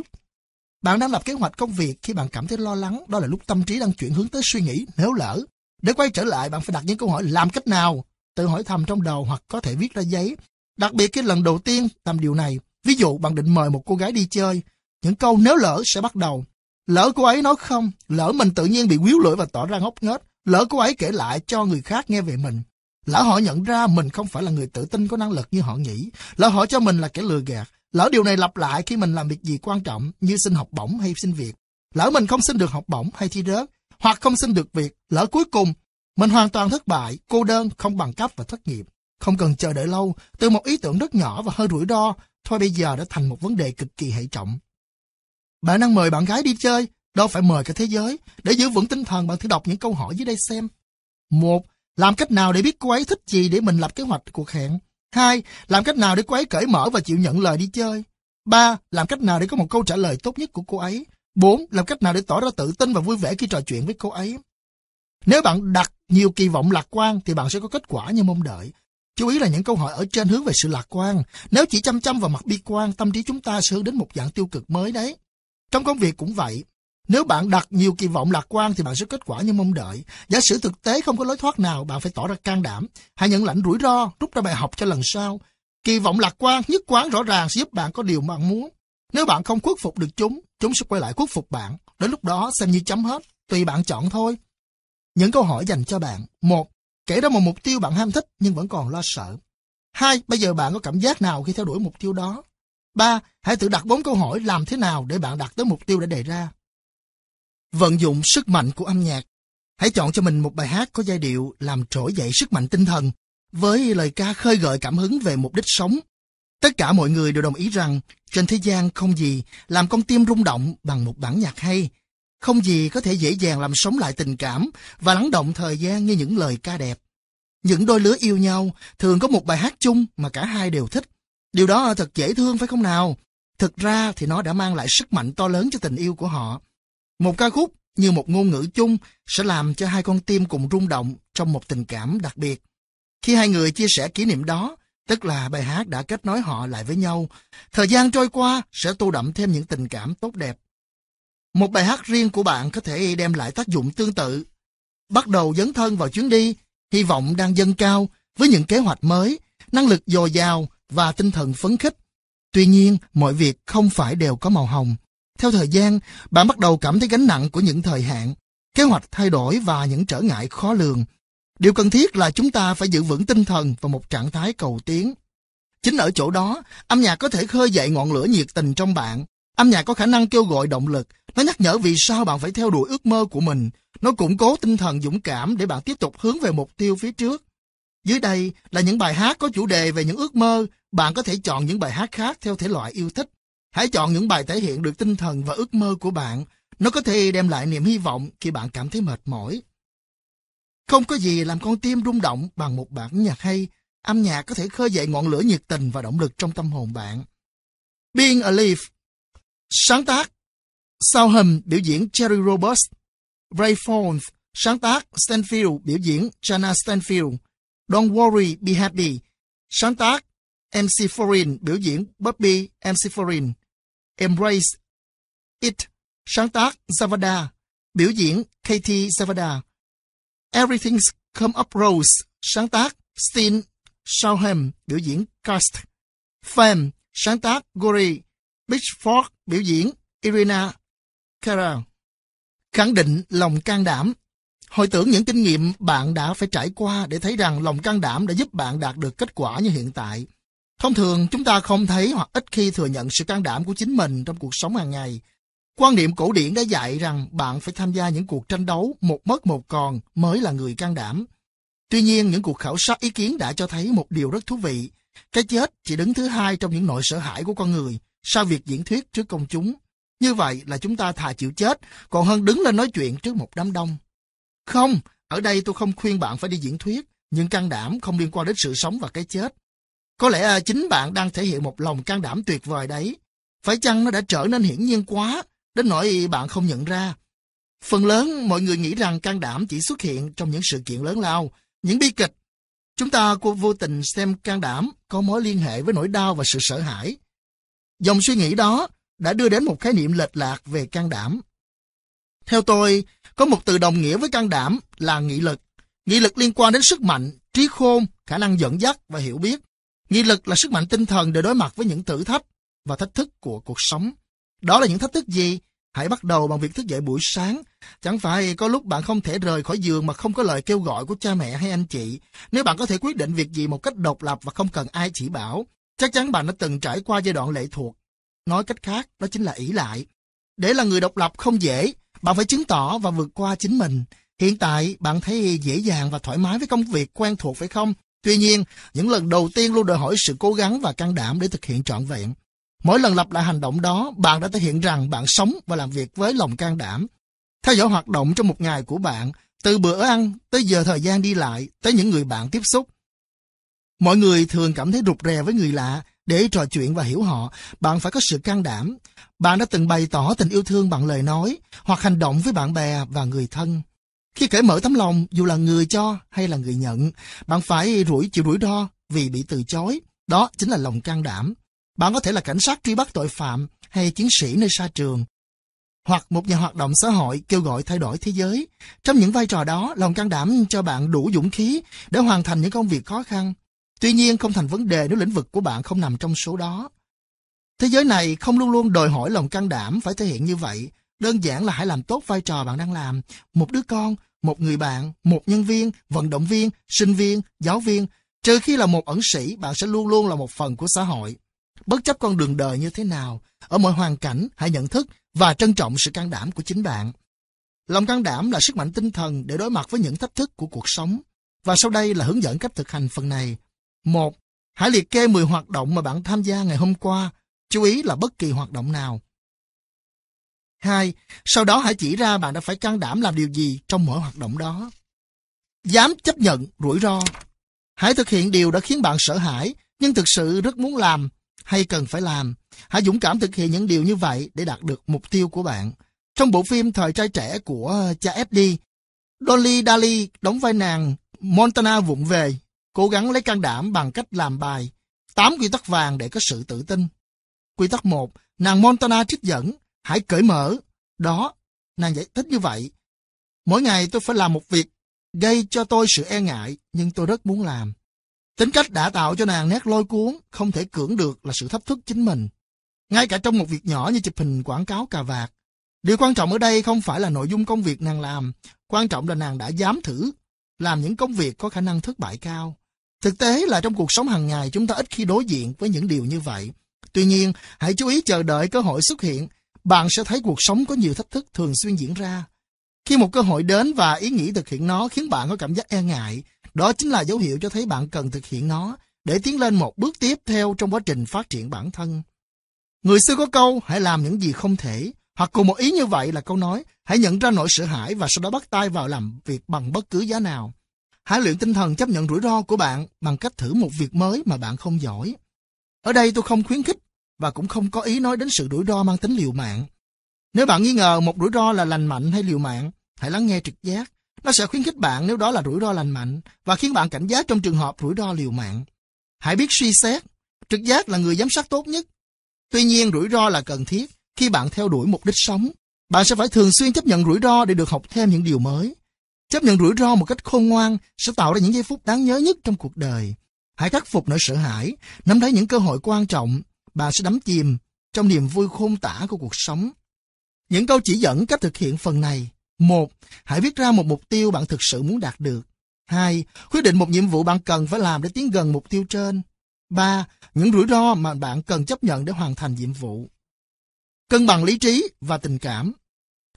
Bạn đang lập kế hoạch công việc khi bạn cảm thấy lo lắng, đó là lúc tâm trí đang chuyển hướng tới suy nghĩ nếu lỡ. Để quay trở lại, bạn phải đặt những câu hỏi làm cách nào, tự hỏi thầm trong đầu hoặc có thể viết ra giấy. Đặc biệt cái lần đầu tiên làm điều này, ví dụ bạn định mời một cô gái đi chơi, những câu nếu lỡ sẽ bắt đầu. Lỡ cô ấy nói không, lỡ mình tự nhiên bị quýu lưỡi và tỏ ra ngốc nghếch, lỡ cô ấy kể lại cho người khác nghe về mình. Lỡ họ nhận ra mình không phải là người tự tin có năng lực như họ nghĩ. Lỡ họ cho mình là kẻ lừa gạt. Lỡ điều này lặp lại khi mình làm việc gì quan trọng như xin học bổng hay xin việc. Lỡ mình không xin được học bổng hay thi rớt. Hoặc không xin được việc. Lỡ cuối cùng mình hoàn toàn thất bại, cô đơn, không bằng cấp và thất nghiệp. Không cần chờ đợi lâu, từ một ý tưởng rất nhỏ và hơi rủi ro, thôi bây giờ đã thành một vấn đề cực kỳ hệ trọng. Bạn đang mời bạn gái đi chơi, đâu phải mời cả thế giới. Để giữ vững tinh thần, bạn thử đọc những câu hỏi dưới đây xem. Một, làm cách nào để biết cô ấy thích gì để mình lập kế hoạch cuộc hẹn? Hai, làm cách nào để cô ấy cởi mở và chịu nhận lời đi chơi? Ba, làm cách nào để có một câu trả lời tốt nhất của cô ấy? Bốn, làm cách nào để tỏ ra tự tin và vui vẻ khi trò chuyện với cô ấy? Nếu bạn đặt nhiều kỳ vọng lạc quan thì bạn sẽ có kết quả như mong đợi. Chú ý là những câu hỏi ở trên hướng về sự lạc quan. Nếu chỉ chăm chăm vào mặt bi quan, tâm trí chúng ta sẽ hướng đến một dạng tiêu cực mới đấy. Trong công việc cũng vậy. Nếu bạn đặt nhiều kỳ vọng lạc quan thì bạn sẽ kết quả như mong đợi. Giả sử thực tế không có lối thoát nào, bạn phải tỏ ra can đảm. Hãy nhận lãnh rủi ro, rút ra bài học cho lần sau. Kỳ vọng lạc quan, nhất quán rõ ràng sẽ giúp bạn có điều bạn muốn. Nếu bạn không khuất phục được chúng, chúng sẽ quay lại khuất phục bạn. Đến lúc đó xem như chấm hết, tùy bạn chọn thôi. Những câu hỏi dành cho bạn. Một, kể ra một mục tiêu bạn ham thích nhưng vẫn còn lo sợ. Hai, bây giờ bạn có cảm giác nào khi theo đuổi mục tiêu đó? Ba, hãy tự đặt bốn câu hỏi làm thế nào để bạn đạt tới mục tiêu đã đề ra. Vận dụng sức mạnh của âm nhạc. Hãy chọn cho mình một bài hát có giai điệu làm trỗi dậy sức mạnh tinh thần, với lời ca khơi gợi cảm hứng về mục đích sống. Tất cả mọi người đều đồng ý rằng trên thế gian không gì làm con tim rung động bằng một bản nhạc hay. Không gì có thể dễ dàng làm sống lại tình cảm và lắng động thời gian như những lời ca đẹp. Những đôi lứa yêu nhau thường có một bài hát chung mà cả hai đều thích. Điều đó thật dễ thương phải không nào? Thực ra thì nó đã mang lại sức mạnh to lớn cho tình yêu của họ. Một ca khúc như một ngôn ngữ chung sẽ làm cho hai con tim cùng rung động trong một tình cảm đặc biệt. Khi hai người chia sẻ kỷ niệm đó, tức là bài hát đã kết nối họ lại với nhau. Thời gian trôi qua sẽ tô đậm thêm những tình cảm tốt đẹp. Một bài hát riêng của bạn có thể đem lại tác dụng tương tự. Bắt đầu dấn thân vào chuyến đi, hy vọng đang dâng cao với những kế hoạch mới, năng lực dồi dào và tinh thần phấn khích. Tuy nhiên, mọi việc không phải đều có màu hồng. Theo thời gian, bạn bắt đầu cảm thấy gánh nặng của những thời hạn, kế hoạch thay đổi và những trở ngại khó lường. Điều cần thiết là chúng ta phải giữ vững tinh thần và một trạng thái cầu tiến. Chính ở chỗ đó, âm nhạc có thể khơi dậy ngọn lửa nhiệt tình trong bạn. Âm nhạc có khả năng kêu gọi động lực, nó nhắc nhở vì sao bạn phải theo đuổi ước mơ của mình. Nó củng cố tinh thần dũng cảm để bạn tiếp tục hướng về mục tiêu phía trước. Dưới đây là những bài hát có chủ đề về những ước mơ. Bạn có thể chọn những bài hát khác theo thể loại yêu thích. Hãy chọn những bài thể hiện được tinh thần và ước mơ của bạn. Nó có thể đem lại niềm hy vọng khi bạn cảm thấy mệt mỏi. Không có gì làm con tim rung động bằng một bản nhạc hay. Âm nhạc có thể khơi dậy ngọn lửa nhiệt tình và động lực trong tâm hồn bạn. Being a Leaf Sáng tác Sao hầm biểu diễn Jerry Roberts Ray Fawns Sáng tác Stanfield, biểu diễn Jana Stanfield Don't Worry, Be Happy Sáng tác MC Foreign, biểu diễn Bobby MC Foreign Embrace It, Sáng tác Zavada, Biểu diễn Katie Zavada. Everything's Come Up Rose, Sáng tác Steen Shawham Biểu diễn Cast. Fame Sáng tác Gory Pitchfork, Biểu diễn Irina Kara Khẳng định lòng can đảm. Hồi tưởng những kinh nghiệm bạn đã phải trải qua để thấy rằng lòng can đảm đã giúp bạn đạt được kết quả như hiện tại. Thông thường chúng ta không thấy hoặc ít khi thừa nhận sự can đảm của chính mình trong cuộc sống hàng ngày. Quan niệm cổ điển đã dạy rằng bạn phải tham gia những cuộc tranh đấu một mất một còn mới là người can đảm. Tuy nhiên, những cuộc khảo sát ý kiến đã cho thấy một điều rất thú vị. Cái chết chỉ đứng thứ hai trong những nỗi sợ hãi của con người sau việc diễn thuyết trước công chúng. Như vậy là chúng ta thà chịu chết còn hơn đứng lên nói chuyện trước một đám đông. Không, ở đây tôi không khuyên bạn phải đi diễn thuyết, nhưng can đảm không liên quan đến sự sống và cái chết. Có lẽ à, chính bạn đang thể hiện một lòng can đảm tuyệt vời đấy. Phải chăng nó đã trở nên hiển nhiên quá, đến nỗi bạn không nhận ra. Phần lớn mọi người nghĩ rằng can đảm chỉ xuất hiện trong những sự kiện lớn lao, những bi kịch. Chúng ta vô tình xem can đảm có mối liên hệ với nỗi đau và sự sợ hãi. Dòng suy nghĩ đó đã đưa đến một khái niệm lệch lạc về can đảm. Theo tôi, có một từ đồng nghĩa với can đảm là nghị lực. Nghị lực liên quan đến sức mạnh, trí khôn, khả năng dẫn dắt và hiểu biết. Nghị lực là sức mạnh tinh thần để đối mặt với những thử thách và thách thức của cuộc sống. Đó là những thách thức gì? Hãy bắt đầu bằng việc thức dậy buổi sáng. Chẳng phải có lúc bạn không thể rời khỏi giường mà không có lời kêu gọi của cha mẹ hay anh chị. Nếu bạn có thể quyết định việc gì một cách độc lập và không cần ai chỉ bảo, chắc chắn bạn đã từng trải qua giai đoạn lệ thuộc. Nói cách khác, đó chính là ỷ lại. Để là người độc lập không dễ, bạn phải chứng tỏ và vượt qua chính mình. Hiện tại, bạn thấy dễ dàng và thoải mái với công việc quen thuộc phải không? Tuy nhiên, những lần đầu tiên luôn đòi hỏi sự cố gắng và can đảm để thực hiện trọn vẹn. Mỗi lần lặp lại hành động đó, bạn đã thể hiện rằng bạn sống và làm việc với lòng can đảm. Theo dõi hoạt động trong một ngày của bạn, từ bữa ăn tới giờ thời gian đi lại, tới những người bạn tiếp xúc. Mọi người thường cảm thấy rụt rè với người lạ, để trò chuyện và hiểu họ, bạn phải có sự can đảm. Bạn đã từng bày tỏ tình yêu thương bằng lời nói hoặc hành động với bạn bè và người thân. Khi cởi mở tấm lòng, dù là người cho hay là người nhận, bạn phải rủi chịu rủi ro vì bị từ chối. Đó chính là lòng can đảm. Bạn có thể là cảnh sát truy bắt tội phạm hay chiến sĩ nơi xa trường, hoặc một nhà hoạt động xã hội kêu gọi thay đổi thế giới. Trong những vai trò đó, lòng can đảm cho bạn đủ dũng khí để hoàn thành những công việc khó khăn. Tuy nhiên không thành vấn đề nếu lĩnh vực của bạn không nằm trong số đó. Thế giới này không luôn luôn đòi hỏi lòng can đảm phải thể hiện như vậy. Đơn giản là hãy làm tốt vai trò bạn đang làm. Một đứa con, một người bạn, một nhân viên, vận động viên, sinh viên, giáo viên. Trừ khi là một ẩn sĩ, bạn sẽ luôn luôn là một phần của xã hội. Bất chấp con đường đời như thế nào, ở mọi hoàn cảnh, hãy nhận thức và trân trọng sự can đảm của chính bạn. Lòng can đảm là sức mạnh tinh thần để đối mặt với những thách thức của cuộc sống. Và sau đây là hướng dẫn cách thực hành phần này. một Hãy liệt kê 10 hoạt động mà bạn tham gia ngày hôm qua. Chú ý là bất kỳ hoạt động nào. 2. Sau đó hãy chỉ ra bạn đã phải can đảm làm điều gì trong mỗi hoạt động đó. Dám chấp nhận rủi ro. Hãy thực hiện điều đã khiến bạn sợ hãi, nhưng thực sự rất muốn làm, hay cần phải làm. Hãy dũng cảm thực hiện những điều như vậy để đạt được mục tiêu của bạn. Trong bộ phim Thời trai trẻ của cha FD, Dolly Daly đóng vai nàng Montana vụng về, cố gắng lấy can đảm bằng cách làm bài 8 quy tắc vàng để có sự tự tin. Quy tắc 1, nàng Montana trích dẫn, hãy cởi mở. Đó, nàng giải thích như vậy. Mỗi ngày tôi phải làm một việc gây cho tôi sự e ngại, nhưng tôi rất muốn làm. Tính cách đã tạo cho nàng nét lôi cuốn, không thể cưỡng được là sự thách thức chính mình. Ngay cả trong một việc nhỏ như chụp hình quảng cáo cà vạt. Điều quan trọng ở đây không phải là nội dung công việc nàng làm, quan trọng là nàng đã dám thử làm những công việc có khả năng thất bại cao. Thực tế là trong cuộc sống hàng ngày chúng ta ít khi đối diện với những điều như vậy. Tuy nhiên, hãy chú ý chờ đợi cơ hội xuất hiện. Bạn sẽ thấy cuộc sống có nhiều thách thức thường xuyên diễn ra. Khi một cơ hội đến và ý nghĩ thực hiện nó khiến bạn có cảm giác e ngại, đó chính là dấu hiệu cho thấy bạn cần thực hiện nó để tiến lên một bước tiếp theo trong quá trình phát triển bản thân. Người xưa có câu, hãy làm những gì không thể, hoặc cùng một ý như vậy là câu nói, hãy nhận ra nỗi sợ hãi và sau đó bắt tay vào làm việc bằng bất cứ giá nào. Hãy luyện tinh thần chấp nhận rủi ro của bạn bằng cách thử một việc mới mà bạn không giỏi. Ở đây tôi không khuyến khích và cũng không có ý nói đến sự rủi ro mang tính liều mạng. Nếu bạn nghi ngờ một rủi ro là lành mạnh hay liều mạng, hãy lắng nghe trực giác. Nó sẽ khuyến khích bạn nếu đó là rủi ro lành mạnh và khiến bạn cảnh giác trong trường hợp rủi ro liều mạng. Hãy biết suy xét. Trực giác là người giám sát tốt nhất. Tuy nhiên rủi ro là cần thiết khi bạn theo đuổi mục đích sống. Bạn sẽ phải thường xuyên chấp nhận rủi ro để được học thêm những điều mới. Chấp nhận rủi ro một cách khôn ngoan sẽ tạo ra những giây phút đáng nhớ nhất trong cuộc đời. Hãy khắc phục nỗi sợ hãi, nắm lấy những cơ hội quan trọng, bà sẽ đắm chìm trong niềm vui khôn tả của cuộc sống. Những câu chỉ dẫn cách thực hiện phần này. một, Hãy viết ra một mục tiêu bạn thực sự muốn đạt được. 2. Quyết định một nhiệm vụ bạn cần phải làm để tiến gần mục tiêu trên. 3. Những rủi ro mà bạn cần chấp nhận để hoàn thành nhiệm vụ. Cân bằng lý trí và tình cảm.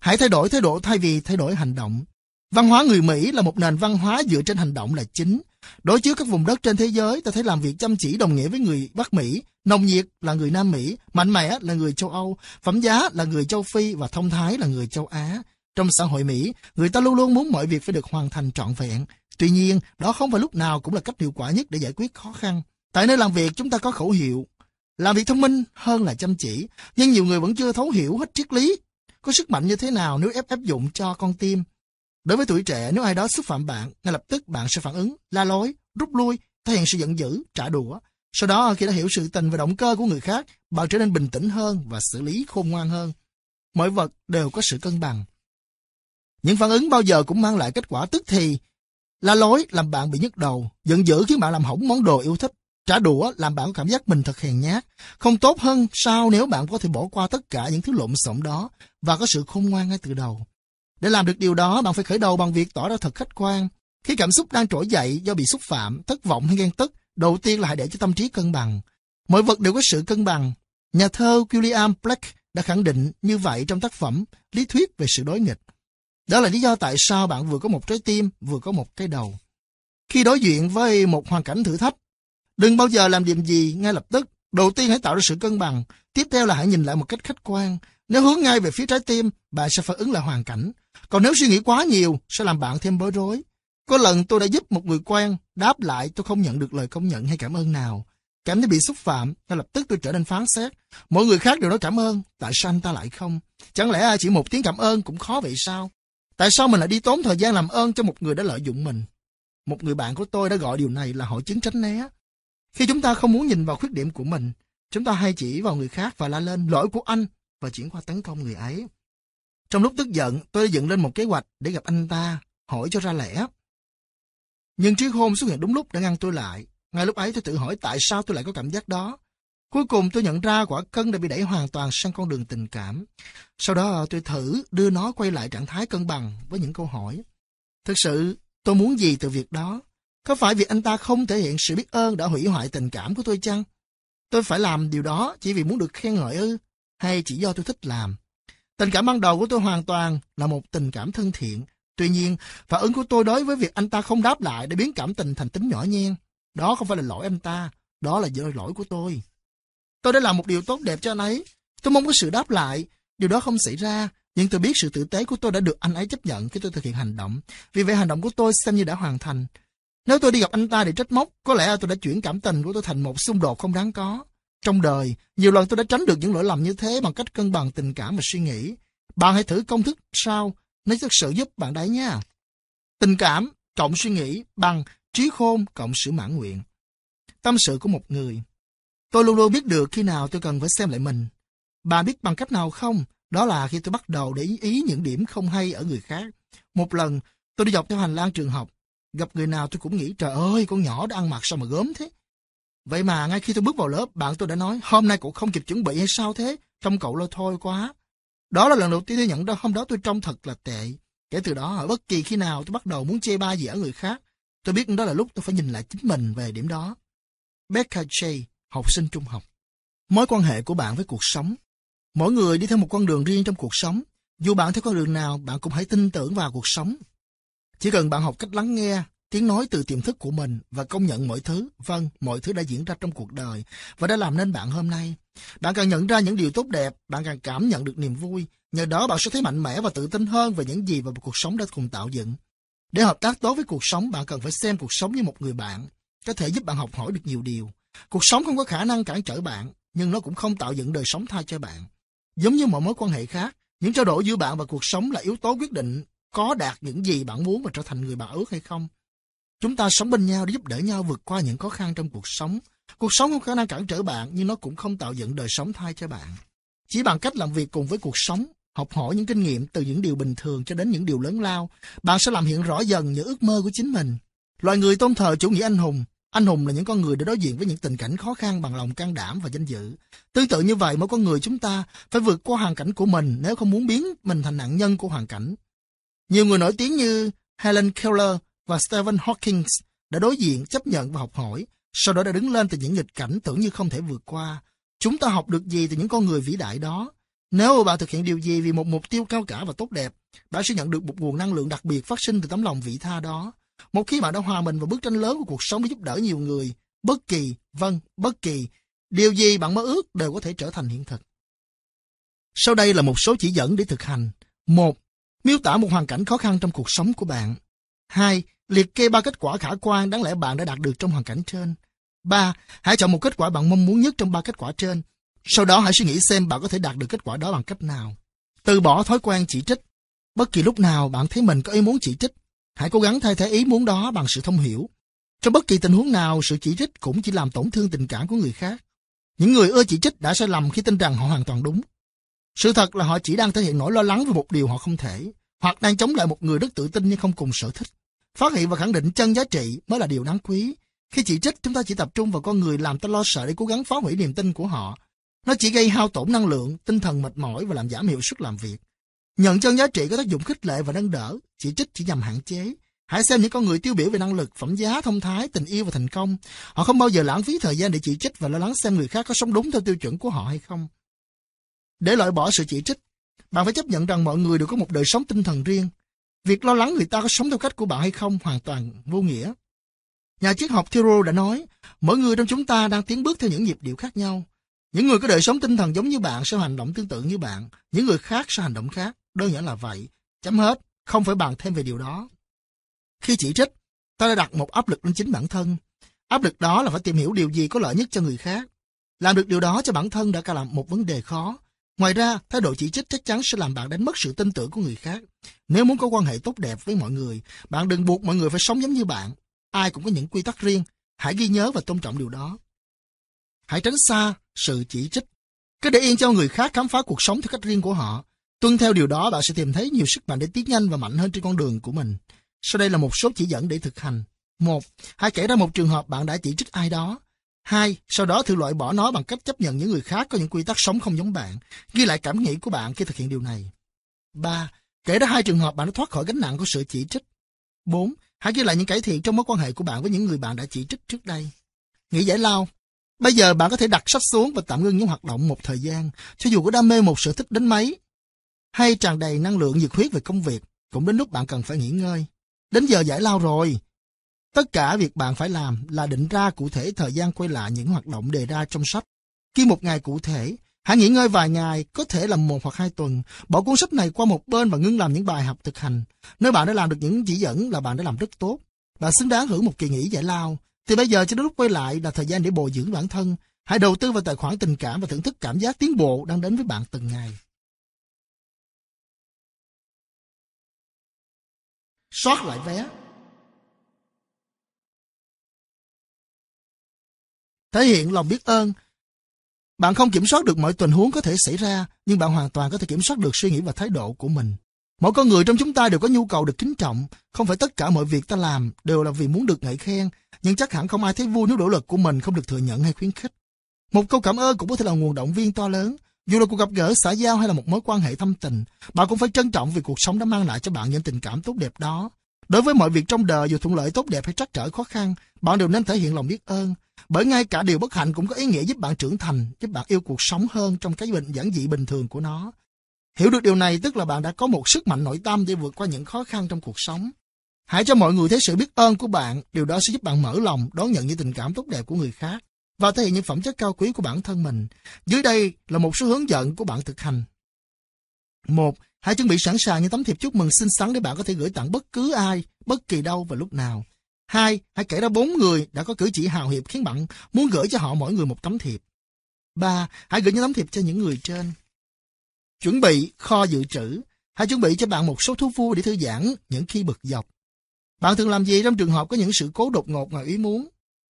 Hãy thay đổi thái độ thay vì thay đổi hành động. Văn hóa người Mỹ là một nền văn hóa dựa trên hành động là chính. Đối chiếu các vùng đất trên thế giới, ta thấy làm việc chăm chỉ đồng nghĩa với người Bắc Mỹ, nồng nhiệt là người Nam Mỹ, mạnh mẽ là người châu Âu, phẩm giá là người châu Phi và thông thái là người châu Á. Trong xã hội Mỹ, người ta luôn luôn muốn mọi việc phải được hoàn thành trọn vẹn. Tuy nhiên, đó không phải lúc nào cũng là cách hiệu quả nhất để giải quyết khó khăn. Tại nơi làm việc chúng ta có khẩu hiệu, làm việc thông minh hơn là chăm chỉ, nhưng nhiều người vẫn chưa thấu hiểu hết triết lý. Có sức mạnh như thế nào nếu ép áp dụng cho con tim? Đối với tuổi trẻ, nếu ai đó xúc phạm bạn, ngay lập tức bạn sẽ phản ứng, la lối, rút lui, thể hiện sự giận dữ, trả đũa. Sau đó, khi đã hiểu sự tình và động cơ của người khác, bạn trở nên bình tĩnh hơn và xử lý khôn ngoan hơn. Mọi vật đều có sự cân bằng. Những phản ứng bao giờ cũng mang lại kết quả tức thì. La lối làm bạn bị nhức đầu, giận dữ khiến bạn làm hỏng món đồ yêu thích. Trả đũa làm bạn có cảm giác mình thật hèn nhát. Không tốt hơn sao nếu bạn có thể bỏ qua tất cả những thứ lộn xộn đó và có sự khôn ngoan ngay từ đầu. Để làm được điều đó, bạn phải khởi đầu bằng việc tỏ ra thật khách quan. Khi cảm xúc đang trỗi dậy do bị xúc phạm, thất vọng hay ghen tức, đầu tiên là hãy để cho tâm trí cân bằng. Mọi vật đều có sự cân bằng. Nhà thơ William Blake đã khẳng định như vậy trong tác phẩm Lý thuyết về sự đối nghịch. Đó là lý do tại sao bạn vừa có một trái tim, vừa có một cái đầu. Khi đối diện với một hoàn cảnh thử thách, đừng bao giờ làm điểm gì ngay lập tức. Đầu tiên hãy tạo ra sự cân bằng. Tiếp theo là hãy nhìn lại một cách khách quan. Nếu hướng ngay về phía trái tim, bạn sẽ phản ứng lại hoàn cảnh. Còn nếu suy nghĩ quá nhiều, sẽ làm bạn thêm bối rối. Có lần tôi đã giúp một người quen, đáp lại tôi không nhận được lời công nhận hay cảm ơn nào. Cảm thấy bị xúc phạm, ngay lập tức tôi trở nên phán xét. Mọi người khác đều nói cảm ơn, tại sao anh ta lại không? Chẳng lẽ chỉ một tiếng cảm ơn cũng khó vậy sao? Tại sao mình lại đi tốn thời gian làm ơn cho một người đã lợi dụng mình? Một người bạn của tôi đã gọi điều này là hội chứng tránh né. Khi chúng ta không muốn nhìn vào khuyết điểm của mình, chúng ta hay chỉ vào người khác và la lên lỗi của anh và chuyển qua tấn công người ấy. Trong lúc tức giận, tôi đã dựng lên một kế hoạch để gặp anh ta, hỏi cho ra lẽ. Nhưng trí khôn xuất hiện đúng lúc đã ngăn tôi lại. Ngay lúc ấy tôi tự hỏi tại sao tôi lại có cảm giác đó. Cuối cùng tôi nhận ra quả cân đã bị đẩy hoàn toàn sang con đường tình cảm. Sau đó tôi thử đưa nó quay lại trạng thái cân bằng với những câu hỏi. Thực sự, tôi muốn gì từ việc đó? Có phải việc anh ta không thể hiện sự biết ơn đã hủy hoại tình cảm của tôi chăng? Tôi phải làm điều đó chỉ vì muốn được khen ngợi ư? Hay chỉ do tôi thích làm? Tình cảm ban đầu của tôi hoàn toàn là một tình cảm thân thiện. Tuy nhiên, phản ứng của tôi đối với việc anh ta không đáp lại để biến cảm tình thành tính nhỏ nhen. Đó không phải là lỗi anh ta, đó là do lỗi của tôi. Tôi đã làm một điều tốt đẹp cho anh ấy. Tôi mong có sự đáp lại. Điều đó không xảy ra, nhưng tôi biết sự tử tế của tôi đã được anh ấy chấp nhận khi tôi thực hiện hành động. Vì vậy hành động của tôi xem như đã hoàn thành. Nếu tôi đi gặp anh ta để trách móc, có lẽ tôi đã chuyển cảm tình của tôi thành một xung đột không đáng có. Trong đời, nhiều lần tôi đã tránh được những lỗi lầm như thế bằng cách cân bằng tình cảm và suy nghĩ. Bạn hãy thử công thức sau, nó thực sự giúp bạn đấy nha. Tình cảm cộng suy nghĩ bằng trí khôn cộng sự mãn nguyện. Tâm sự của một người Tôi luôn luôn biết được khi nào tôi cần phải xem lại mình. Bà biết bằng cách nào không? Đó là khi tôi bắt đầu để ý, ý những điểm không hay ở người khác. Một lần, tôi đi dọc theo hành lang trường học. Gặp người nào tôi cũng nghĩ, trời ơi, con nhỏ đã ăn mặc sao mà gớm thế. Vậy mà ngay khi tôi bước vào lớp, bạn tôi đã nói, hôm nay cậu không kịp chuẩn bị hay sao thế? Trông cậu lôi thôi quá. Đó là lần đầu tiên tôi nhận ra hôm đó tôi trông thật là tệ. Kể từ đó, ở bất kỳ khi nào tôi bắt đầu muốn chê ba gì ở người khác, tôi biết đó là lúc tôi phải nhìn lại chính mình về điểm đó. Becca J, học sinh trung học. Mối quan hệ của bạn với cuộc sống. Mỗi người đi theo một con đường riêng trong cuộc sống. Dù bạn theo con đường nào, bạn cũng hãy tin tưởng vào cuộc sống. Chỉ cần bạn học cách lắng nghe, tiếng nói từ tiềm thức của mình và công nhận mọi thứ, vâng, mọi thứ đã diễn ra trong cuộc đời và đã làm nên bạn hôm nay. Bạn càng nhận ra những điều tốt đẹp, bạn càng cảm nhận được niềm vui. Nhờ đó bạn sẽ thấy mạnh mẽ và tự tin hơn về những gì mà cuộc sống đã cùng tạo dựng. Để hợp tác tốt với cuộc sống, bạn cần phải xem cuộc sống như một người bạn, có thể giúp bạn học hỏi được nhiều điều. Cuộc sống không có khả năng cản trở bạn, nhưng nó cũng không tạo dựng đời sống thay cho bạn. Giống như mọi mối quan hệ khác, những trao đổi giữa bạn và cuộc sống là yếu tố quyết định có đạt những gì bạn muốn và trở thành người bạn ước hay không. Chúng ta sống bên nhau để giúp đỡ nhau vượt qua những khó khăn trong cuộc sống. Cuộc sống không khả năng cản trở bạn, nhưng nó cũng không tạo dựng đời sống thay cho bạn. Chỉ bằng cách làm việc cùng với cuộc sống, học hỏi những kinh nghiệm từ những điều bình thường cho đến những điều lớn lao, bạn sẽ làm hiện rõ dần những ước mơ của chính mình. Loài người tôn thờ chủ nghĩa anh hùng. Anh hùng là những con người để đối diện với những tình cảnh khó khăn bằng lòng can đảm và danh dự. Tương tự như vậy, mỗi con người chúng ta phải vượt qua hoàn cảnh của mình nếu không muốn biến mình thành nạn nhân của hoàn cảnh. Nhiều người nổi tiếng như Helen Keller và Stephen Hawking đã đối diện, chấp nhận và học hỏi, sau đó đã đứng lên từ những nghịch cảnh tưởng như không thể vượt qua. Chúng ta học được gì từ những con người vĩ đại đó? Nếu bạn thực hiện điều gì vì một mục tiêu cao cả và tốt đẹp, bạn sẽ nhận được một nguồn năng lượng đặc biệt phát sinh từ tấm lòng vị tha đó. Một khi bạn đã hòa mình vào bức tranh lớn của cuộc sống để giúp đỡ nhiều người, bất kỳ, vâng, bất kỳ, điều gì bạn mơ ước đều có thể trở thành hiện thực. Sau đây là một số chỉ dẫn để thực hành. một Miêu tả một hoàn cảnh khó khăn trong cuộc sống của bạn. 2. Liệt kê ba kết quả khả quan đáng lẽ bạn đã đạt được trong hoàn cảnh trên. 3. Hãy chọn một kết quả bạn mong muốn nhất trong ba kết quả trên. Sau đó hãy suy nghĩ xem bạn có thể đạt được kết quả đó bằng cách nào. Từ bỏ thói quen chỉ trích. Bất kỳ lúc nào bạn thấy mình có ý muốn chỉ trích, hãy cố gắng thay thế ý muốn đó bằng sự thông hiểu. Trong bất kỳ tình huống nào, sự chỉ trích cũng chỉ làm tổn thương tình cảm của người khác. Những người ưa chỉ trích đã sai lầm khi tin rằng họ hoàn toàn đúng. Sự thật là họ chỉ đang thể hiện nỗi lo lắng về một điều họ không thể, hoặc đang chống lại một người rất tự tin nhưng không cùng sở thích. Phát hiện và khẳng định chân giá trị mới là điều đáng quý. Khi chỉ trích, chúng ta chỉ tập trung vào con người làm ta lo sợ để cố gắng phá hủy niềm tin của họ. Nó chỉ gây hao tổn năng lượng, tinh thần mệt mỏi và làm giảm hiệu suất làm việc. Nhận chân giá trị có tác dụng khích lệ và nâng đỡ, chỉ trích chỉ nhằm hạn chế. Hãy xem những con người tiêu biểu về năng lực, phẩm giá, thông thái, tình yêu và thành công. Họ không bao giờ lãng phí thời gian để chỉ trích và lo lắng xem người khác có sống đúng theo tiêu chuẩn của họ hay không. Để loại bỏ sự chỉ trích, bạn phải chấp nhận rằng mọi người đều có một đời sống tinh thần riêng. Việc lo lắng người ta có sống theo cách của bạn hay không hoàn toàn vô nghĩa. Nhà triết học Thoreau đã nói, mỗi người trong chúng ta đang tiến bước theo những nhịp điệu khác nhau. Những người có đời sống tinh thần giống như bạn sẽ hành động tương tự như bạn, những người khác sẽ hành động khác, đơn giản là vậy. Chấm hết, không phải bàn thêm về điều đó. Khi chỉ trích, ta đã đặt một áp lực lên chính bản thân. Áp lực đó là phải tìm hiểu điều gì có lợi nhất cho người khác. Làm được điều đó cho bản thân đã cả là một vấn đề khó. Ngoài ra, thái độ chỉ trích chắc chắn sẽ làm bạn đánh mất sự tin tưởng của người khác. Nếu muốn có quan hệ tốt đẹp với mọi người, bạn đừng buộc mọi người phải sống giống như bạn. Ai cũng có những quy tắc riêng. Hãy ghi nhớ và tôn trọng điều đó. Hãy tránh xa sự chỉ trích. Cứ để yên cho người khác khám phá cuộc sống theo cách riêng của họ. Tuân theo điều đó, bạn sẽ tìm thấy nhiều sức mạnh để tiến nhanh và mạnh hơn trên con đường của mình. Sau đây là một số chỉ dẫn để thực hành. Một, hãy kể ra một trường hợp bạn đã chỉ trích ai đó. Hai, sau đó thử loại bỏ nó bằng cách chấp nhận những người khác có những quy tắc sống không giống bạn, ghi lại cảm nghĩ của bạn khi thực hiện điều này. Ba, kể ra hai trường hợp bạn đã thoát khỏi gánh nặng của sự chỉ trích. Bốn, hãy ghi lại những cải thiện trong mối quan hệ của bạn với những người bạn đã chỉ trích trước đây. Nghĩ giải lao. Bây giờ bạn có thể đặt sách xuống và tạm ngưng những hoạt động một thời gian, cho dù có đam mê một sở thích đến mấy, hay tràn đầy năng lượng nhiệt huyết về công việc, cũng đến lúc bạn cần phải nghỉ ngơi. Đến giờ giải lao rồi, Tất cả việc bạn phải làm là định ra cụ thể thời gian quay lại những hoạt động đề ra trong sách. Khi một ngày cụ thể, hãy nghỉ ngơi vài ngày, có thể là một hoặc hai tuần, bỏ cuốn sách này qua một bên và ngưng làm những bài học thực hành. Nếu bạn đã làm được những chỉ dẫn là bạn đã làm rất tốt. Bạn xứng đáng hưởng một kỳ nghỉ giải lao. Thì bây giờ cho đến lúc quay lại là thời gian để bồi dưỡng bản thân. Hãy đầu tư vào tài khoản tình cảm và thưởng thức cảm giác tiến bộ đang đến với bạn từng ngày. Soát lại vé thể hiện lòng biết ơn Bạn không kiểm soát được mọi tình huống có thể xảy ra, nhưng bạn hoàn toàn có thể kiểm soát được suy nghĩ và thái độ của mình. Mỗi con người trong chúng ta đều có nhu cầu được kính trọng, không phải tất cả mọi việc ta làm đều là vì muốn được ngợi khen, nhưng chắc hẳn không ai thấy vui nếu nỗ lực của mình không được thừa nhận hay khuyến khích. Một câu cảm ơn cũng có thể là nguồn động viên to lớn, dù là cuộc gặp gỡ xã giao hay là một mối quan hệ thâm tình, bạn cũng phải trân trọng vì cuộc sống đã mang lại cho bạn những tình cảm tốt đẹp đó. Đối với mọi việc trong đời dù thuận lợi tốt đẹp hay trắc trở khó khăn, bạn đều nên thể hiện lòng biết ơn, bởi ngay cả điều bất hạnh cũng có ý nghĩa giúp bạn trưởng thành, giúp bạn yêu cuộc sống hơn trong cái bệnh giản dị bình thường của nó. Hiểu được điều này tức là bạn đã có một sức mạnh nội tâm để vượt qua những khó khăn trong cuộc sống. Hãy cho mọi người thấy sự biết ơn của bạn, điều đó sẽ giúp bạn mở lòng đón nhận những tình cảm tốt đẹp của người khác và thể hiện những phẩm chất cao quý của bản thân mình. Dưới đây là một số hướng dẫn của bạn thực hành. Một, hãy chuẩn bị sẵn sàng những tấm thiệp chúc mừng xinh xắn để bạn có thể gửi tặng bất cứ ai, bất kỳ đâu và lúc nào. Hai, hãy kể ra bốn người đã có cử chỉ hào hiệp khiến bạn muốn gửi cho họ mỗi người một tấm thiệp. Ba, hãy gửi những tấm thiệp cho những người trên. Chuẩn bị kho dự trữ. Hãy chuẩn bị cho bạn một số thú vui để thư giãn những khi bực dọc. Bạn thường làm gì trong trường hợp có những sự cố đột ngột ngoài ý muốn?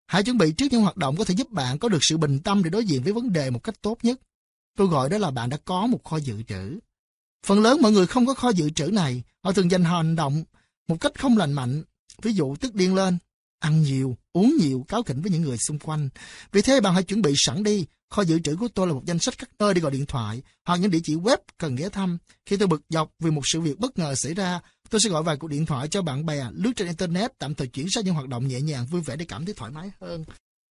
Hãy chuẩn bị trước những hoạt động có thể giúp bạn có được sự bình tâm để đối diện với vấn đề một cách tốt nhất. Tôi gọi đó là bạn đã có một kho dự trữ. Phần lớn mọi người không có kho dự trữ này, họ thường dành hành động một cách không lành mạnh, ví dụ tức điên lên, ăn nhiều, uống nhiều, cáo kỉnh với những người xung quanh. Vì thế bạn hãy chuẩn bị sẵn đi, kho dự trữ của tôi là một danh sách các nơi để gọi điện thoại hoặc những địa chỉ web cần ghé thăm. Khi tôi bực dọc vì một sự việc bất ngờ xảy ra, tôi sẽ gọi vài cuộc điện thoại cho bạn bè, lướt trên internet, tạm thời chuyển sang những hoạt động nhẹ nhàng, vui vẻ để cảm thấy thoải mái hơn.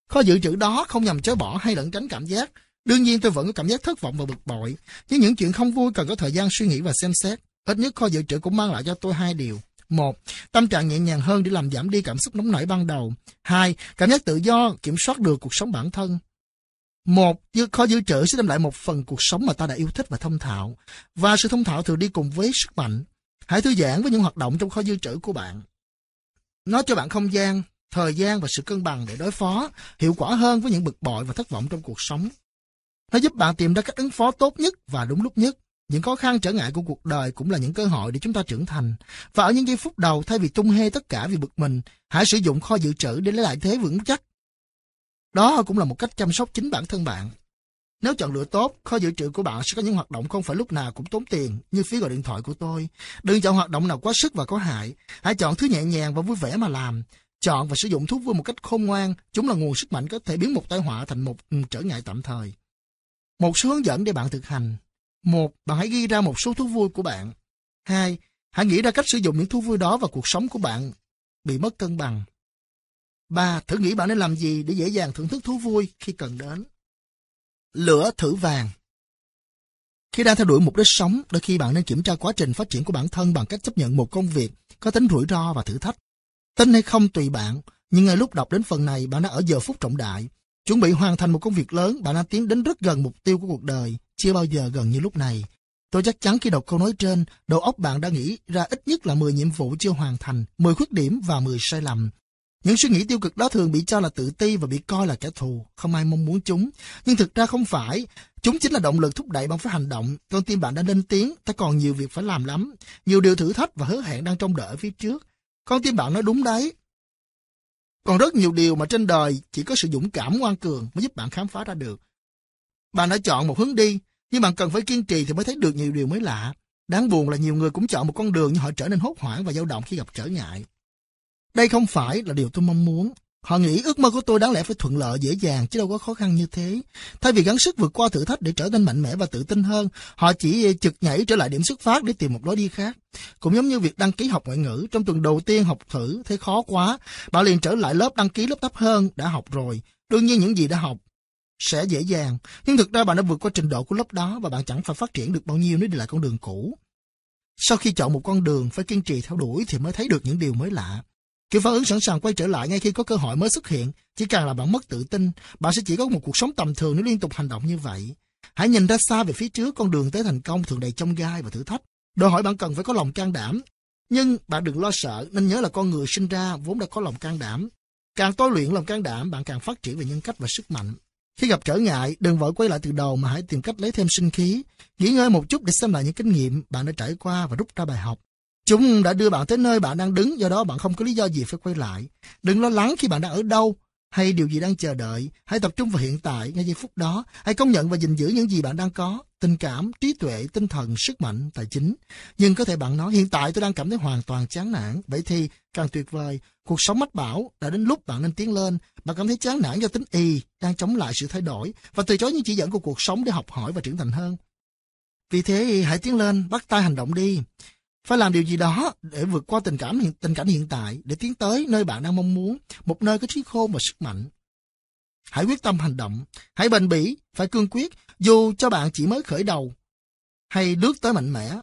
Kho dự trữ đó không nhằm chối bỏ hay lẩn tránh cảm giác. Đương nhiên tôi vẫn có cảm giác thất vọng và bực bội, nhưng những chuyện không vui cần có thời gian suy nghĩ và xem xét. Ít nhất kho dự trữ cũng mang lại cho tôi hai điều. Một, tâm trạng nhẹ nhàng hơn để làm giảm đi cảm xúc nóng nảy ban đầu. Hai, cảm giác tự do, kiểm soát được cuộc sống bản thân. Một, kho dự trữ sẽ đem lại một phần cuộc sống mà ta đã yêu thích và thông thạo. Và sự thông thạo thường đi cùng với sức mạnh. Hãy thư giãn với những hoạt động trong kho dự trữ của bạn. Nó cho bạn không gian, thời gian và sự cân bằng để đối phó, hiệu quả hơn với những bực bội và thất vọng trong cuộc sống. Nó giúp bạn tìm ra cách ứng phó tốt nhất và đúng lúc nhất. Những khó khăn trở ngại của cuộc đời cũng là những cơ hội để chúng ta trưởng thành. Và ở những giây phút đầu, thay vì tung hê tất cả vì bực mình, hãy sử dụng kho dự trữ để lấy lại thế vững chắc. Đó cũng là một cách chăm sóc chính bản thân bạn. Nếu chọn lựa tốt, kho dự trữ của bạn sẽ có những hoạt động không phải lúc nào cũng tốn tiền, như phí gọi điện thoại của tôi. Đừng chọn hoạt động nào quá sức và có hại. Hãy chọn thứ nhẹ nhàng và vui vẻ mà làm. Chọn và sử dụng thuốc vui một cách khôn ngoan, chúng là nguồn sức mạnh có thể biến một tai họa thành một ừ, trở ngại tạm thời. Một số hướng dẫn để bạn thực hành. Một, bạn hãy ghi ra một số thú vui của bạn. Hai, hãy nghĩ ra cách sử dụng những thú vui đó vào cuộc sống của bạn bị mất cân bằng. Ba, thử nghĩ bạn nên làm gì để dễ dàng thưởng thức thú vui khi cần đến. Lửa thử vàng Khi đang theo đuổi mục đích sống, đôi khi bạn nên kiểm tra quá trình phát triển của bản thân bằng cách chấp nhận một công việc có tính rủi ro và thử thách. Tin hay không tùy bạn, nhưng ngay lúc đọc đến phần này bạn đã ở giờ phút trọng đại. Chuẩn bị hoàn thành một công việc lớn, bạn đang tiến đến rất gần mục tiêu của cuộc đời, chưa bao giờ gần như lúc này. Tôi chắc chắn khi đọc câu nói trên, đầu óc bạn đã nghĩ ra ít nhất là 10 nhiệm vụ chưa hoàn thành, 10 khuyết điểm và 10 sai lầm. Những suy nghĩ tiêu cực đó thường bị cho là tự ti và bị coi là kẻ thù, không ai mong muốn chúng. Nhưng thực ra không phải, chúng chính là động lực thúc đẩy bạn phải hành động. Con tim bạn đã lên tiếng, ta còn nhiều việc phải làm lắm, nhiều điều thử thách và hứa hẹn đang trong đợi phía trước. Con tim bạn nói đúng đấy. Còn rất nhiều điều mà trên đời chỉ có sự dũng cảm ngoan cường mới giúp bạn khám phá ra được. Bạn đã chọn một hướng đi, nhưng bạn cần phải kiên trì thì mới thấy được nhiều điều mới lạ. Đáng buồn là nhiều người cũng chọn một con đường nhưng họ trở nên hốt hoảng và dao động khi gặp trở ngại. Đây không phải là điều tôi mong muốn. Họ nghĩ ước mơ của tôi đáng lẽ phải thuận lợi dễ dàng chứ đâu có khó khăn như thế. Thay vì gắng sức vượt qua thử thách để trở nên mạnh mẽ và tự tin hơn, họ chỉ ờ, chực nhảy trở lại điểm xuất phát để tìm một lối đi khác. Cũng giống như việc đăng ký học ngoại ngữ, trong tuần đầu tiên học thử thấy khó quá, bạn liền trở lại lớp đăng ký lớp thấp hơn, đã học rồi. Đương nhiên những gì đã học sẽ dễ dàng, nhưng thực ra bạn đã vượt qua trình độ của lớp đó và bạn chẳng phải phát triển được bao nhiêu nếu đi lại con đường cũ. Sau khi chọn một con đường phải kiên trì theo đuổi thì mới thấy được những điều mới lạ. Kiểu phản ứng sẵn sàng quay trở lại ngay khi có cơ hội mới xuất hiện, chỉ càng là bạn mất tự tin, bạn sẽ chỉ có một cuộc sống tầm thường nếu liên tục hành động như vậy. Hãy nhìn ra xa về phía trước con đường tới thành công thường đầy trong gai và thử thách. Đòi hỏi bạn cần phải có lòng can đảm. Nhưng bạn đừng lo sợ, nên nhớ là con người sinh ra vốn đã có lòng can đảm. Càng tôi luyện lòng can đảm, bạn càng phát triển về nhân cách và sức mạnh. Khi gặp trở ngại, đừng vội quay lại từ đầu mà hãy tìm cách lấy thêm sinh khí. Nghỉ ngơi một chút để xem lại những kinh nghiệm bạn đã trải qua và rút ra bài học. Chúng đã đưa bạn tới nơi bạn đang đứng, do đó bạn không có lý do gì phải quay lại. Đừng lo lắng khi bạn đang ở đâu. hay điều gì đang chờ đợi. Hãy tập trung vào hiện tại, ngay giây phút đó. Hãy công nhận và gìn giữ những gì bạn đang có. Tình cảm, trí tuệ, tinh thần, sức mạnh, tài chính. Nhưng có thể bạn nói, hiện tại tôi đang cảm thấy hoàn toàn chán nản. Vậy thì, càng tuyệt vời, cuộc sống mách bảo đã đến lúc bạn nên tiến lên. Bạn cảm thấy chán nản do tính y, đang chống lại sự thay đổi và từ chối những chỉ dẫn của cuộc sống để học hỏi và trưởng thành hơn. Vì thế, hãy tiến lên, bắt tay hành động đi. Phải làm điều gì đó để vượt qua tình cảm hiện, tình cảnh hiện tại, để tiến tới nơi bạn đang mong muốn, một nơi có trí khôn và sức mạnh. Hãy quyết tâm hành động, hãy bền bỉ, phải cương quyết, dù cho bạn chỉ mới khởi đầu, hay lướt tới mạnh mẽ.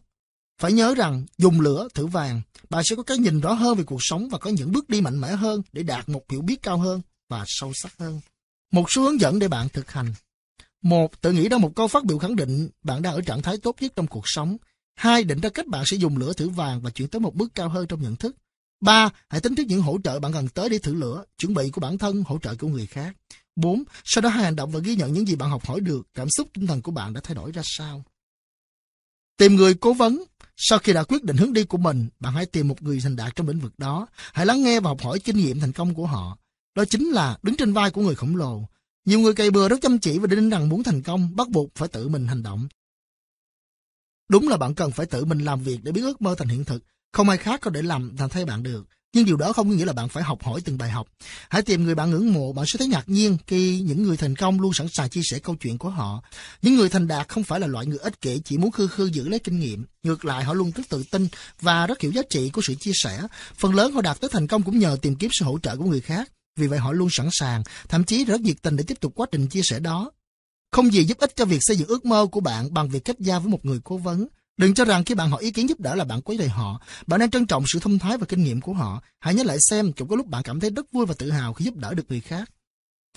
Phải nhớ rằng, dùng lửa thử vàng, bạn sẽ có cái nhìn rõ hơn về cuộc sống và có những bước đi mạnh mẽ hơn để đạt một hiểu biết cao hơn và sâu sắc hơn. Một số hướng dẫn để bạn thực hành. Một, tự nghĩ ra một câu phát biểu khẳng định bạn đang ở trạng thái tốt nhất trong cuộc sống. Hai, định ra cách bạn sẽ dùng lửa thử vàng và chuyển tới một bước cao hơn trong nhận thức. Ba, hãy tính trước những hỗ trợ bạn cần tới để thử lửa, chuẩn bị của bản thân, hỗ trợ của người khác. Bốn, sau đó hãy hành động và ghi nhận những gì bạn học hỏi được, cảm xúc tinh thần của bạn đã thay đổi ra sao. Tìm người cố vấn. Sau khi đã quyết định hướng đi của mình, bạn hãy tìm một người thành đạt trong lĩnh vực đó. Hãy lắng nghe và học hỏi kinh nghiệm thành công của họ. Đó chính là đứng trên vai của người khổng lồ. Nhiều người cày bừa rất chăm chỉ và đinh rằng muốn thành công, bắt buộc phải tự mình hành động. Đúng là bạn cần phải tự mình làm việc để biến ước mơ thành hiện thực. Không ai khác có thể làm thành thay bạn được. Nhưng điều đó không có nghĩa là bạn phải học hỏi từng bài học. Hãy tìm người bạn ngưỡng mộ, bạn sẽ thấy ngạc nhiên khi những người thành công luôn sẵn sàng chia sẻ câu chuyện của họ. Những người thành đạt không phải là loại người ích kỷ chỉ muốn khư khư giữ lấy kinh nghiệm. Ngược lại, họ luôn rất tự tin và rất hiểu giá trị của sự chia sẻ. Phần lớn họ đạt tới thành công cũng nhờ tìm kiếm sự hỗ trợ của người khác. Vì vậy họ luôn sẵn sàng, thậm chí rất nhiệt tình để tiếp tục quá trình chia sẻ đó. Không gì giúp ích cho việc xây dựng ước mơ của bạn bằng việc kết giao với một người cố vấn. Đừng cho rằng khi bạn hỏi ý kiến giúp đỡ là bạn quấy rầy họ. Bạn nên trân trọng sự thông thái và kinh nghiệm của họ. Hãy nhớ lại xem cũng có lúc bạn cảm thấy rất vui và tự hào khi giúp đỡ được người khác.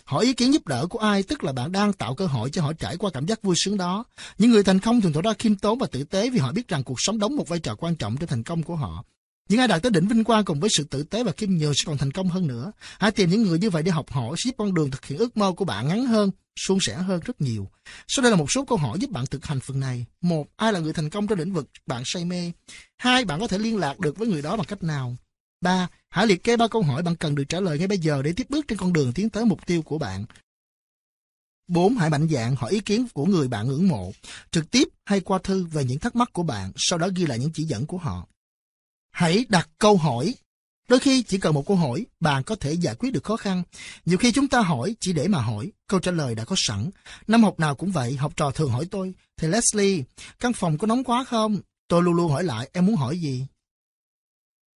Hỏi ý kiến giúp đỡ của ai tức là bạn đang tạo cơ hội cho họ trải qua cảm giác vui sướng đó. Những người thành công thường tỏ ra khiêm tốn và tử tế vì họ biết rằng cuộc sống đóng một vai trò quan trọng trong thành công của họ. Những ai đạt tới đỉnh vinh quang cùng với sự tử tế và khiêm nhường sẽ còn thành công hơn nữa. Hãy tìm những người như vậy để học hỏi giúp con đường thực hiện ước mơ của bạn ngắn hơn, suôn sẻ hơn rất nhiều. Sau đây là một số câu hỏi giúp bạn thực hành phần này. Một, ai là người thành công trong lĩnh vực bạn say mê? Hai, bạn có thể liên lạc được với người đó bằng cách nào? Ba, hãy liệt kê ba câu hỏi bạn cần được trả lời ngay bây giờ để tiếp bước trên con đường tiến tới mục tiêu của bạn. 4. Hãy mạnh dạn hỏi ý kiến của người bạn ngưỡng mộ, trực tiếp hay qua thư về những thắc mắc của bạn, sau đó ghi lại những chỉ dẫn của họ. Hãy đặt câu hỏi. Đôi khi chỉ cần một câu hỏi, bạn có thể giải quyết được khó khăn. Nhiều khi chúng ta hỏi chỉ để mà hỏi, câu trả lời đã có sẵn. Năm học nào cũng vậy, học trò thường hỏi tôi, Thầy Leslie, căn phòng có nóng quá không? Tôi luôn luôn hỏi lại, em muốn hỏi gì?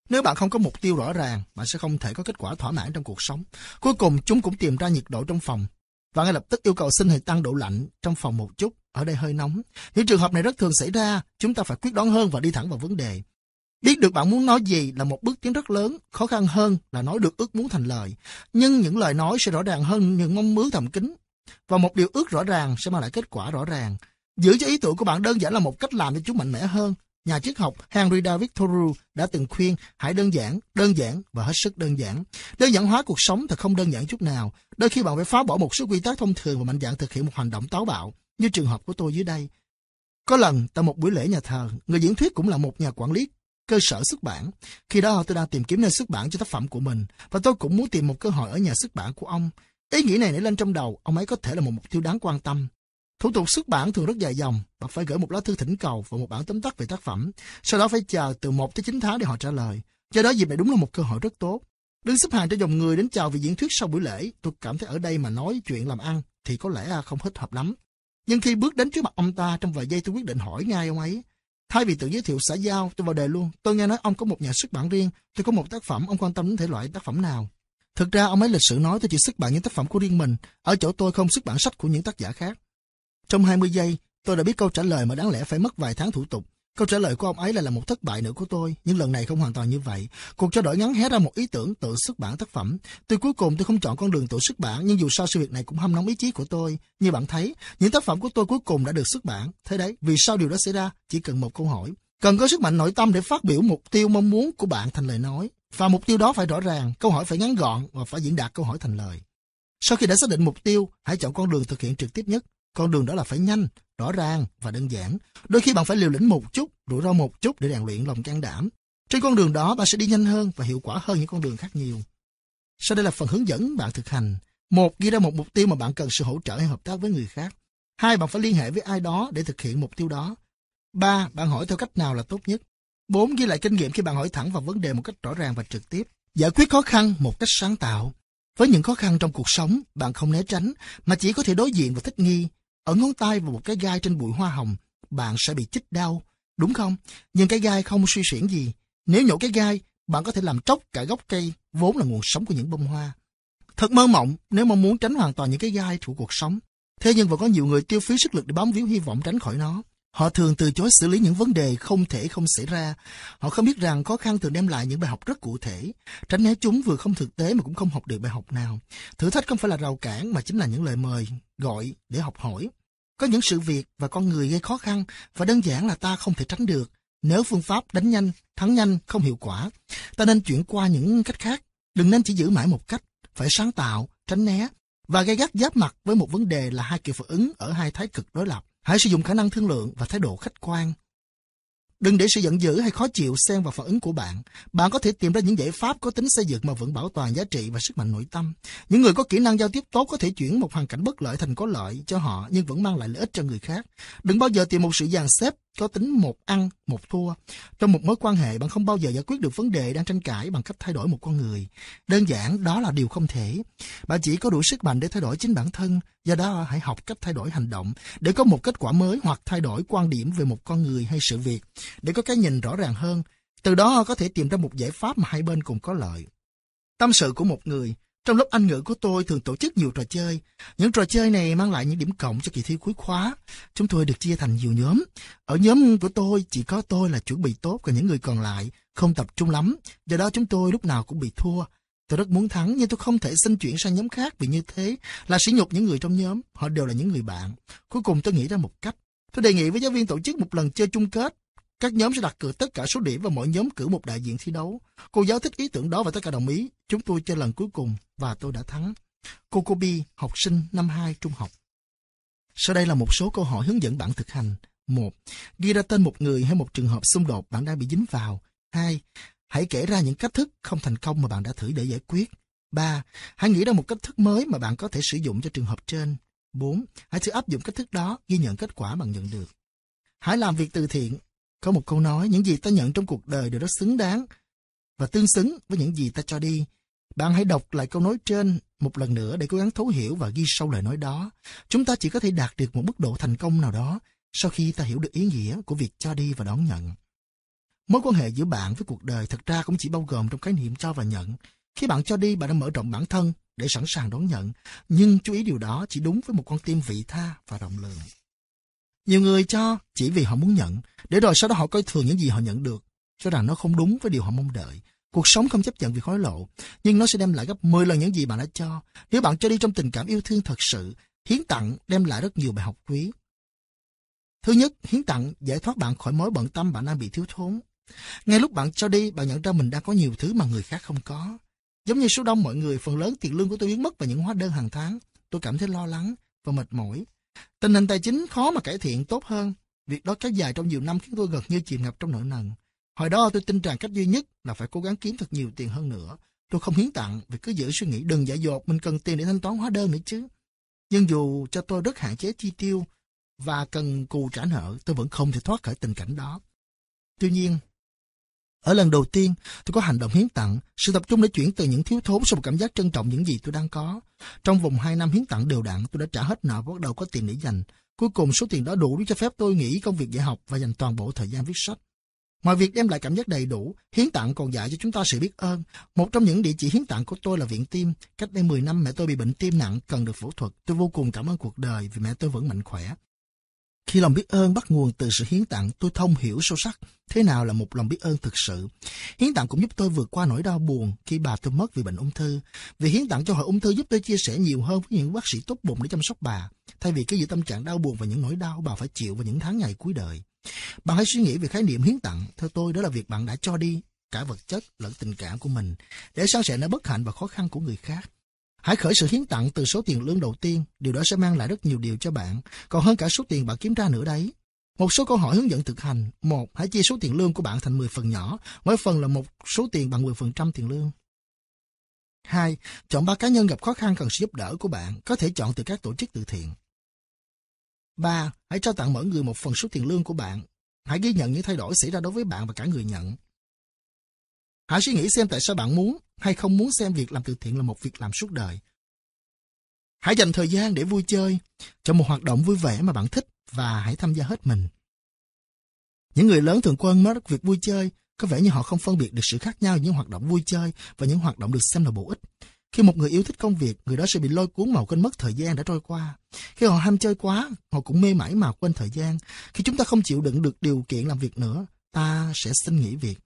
Nếu bạn không có mục tiêu rõ ràng, bạn sẽ không thể có kết quả thỏa mãn trong cuộc sống. Cuối cùng, chúng cũng tìm ra nhiệt độ trong phòng. Và ngay lập tức yêu cầu xin hãy tăng độ lạnh trong phòng một chút. Ở đây hơi nóng. Những trường hợp này rất thường xảy ra. Chúng ta phải quyết đoán hơn và đi thẳng vào vấn đề. Biết được bạn muốn nói gì là một bước tiến rất lớn, khó khăn hơn là nói được ước muốn thành lời. Nhưng những lời nói sẽ rõ ràng hơn những mong muốn thầm kín. Và một điều ước rõ ràng sẽ mang lại kết quả rõ ràng. Giữ cho ý tưởng của bạn đơn giản là một cách làm cho chúng mạnh mẽ hơn. Nhà triết học Henry David Thoreau đã từng khuyên hãy đơn giản, đơn giản và hết sức đơn giản. Đơn giản hóa cuộc sống thật không đơn giản chút nào. Đôi khi bạn phải phá bỏ một số quy tắc thông thường và mạnh dạn thực hiện một hành động táo bạo, như trường hợp của tôi dưới đây. Có lần, tại một buổi lễ nhà thờ, người diễn thuyết cũng là một nhà quản lý cơ sở xuất bản. Khi đó tôi đang tìm kiếm nơi xuất bản cho tác phẩm của mình và tôi cũng muốn tìm một cơ hội ở nhà xuất bản của ông. Ý nghĩ này nảy lên trong đầu, ông ấy có thể là một mục tiêu đáng quan tâm. Thủ tục xuất bản thường rất dài dòng, bạn phải gửi một lá thư thỉnh cầu và một bản tóm tắt về tác phẩm, sau đó phải chờ từ 1 tới 9 tháng để họ trả lời. Do đó dịp này đúng là một cơ hội rất tốt. Đứng xếp hàng cho dòng người đến chào vì diễn thuyết sau buổi lễ, tôi cảm thấy ở đây mà nói chuyện làm ăn thì có lẽ không thích hợp lắm. Nhưng khi bước đến trước mặt ông ta trong vài giây tôi quyết định hỏi ngay ông ấy, Thay vì tự giới thiệu xã giao, tôi vào đề luôn. Tôi nghe nói ông có một nhà xuất bản riêng. Tôi có một tác phẩm, ông quan tâm đến thể loại tác phẩm nào. Thực ra ông ấy lịch sử nói tôi chỉ xuất bản những tác phẩm của riêng mình. Ở chỗ tôi không xuất bản sách của những tác giả khác. Trong 20 giây, tôi đã biết câu trả lời mà đáng lẽ phải mất vài tháng thủ tục. Câu trả lời của ông ấy lại là một thất bại nữa của tôi, nhưng lần này không hoàn toàn như vậy. Cuộc trao đổi ngắn hé ra một ý tưởng tự xuất bản tác phẩm. Tuy cuối cùng tôi không chọn con đường tự xuất bản, nhưng dù sao sự việc này cũng hâm nóng ý chí của tôi. Như bạn thấy, những tác phẩm của tôi cuối cùng đã được xuất bản. Thế đấy, vì sao điều đó xảy ra? Chỉ cần một câu hỏi. Cần có sức mạnh nội tâm để phát biểu mục tiêu mong muốn của bạn thành lời nói. Và mục tiêu đó phải rõ ràng, câu hỏi phải ngắn gọn và phải diễn đạt câu hỏi thành lời. Sau khi đã xác định mục tiêu, hãy chọn con đường thực hiện trực tiếp nhất. Con đường đó là phải nhanh, rõ ràng và đơn giản. Đôi khi bạn phải liều lĩnh một chút, rủi ro một chút để rèn luyện lòng can đảm. Trên con đường đó bạn sẽ đi nhanh hơn và hiệu quả hơn những con đường khác nhiều. Sau đây là phần hướng dẫn bạn thực hành. Một, ghi ra một mục tiêu mà bạn cần sự hỗ trợ hay hợp tác với người khác. Hai, bạn phải liên hệ với ai đó để thực hiện mục tiêu đó. Ba, bạn hỏi theo cách nào là tốt nhất. Bốn, ghi lại kinh nghiệm khi bạn hỏi thẳng vào vấn đề một cách rõ ràng và trực tiếp. Giải quyết khó khăn một cách sáng tạo. Với những khó khăn trong cuộc sống, bạn không né tránh, mà chỉ có thể đối diện và thích nghi. Ở ngón tay và một cái gai trên bụi hoa hồng, bạn sẽ bị chích đau, đúng không? Nhưng cái gai không suy xuyển gì. Nếu nhổ cái gai, bạn có thể làm tróc cả gốc cây, vốn là nguồn sống của những bông hoa. Thật mơ mộng nếu mong muốn tránh hoàn toàn những cái gai thuộc cuộc sống. Thế nhưng vẫn có nhiều người tiêu phí sức lực để bám víu hy vọng tránh khỏi nó. Họ thường từ chối xử lý những vấn đề không thể không xảy ra. Họ không biết rằng khó khăn thường đem lại những bài học rất cụ thể. Tránh né chúng vừa không thực tế mà cũng không học được bài học nào. Thử thách không phải là rào cản mà chính là những lời mời, gọi để học hỏi. Có những sự việc và con người gây khó khăn và đơn giản là ta không thể tránh được. Nếu phương pháp đánh nhanh, thắng nhanh không hiệu quả, ta nên chuyển qua những cách khác. Đừng nên chỉ giữ mãi một cách, phải sáng tạo, tránh né và gây gắt giáp mặt với một vấn đề là hai kiểu phản ứng ở hai thái cực đối lập. Hãy sử dụng khả năng thương lượng và thái độ khách quan. Đừng để sự giận dữ hay khó chịu xen vào phản ứng của bạn. Bạn có thể tìm ra những giải pháp có tính xây dựng mà vẫn bảo toàn giá trị và sức mạnh nội tâm. Những người có kỹ năng giao tiếp tốt có thể chuyển một hoàn cảnh bất lợi thành có lợi cho họ nhưng vẫn mang lại lợi ích cho người khác. Đừng bao giờ tìm một sự dàn xếp có tính một ăn, một thua. Trong một mối quan hệ, bạn không bao giờ giải quyết được vấn đề đang tranh cãi bằng cách thay đổi một con người. Đơn giản, đó là điều không thể. Bạn chỉ có đủ sức mạnh để thay đổi chính bản thân, do đó hãy học cách thay đổi hành động để có một kết quả mới hoặc thay đổi quan điểm về một con người hay sự việc, để có cái nhìn rõ ràng hơn. Từ đó có thể tìm ra một giải pháp mà hai bên cùng có lợi. Tâm sự của một người trong lớp Anh ngữ của tôi thường tổ chức nhiều trò chơi. Những trò chơi này mang lại những điểm cộng cho kỳ thi cuối khóa. Chúng tôi được chia thành nhiều nhóm. Ở nhóm của tôi chỉ có tôi là chuẩn bị tốt, còn những người còn lại không tập trung lắm. Do đó chúng tôi lúc nào cũng bị thua. Tôi rất muốn thắng nhưng tôi không thể xin chuyển sang nhóm khác vì như thế là sỉ nhục những người trong nhóm. Họ đều là những người bạn. Cuối cùng tôi nghĩ ra một cách. Tôi đề nghị với giáo viên tổ chức một lần chơi chung kết. Các nhóm sẽ đặt cược tất cả số điểm và mỗi nhóm cử một đại diện thi đấu. Cô giáo thích ý tưởng đó và tất cả đồng ý. Chúng tôi chơi lần cuối cùng và tôi đã thắng. Cô Kobi, học sinh năm 2 trung học. Sau đây là một số câu hỏi hướng dẫn bạn thực hành. 1. Ghi ra tên một người hay một trường hợp xung đột bạn đang bị dính vào. 2. Hãy kể ra những cách thức không thành công mà bạn đã thử để giải quyết. 3. Hãy nghĩ ra một cách thức mới mà bạn có thể sử dụng cho trường hợp trên. 4. Hãy thử áp dụng cách thức đó, ghi nhận kết quả bạn nhận được. Hãy làm việc từ thiện. Có một câu nói, những gì ta nhận trong cuộc đời đều rất xứng đáng và tương xứng với những gì ta cho đi. Bạn hãy đọc lại câu nói trên một lần nữa để cố gắng thấu hiểu và ghi sâu lời nói đó. Chúng ta chỉ có thể đạt được một mức độ thành công nào đó sau khi ta hiểu được ý nghĩa của việc cho đi và đón nhận. Mối quan hệ giữa bạn với cuộc đời thật ra cũng chỉ bao gồm trong khái niệm cho và nhận. Khi bạn cho đi, bạn đã mở rộng bản thân để sẵn sàng đón nhận. Nhưng chú ý điều đó chỉ đúng với một con tim vị tha và rộng lượng. Nhiều người cho chỉ vì họ muốn nhận, để rồi sau đó họ coi thường những gì họ nhận được, cho rằng nó không đúng với điều họ mong đợi. Cuộc sống không chấp nhận việc hối lộ, nhưng nó sẽ đem lại gấp 10 lần những gì bạn đã cho. Nếu bạn cho đi trong tình cảm yêu thương thật sự, hiến tặng đem lại rất nhiều bài học quý. Thứ nhất, hiến tặng giải thoát bạn khỏi mối bận tâm bạn đang bị thiếu thốn. Ngay lúc bạn cho đi, bạn nhận ra mình đang có nhiều thứ mà người khác không có. Giống như số đông mọi người, phần lớn tiền lương của tôi biến mất vào những hóa đơn hàng tháng. Tôi cảm thấy lo lắng và mệt mỏi. Tình hình tài chính khó mà cải thiện tốt hơn. Việc đó kéo dài trong nhiều năm khiến tôi gần như chìm ngập trong nợ nần. Hồi đó tôi tin rằng cách duy nhất là phải cố gắng kiếm thật nhiều tiền hơn nữa. Tôi không hiến tặng vì cứ giữ suy nghĩ đừng giả dột mình cần tiền để thanh toán hóa đơn nữa chứ. Nhưng dù cho tôi rất hạn chế chi tiêu và cần cù trả nợ, tôi vẫn không thể thoát khỏi tình cảnh đó. Tuy nhiên, ở lần đầu tiên, tôi có hành động hiến tặng, sự tập trung đã chuyển từ những thiếu thốn sang một cảm giác trân trọng những gì tôi đang có. Trong vòng 2 năm hiến tặng đều đặn, tôi đã trả hết nợ và bắt đầu có tiền để dành. Cuối cùng số tiền đó đủ để cho phép tôi nghỉ công việc dạy học và dành toàn bộ thời gian viết sách. Ngoài việc đem lại cảm giác đầy đủ, hiến tặng còn dạy cho chúng ta sự biết ơn. Một trong những địa chỉ hiến tặng của tôi là viện tim. Cách đây 10 năm mẹ tôi bị bệnh tim nặng, cần được phẫu thuật. Tôi vô cùng cảm ơn cuộc đời vì mẹ tôi vẫn mạnh khỏe. Khi lòng biết ơn bắt nguồn từ sự hiến tặng, tôi thông hiểu sâu sắc thế nào là một lòng biết ơn thực sự. Hiến tặng cũng giúp tôi vượt qua nỗi đau buồn khi bà tôi mất vì bệnh ung thư. Vì hiến tặng cho hội ung thư giúp tôi chia sẻ nhiều hơn với những bác sĩ tốt bụng để chăm sóc bà, thay vì cứ giữ tâm trạng đau buồn và những nỗi đau bà phải chịu vào những tháng ngày cuối đời. Bạn hãy suy nghĩ về khái niệm hiến tặng. Theo tôi, đó là việc bạn đã cho đi cả vật chất lẫn tình cảm của mình để san sẻ nỗi bất hạnh và khó khăn của người khác. Hãy khởi sự hiến tặng từ số tiền lương đầu tiên, điều đó sẽ mang lại rất nhiều điều cho bạn, còn hơn cả số tiền bạn kiếm ra nữa đấy. Một số câu hỏi hướng dẫn thực hành. Một, hãy chia số tiền lương của bạn thành 10 phần nhỏ, mỗi phần là một số tiền bằng 10% tiền lương. 2. Chọn ba cá nhân gặp khó khăn cần sự giúp đỡ của bạn, có thể chọn từ các tổ chức từ thiện. 3. Hãy trao tặng mỗi người một phần số tiền lương của bạn. Hãy ghi nhận những thay đổi xảy ra đối với bạn và cả người nhận. Hãy suy nghĩ xem tại sao bạn muốn hay không muốn xem việc làm từ thiện là một việc làm suốt đời. Hãy dành thời gian để vui chơi, cho một hoạt động vui vẻ mà bạn thích và hãy tham gia hết mình. Những người lớn thường quên mất việc vui chơi, có vẻ như họ không phân biệt được sự khác nhau những hoạt động vui chơi và những hoạt động được xem là bổ ích. Khi một người yêu thích công việc, người đó sẽ bị lôi cuốn màu quên mất thời gian đã trôi qua. Khi họ ham chơi quá, họ cũng mê mải mà quên thời gian. Khi chúng ta không chịu đựng được điều kiện làm việc nữa, ta sẽ xin nghỉ việc.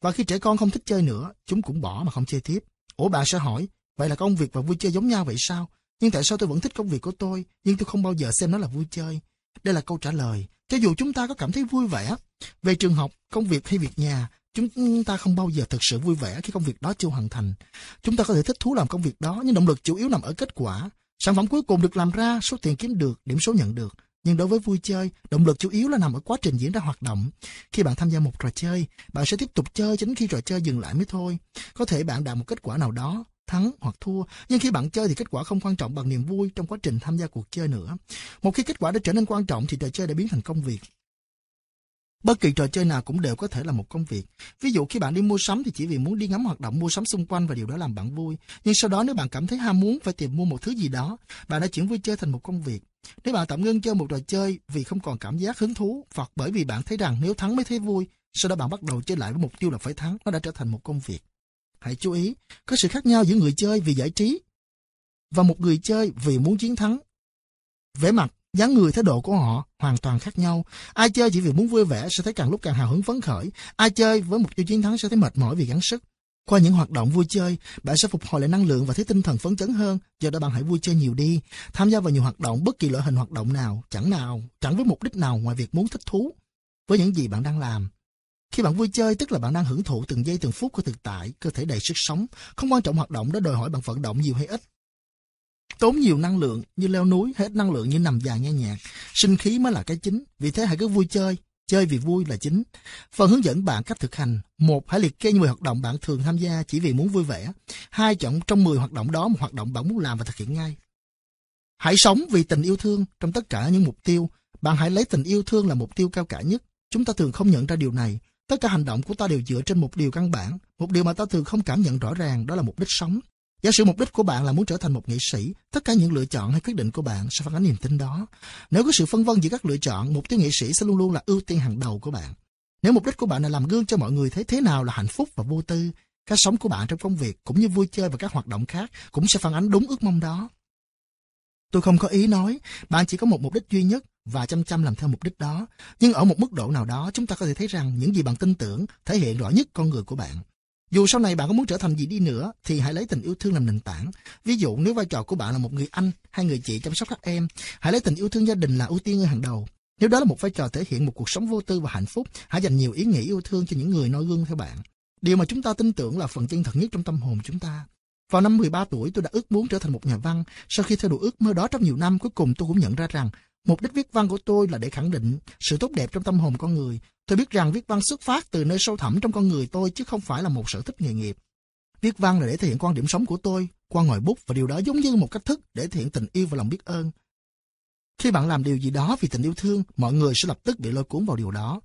Và khi trẻ con không thích chơi nữa, chúng cũng bỏ mà không chơi tiếp. Ủa bạn sẽ hỏi, vậy là công việc và vui chơi giống nhau vậy sao? Nhưng tại sao tôi vẫn thích công việc của tôi, nhưng tôi không bao giờ xem nó là vui chơi? Đây là câu trả lời. Cho dù chúng ta có cảm thấy vui vẻ về trường học, công việc hay việc nhà, chúng ta không bao giờ thực sự vui vẻ khi công việc đó chưa hoàn thành. Chúng ta có thể thích thú làm công việc đó, nhưng động lực chủ yếu nằm ở kết quả. Sản phẩm cuối cùng được làm ra, số tiền kiếm được, điểm số nhận được. Nhưng đối với vui chơi, động lực chủ yếu là nằm ở quá trình diễn ra hoạt động. Khi bạn tham gia một trò chơi, bạn sẽ tiếp tục chơi cho đến khi trò chơi dừng lại mới thôi. Có thể bạn đạt một kết quả nào đó, thắng hoặc thua, nhưng khi bạn chơi thì kết quả không quan trọng bằng niềm vui trong quá trình tham gia cuộc chơi nữa. Một khi kết quả đã trở nên quan trọng thì trò chơi đã biến thành công việc. Bất kỳ trò chơi nào cũng đều có thể là một công việc. Ví dụ khi bạn đi mua sắm thì chỉ vì muốn đi ngắm hoạt động mua sắm xung quanh và điều đó làm bạn vui. Nhưng sau đó nếu bạn cảm thấy ham muốn phải tìm mua một thứ gì đó, bạn đã chuyển vui chơi thành một công việc. Nếu bạn tạm ngưng chơi một trò chơi vì không còn cảm giác hứng thú hoặc bởi vì bạn thấy rằng nếu thắng mới thấy vui, sau đó bạn bắt đầu chơi lại với mục tiêu là phải thắng, nó đã trở thành một công việc. Hãy chú ý, có sự khác nhau giữa người chơi vì giải trí và một người chơi vì muốn chiến thắng. Vẻ mặt, dáng người, thái độ của họ hoàn toàn khác nhau. Ai chơi chỉ vì muốn vui vẻ sẽ thấy càng lúc càng hào hứng phấn khởi. Ai chơi với mục tiêu chiến thắng sẽ thấy mệt mỏi vì gắng sức. Qua những hoạt động vui chơi, bạn sẽ phục hồi lại năng lượng và thấy tinh thần phấn chấn hơn. Do đó bạn hãy vui chơi nhiều đi, tham gia vào nhiều hoạt động, bất kỳ loại hình hoạt động nào, chẳng nào, chẳng với mục đích nào ngoài việc muốn thích thú với những gì bạn đang làm. Khi bạn vui chơi tức là bạn đang hưởng thụ từng giây từng phút của thực tại, cơ thể đầy sức sống. Không quan trọng hoạt động đó đòi hỏi bạn vận động nhiều hay ít. Tốn nhiều năng lượng như leo núi, hết năng lượng như nằm dài nghe nhạc. Sinh khí mới là cái chính, vì thế hãy cứ vui chơi, chơi vì vui là chính. Phần hướng dẫn bạn cách thực hành. Một, hãy liệt kê 10 hoạt động bạn thường tham gia chỉ vì muốn vui vẻ. Hai, chọn trong 10 hoạt động đó một hoạt động bạn muốn làm và thực hiện ngay. Hãy sống vì tình yêu thương trong tất cả những mục tiêu. Bạn hãy lấy tình yêu thương là mục tiêu cao cả nhất. Chúng ta thường không nhận ra điều này. Tất cả hành động của ta đều dựa trên một điều căn bản, một điều mà ta thường không cảm nhận rõ ràng, đó là mục đích sống. Giả sử mục đích của bạn là muốn trở thành một nghệ sĩ, tất cả những lựa chọn hay quyết định của bạn sẽ phản ánh niềm tin đó. Nếu có sự phân vân giữa các lựa chọn, mục tiêu nghệ sĩ sẽ luôn luôn là ưu tiên hàng đầu của bạn. Nếu mục đích của bạn là làm gương cho mọi người thấy thế nào là hạnh phúc và vô tư, cách sống của bạn trong công việc cũng như vui chơi và các hoạt động khác cũng sẽ phản ánh đúng ước mong đó. Tôi không có ý nói, bạn chỉ có một mục đích duy nhất và chăm chăm làm theo mục đích đó. Nhưng ở một mức độ nào đó, chúng ta có thể thấy rằng những gì bạn tin tưởng thể hiện rõ nhất con người của bạn. Dù sau này bạn có muốn trở thành gì đi nữa, thì hãy lấy tình yêu thương làm nền tảng. Ví dụ nếu vai trò của bạn là một người anh hay người chị chăm sóc các em, hãy lấy tình yêu thương gia đình là ưu tiên ở hàng đầu. Nếu đó là một vai trò thể hiện một cuộc sống vô tư và hạnh phúc, hãy dành nhiều ý nghĩa yêu thương cho những người noi gương theo bạn. Điều mà chúng ta tin tưởng là phần chân thật nhất trong tâm hồn chúng ta. Vào năm 13 tuổi, tôi đã ước muốn trở thành một nhà văn. Sau khi theo đuổi ước mơ đó trong nhiều năm, cuối cùng tôi cũng nhận ra rằng mục đích viết văn của tôi là để khẳng định sự tốt đẹp trong tâm hồn con người. Tôi biết rằng viết văn xuất phát từ nơi sâu thẳm trong con người tôi chứ không phải là một sở thích nghề nghiệp. Viết văn là để thể hiện quan điểm sống của tôi qua ngòi bút và điều đó giống như một cách thức để thể hiện tình yêu và lòng biết ơn. Khi bạn làm điều gì đó vì tình yêu thương, mọi người sẽ lập tức bị lôi cuốn vào điều đó.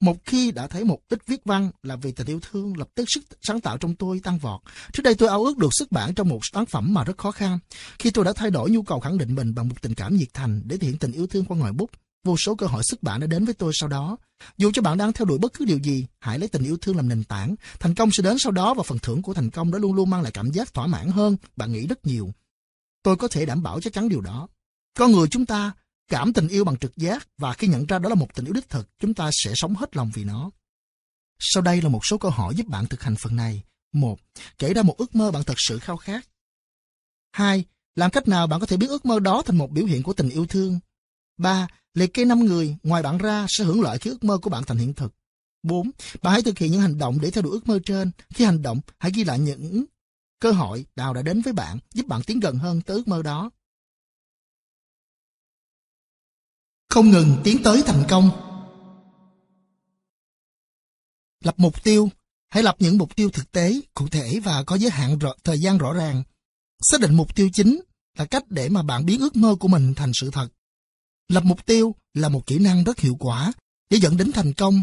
Một khi đã thấy một ít viết văn là vì tình yêu thương, lập tức sức sáng tạo trong tôi tăng vọt. Trước đây tôi ao ước được xuất bản trong một tác phẩm mà rất khó khăn. Khi tôi đã thay đổi nhu cầu khẳng định mình bằng một tình cảm nhiệt thành để thể hiện tình yêu thương qua ngòi bút, vô số cơ hội xuất bản đã đến với tôi sau đó. Dù cho bạn đang theo đuổi bất cứ điều gì, hãy lấy tình yêu thương làm nền tảng. Thành công sẽ đến sau đó và phần thưởng của thành công đó luôn luôn mang lại cảm giác thỏa mãn hơn bạn nghĩ rất nhiều. Tôi có thể đảm bảo chắc chắn điều đó. Con người chúng ta Cảm tình yêu bằng trực giác và khi nhận ra đó là một tình yêu đích thực, chúng ta sẽ sống hết lòng vì nó. Sau đây là một số câu hỏi giúp bạn thực hành phần này. một Kể ra một ước mơ bạn thật sự khao khát. 2. Làm cách nào bạn có thể biến ước mơ đó thành một biểu hiện của tình yêu thương? 3. Liệt kê 5 người ngoài bạn ra sẽ hưởng lợi khi ước mơ của bạn thành hiện thực. 4. Bạn hãy thực hiện những hành động để theo đuổi ước mơ trên. Khi hành động, hãy ghi lại những cơ hội nào đã đến với bạn, giúp bạn tiến gần hơn tới ước mơ đó. Không ngừng tiến tới thành công. Lập mục tiêu, Hãy lập những mục tiêu thực tế, cụ thể và có giới hạn rõ, thời gian rõ ràng. Xác định mục tiêu chính là cách để mà bạn biến ước mơ của mình thành sự thật. Lập mục tiêu là một kỹ năng rất hiệu quả để dẫn đến thành công.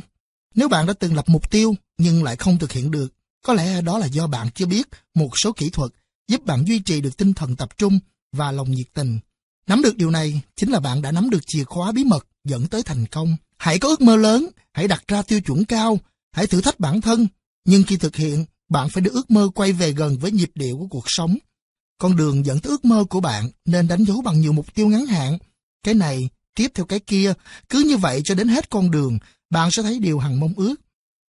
Nếu bạn đã từng lập mục tiêu nhưng lại không thực hiện được, có lẽ đó là do bạn chưa biết một số kỹ thuật giúp bạn duy trì được tinh thần tập trung và lòng nhiệt tình. Nắm được điều này chính là bạn đã nắm được chìa khóa bí mật dẫn tới thành công. Hãy có ước mơ lớn, hãy đặt ra tiêu chuẩn cao, hãy thử thách bản thân, nhưng khi thực hiện, bạn phải đưa ước mơ quay về gần với nhịp điệu của cuộc sống. Con đường dẫn tới ước mơ của bạn nên đánh dấu bằng nhiều mục tiêu ngắn hạn. Cái này, tiếp theo cái kia, cứ như vậy cho đến hết con đường, bạn sẽ thấy điều hằng mong ước.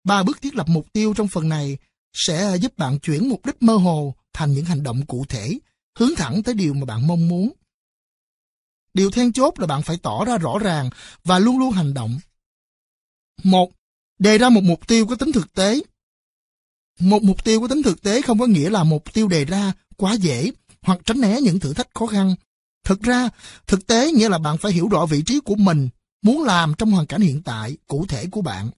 Ba bước thiết lập mục tiêu trong phần này sẽ giúp bạn chuyển mục đích mơ hồ thành những hành động cụ thể, hướng thẳng tới điều mà bạn mong muốn. Điều then chốt là bạn phải tỏ ra rõ ràng và luôn luôn hành động. Một, đề ra một mục tiêu có tính thực tế. Một mục tiêu có tính thực tế không có nghĩa là mục tiêu đề ra quá dễ hoặc tránh né những thử thách khó khăn. Thực ra, thực tế nghĩa là bạn phải hiểu rõ vị trí của mình, muốn làm trong hoàn cảnh hiện tại, cụ thể của bạn.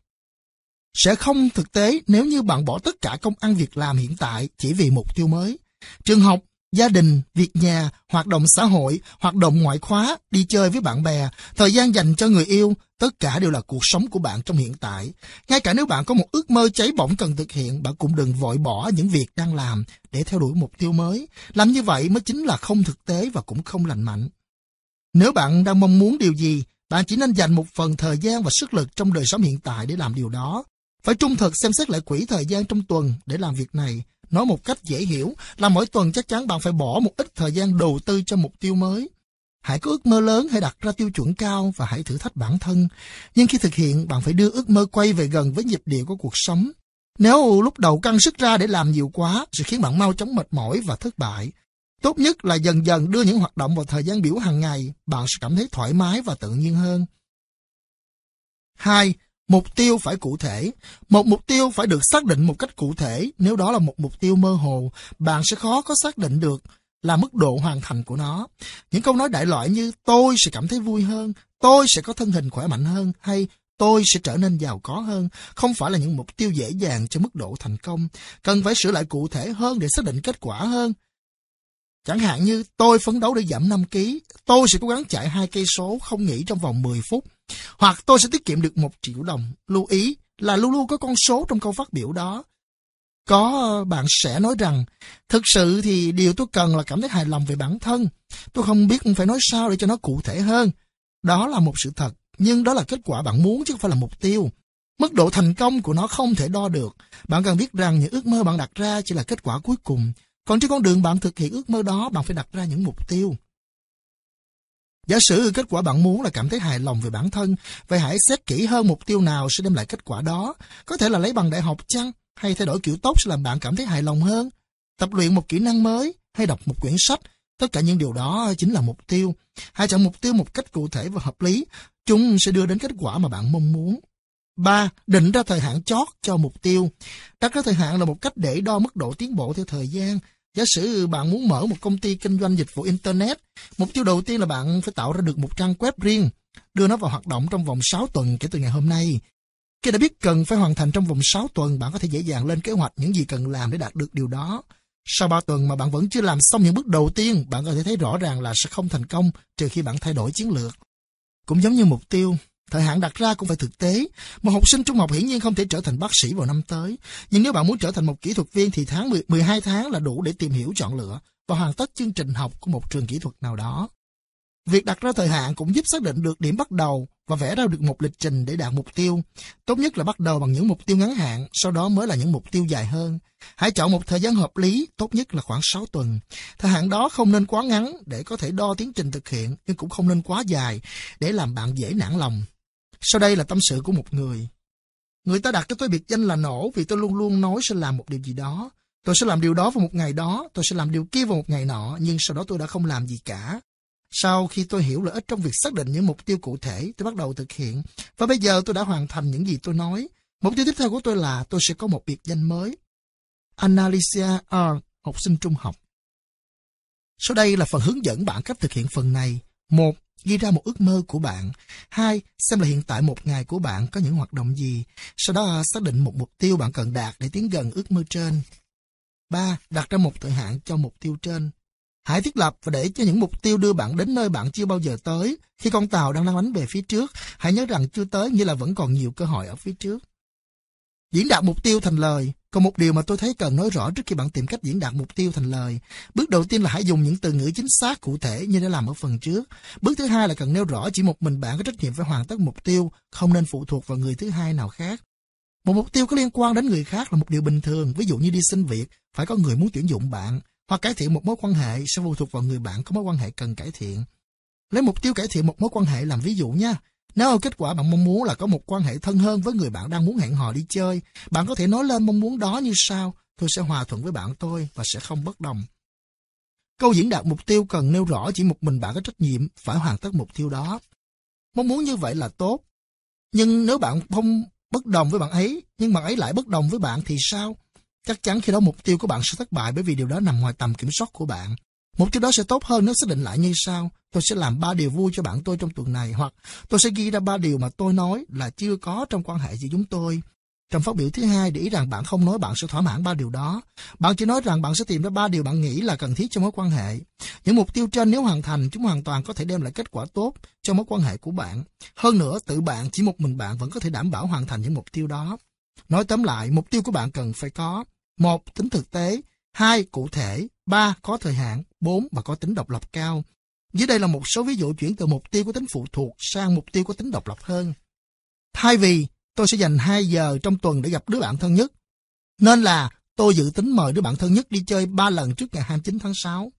Sẽ không thực tế nếu như bạn bỏ tất cả công ăn việc làm hiện tại chỉ vì mục tiêu mới. Trường học, gia đình, việc nhà, hoạt động xã hội, hoạt động ngoại khóa, đi chơi với bạn bè, thời gian dành cho người yêu, tất cả đều là cuộc sống của bạn trong hiện tại. Ngay cả nếu bạn có một ước mơ cháy bỏng cần thực hiện, bạn cũng đừng vội bỏ những việc đang làm để theo đuổi mục tiêu mới. Làm như vậy mới chính là không thực tế và cũng không lành mạnh. Nếu bạn đang mong muốn điều gì, bạn chỉ nên dành một phần thời gian và sức lực trong đời sống hiện tại để làm điều đó. Phải trung thực xem xét lại quỹ thời gian trong tuần để làm việc này. Nói một cách dễ hiểu là mỗi tuần chắc chắn bạn phải bỏ một ít thời gian đầu tư cho mục tiêu mới. Hãy có ước mơ lớn, hãy đặt ra tiêu chuẩn cao và hãy thử thách bản thân. Nhưng khi thực hiện, bạn phải đưa ước mơ quay về gần với nhịp điệu của cuộc sống. Nếu lúc đầu căng sức ra để làm nhiều quá, sẽ khiến bạn mau chóng mệt mỏi và thất bại. Tốt nhất là dần dần đưa những hoạt động vào thời gian biểu hàng ngày, bạn sẽ cảm thấy thoải mái và tự nhiên hơn. 2. Mục tiêu phải cụ thể. Một mục tiêu phải được xác định một cách cụ thể. Nếu đó là một mục tiêu mơ hồ, bạn sẽ khó có xác định được là mức độ hoàn thành của nó. Những câu nói đại loại như tôi sẽ cảm thấy vui hơn, tôi sẽ có thân hình khỏe mạnh hơn hay tôi sẽ trở nên giàu có hơn không phải là những mục tiêu dễ dàng cho mức độ thành công. Cần phải sửa lại cụ thể hơn để xác định kết quả hơn. Chẳng hạn như tôi phấn đấu để giảm 5 kg, tôi sẽ cố gắng chạy hai cây số không nghỉ trong vòng 10 phút. Hoặc tôi sẽ tiết kiệm được một triệu đồng. Lưu ý là luôn luôn có con số trong câu phát biểu đó. Có ờ, bạn sẽ nói rằng, thực sự thì điều tôi cần là cảm thấy hài lòng về bản thân. Tôi không biết phải nói sao để cho nó cụ thể hơn. Đó là một sự thật, nhưng đó là kết quả bạn muốn chứ không phải là mục tiêu. Mức độ thành công của nó không thể đo được. Bạn cần biết rằng những ước mơ bạn đặt ra chỉ là kết quả cuối cùng. Còn trên con đường bạn thực hiện ước mơ đó, bạn phải đặt ra những mục tiêu. Giả sử kết quả bạn muốn là cảm thấy hài lòng về bản thân, vậy hãy xét kỹ hơn mục tiêu nào sẽ đem lại kết quả đó. Có thể là lấy bằng đại học chăng, hay thay đổi kiểu tóc sẽ làm bạn cảm thấy hài lòng hơn. Tập luyện một kỹ năng mới, hay đọc một quyển sách, tất cả những điều đó chính là mục tiêu. Hãy chọn mục tiêu một cách cụ thể và hợp lý, chúng sẽ đưa đến kết quả mà bạn mong muốn. 3. Định ra thời hạn chót cho mục tiêu. Đặt ra thời hạn là một cách để đo mức độ tiến bộ theo thời gian. Giả sử bạn muốn mở một công ty kinh doanh dịch vụ Internet, mục tiêu đầu tiên là bạn phải tạo ra được một trang web riêng, đưa nó vào hoạt động trong vòng 6 tuần kể từ ngày hôm nay. Khi đã biết cần phải hoàn thành trong vòng 6 tuần, bạn có thể dễ dàng lên kế hoạch những gì cần làm để đạt được điều đó. Sau 3 tuần mà bạn vẫn chưa làm xong những bước đầu tiên, bạn có thể thấy rõ ràng là sẽ không thành công trừ khi bạn thay đổi chiến lược. Cũng giống như mục tiêu, Thời hạn đặt ra cũng phải thực tế. Một học sinh trung học hiển nhiên không thể trở thành bác sĩ vào năm tới. Nhưng nếu bạn muốn trở thành một kỹ thuật viên thì tháng 10, 12 tháng là đủ để tìm hiểu chọn lựa và hoàn tất chương trình học của một trường kỹ thuật nào đó. Việc đặt ra thời hạn cũng giúp xác định được điểm bắt đầu và vẽ ra được một lịch trình để đạt mục tiêu. Tốt nhất là bắt đầu bằng những mục tiêu ngắn hạn, sau đó mới là những mục tiêu dài hơn. Hãy chọn một thời gian hợp lý, tốt nhất là khoảng 6 tuần. Thời hạn đó không nên quá ngắn để có thể đo tiến trình thực hiện, nhưng cũng không nên quá dài để làm bạn dễ nản lòng. Sau đây là tâm sự của một người. Người ta đặt cho tôi biệt danh là nổ vì tôi luôn luôn nói sẽ làm một điều gì đó. Tôi sẽ làm điều đó vào một ngày đó, tôi sẽ làm điều kia vào một ngày nọ, nhưng sau đó tôi đã không làm gì cả. Sau khi tôi hiểu lợi ích trong việc xác định những mục tiêu cụ thể, tôi bắt đầu thực hiện. Và bây giờ tôi đã hoàn thành những gì tôi nói. Mục tiêu tiếp theo của tôi là tôi sẽ có một biệt danh mới. Annalicia R, học sinh trung học. Sau đây là phần hướng dẫn bạn cách thực hiện phần này. Một, ghi ra một ước mơ của bạn. Hai, xem là hiện tại một ngày của bạn có những hoạt động gì. Sau đó à, xác định một mục tiêu bạn cần đạt để tiến gần ước mơ trên. Ba, đặt ra một thời hạn cho mục tiêu trên. Hãy thiết lập và để cho những mục tiêu đưa bạn đến nơi bạn chưa bao giờ tới. Khi con tàu đang lăn bánh về phía trước, hãy nhớ rằng chưa tới như là vẫn còn nhiều cơ hội ở phía trước. Diễn đạt mục tiêu thành lời. Còn một điều mà tôi thấy cần nói rõ trước khi bạn tìm cách diễn đạt mục tiêu thành lời. Bước đầu tiên là hãy dùng những từ ngữ chính xác cụ thể như đã làm ở phần trước. Bước thứ hai là cần nêu rõ chỉ một mình bạn có trách nhiệm phải hoàn tất mục tiêu, không nên phụ thuộc vào người thứ hai nào khác. Một mục tiêu có liên quan đến người khác là một điều bình thường, ví dụ như đi xin việc, phải có người muốn tuyển dụng bạn, hoặc cải thiện một mối quan hệ sẽ phụ thuộc vào người bạn có mối quan hệ cần cải thiện. Lấy mục tiêu cải thiện một mối quan hệ làm ví dụ nha. Nếu kết quả bạn mong muốn là có một quan hệ thân hơn với người bạn đang muốn hẹn hò đi chơi, bạn có thể nói lên mong muốn đó như sau, tôi sẽ hòa thuận với bạn tôi và sẽ không bất đồng. Câu diễn đạt mục tiêu cần nêu rõ chỉ một mình bạn có trách nhiệm phải hoàn tất mục tiêu đó. Mong muốn như vậy là tốt, nhưng nếu bạn không bất đồng với bạn ấy, nhưng bạn ấy lại bất đồng với bạn thì sao? Chắc chắn khi đó mục tiêu của bạn sẽ thất bại bởi vì điều đó nằm ngoài tầm kiểm soát của bạn. Một chút đó sẽ tốt hơn nếu xác định lại như sau. Tôi sẽ làm ba điều vui cho bạn tôi trong tuần này, hoặc tôi sẽ ghi ra ba điều mà tôi nói là chưa có trong quan hệ giữa chúng tôi. Trong phát biểu thứ hai, để ý rằng bạn không nói bạn sẽ thỏa mãn ba điều đó. Bạn chỉ nói rằng bạn sẽ tìm ra ba điều bạn nghĩ là cần thiết cho mối quan hệ. Những mục tiêu trên nếu hoàn thành, chúng hoàn toàn có thể đem lại kết quả tốt cho mối quan hệ của bạn. Hơn nữa, tự bạn, chỉ một mình bạn vẫn có thể đảm bảo hoàn thành những mục tiêu đó. Nói tóm lại, mục tiêu của bạn cần phải có một Tính thực tế 2. Cụ thể 3. Có thời hạn 4. Và có tính độc lập cao. Dưới đây là một số ví dụ chuyển từ mục tiêu có tính phụ thuộc sang mục tiêu có tính độc lập hơn. Thay vì tôi sẽ dành 2 giờ trong tuần để gặp đứa bạn thân nhất, nên là tôi dự tính mời đứa bạn thân nhất đi chơi 3 lần trước ngày 29 tháng 6.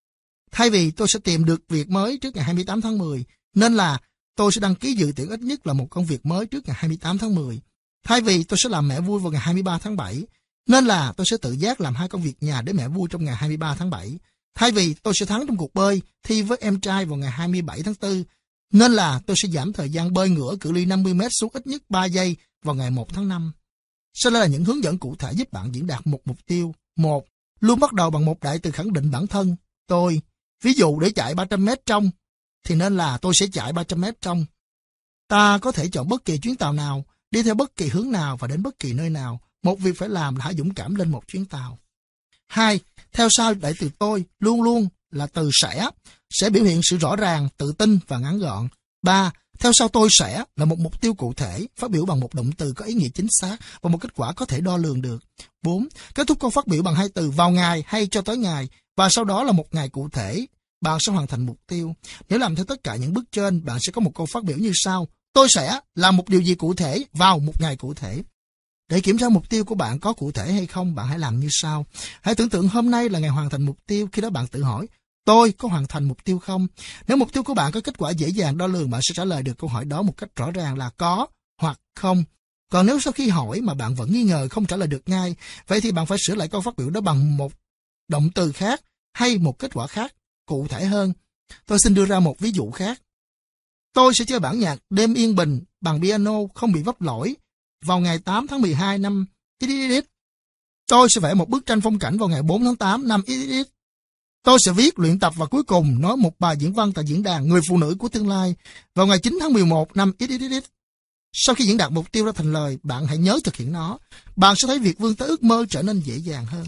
Thay vì tôi sẽ tìm được việc mới trước ngày 28 tháng 10, nên là tôi sẽ đăng ký dự tuyển ít nhất là một công việc mới trước ngày 28 tháng 10. Thay vì tôi sẽ làm mẹ vui vào ngày 23 tháng 7, nên là tôi sẽ tự giác làm hai công việc nhà để mẹ vui trong ngày 23 tháng 7. Thay vì tôi sẽ thắng trong cuộc bơi thi với em trai vào ngày 27 tháng 4, nên là tôi sẽ giảm thời gian bơi ngửa cự ly 50 m xuống ít nhất 3 giây vào ngày 1 tháng 5. Sau đây là những hướng dẫn cụ thể giúp bạn diễn đạt một mục tiêu. một Luôn bắt đầu bằng một đại từ khẳng định bản thân. Tôi. Ví dụ để chạy 300 m trong, thì nên là tôi sẽ chạy 300 m trong. Ta có thể chọn bất kỳ chuyến tàu nào, đi theo bất kỳ hướng nào và đến bất kỳ nơi nào. Một việc phải làm là hãy dũng cảm lên một chuyến tàu. Hai, theo sau đại từ tôi luôn luôn là từ sẽ, sẽ biểu hiện sự rõ ràng, tự tin và ngắn gọn. Ba, theo sau tôi sẽ là một mục tiêu cụ thể, phát biểu bằng một động từ có ý nghĩa chính xác và một kết quả có thể đo lường được. 4. Kết thúc câu phát biểu bằng hai từ vào ngày hay cho tới ngày và sau đó là một ngày cụ thể. Bạn sẽ hoàn thành mục tiêu. Nếu làm theo tất cả những bước trên, bạn sẽ có một câu phát biểu như sau. Tôi sẽ làm một điều gì cụ thể vào một ngày cụ thể. Để kiểm tra mục tiêu của bạn có cụ thể hay không, bạn hãy làm như sau. Hãy tưởng tượng hôm nay là ngày hoàn thành mục tiêu, khi đó bạn tự hỏi, tôi có hoàn thành mục tiêu không? Nếu mục tiêu của bạn có kết quả dễ dàng đo lường, bạn sẽ trả lời được câu hỏi đó một cách rõ ràng là có hoặc không. Còn nếu sau khi hỏi mà bạn vẫn nghi ngờ không trả lời được ngay, vậy thì bạn phải sửa lại câu phát biểu đó bằng một động từ khác hay một kết quả khác, cụ thể hơn. Tôi xin đưa ra một ví dụ khác. Tôi sẽ chơi bản nhạc Đêm Yên Bình bằng piano không bị vấp lỗi vào ngày 8 tháng 12 năm XXX. Tôi sẽ vẽ một bức tranh phong cảnh vào ngày 4 tháng 8 năm XXX. Tôi sẽ viết, luyện tập và cuối cùng nói một bài diễn văn tại diễn đàn Người phụ nữ của tương lai vào ngày 9 tháng 11 năm XXX. Sau khi diễn đạt mục tiêu ra thành lời, bạn hãy nhớ thực hiện nó. Bạn sẽ thấy việc vươn tới ước mơ trở nên dễ dàng hơn.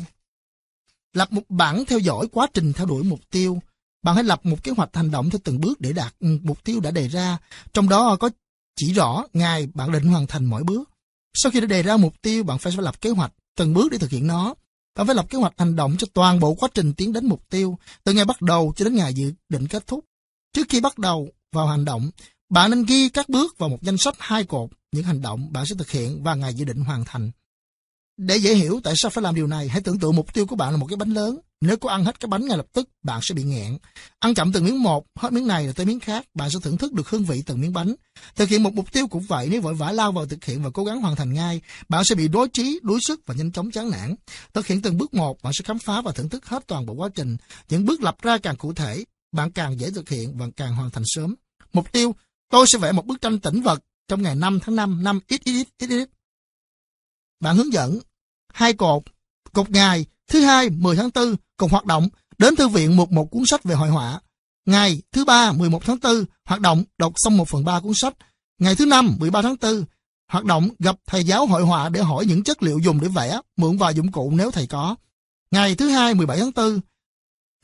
Lập một bảng theo dõi quá trình theo đuổi mục tiêu. Bạn hãy lập một kế hoạch hành động theo từng bước để đạt ừ, mục tiêu đã đề ra. Trong đó có chỉ rõ ngày bạn định hoàn thành mỗi bước. Sau khi đã đề ra mục tiêu, bạn phải lập kế hoạch từng bước để thực hiện nó. Bạn phải lập kế hoạch hành động cho toàn bộ quá trình tiến đến mục tiêu, từ ngày bắt đầu cho đến ngày dự định kết thúc. Trước khi bắt đầu vào hành động, bạn nên ghi các bước vào một danh sách hai cột, những hành động bạn sẽ thực hiện và ngày dự định hoàn thành. Để dễ hiểu tại sao phải làm điều này, hãy tưởng tượng mục tiêu của bạn là một cái bánh lớn. Nếu có ăn hết cái bánh ngay lập tức, bạn sẽ bị nghẹn. Ăn chậm từng miếng một, hết miếng này rồi tới miếng khác, bạn sẽ thưởng thức được hương vị từng miếng bánh. Thực hiện một mục tiêu cũng vậy, nếu vội vã lao vào thực hiện và cố gắng hoàn thành ngay, bạn sẽ bị đối trí, đuối sức và nhanh chóng chán nản. Thực hiện từng bước một, bạn sẽ khám phá và thưởng thức hết toàn bộ quá trình. Những bước lập ra càng cụ thể, bạn càng dễ thực hiện và càng hoàn thành sớm. Mục tiêu, tôi sẽ vẽ một bức tranh tĩnh vật trong ngày 5 tháng 5 năm ít ít ít ít Bạn hướng dẫn hai cột, cột ngày, thứ hai 10 tháng 4 cùng hoạt động đến thư viện một một cuốn sách về hội họa. Ngày thứ ba 11 tháng 4, hoạt động đọc xong 1 phần 3 cuốn sách. Ngày thứ năm 13 tháng 4, hoạt động gặp thầy giáo hội họa để hỏi những chất liệu dùng để vẽ, mượn vài dụng cụ nếu thầy có. Ngày thứ hai 17 tháng 4,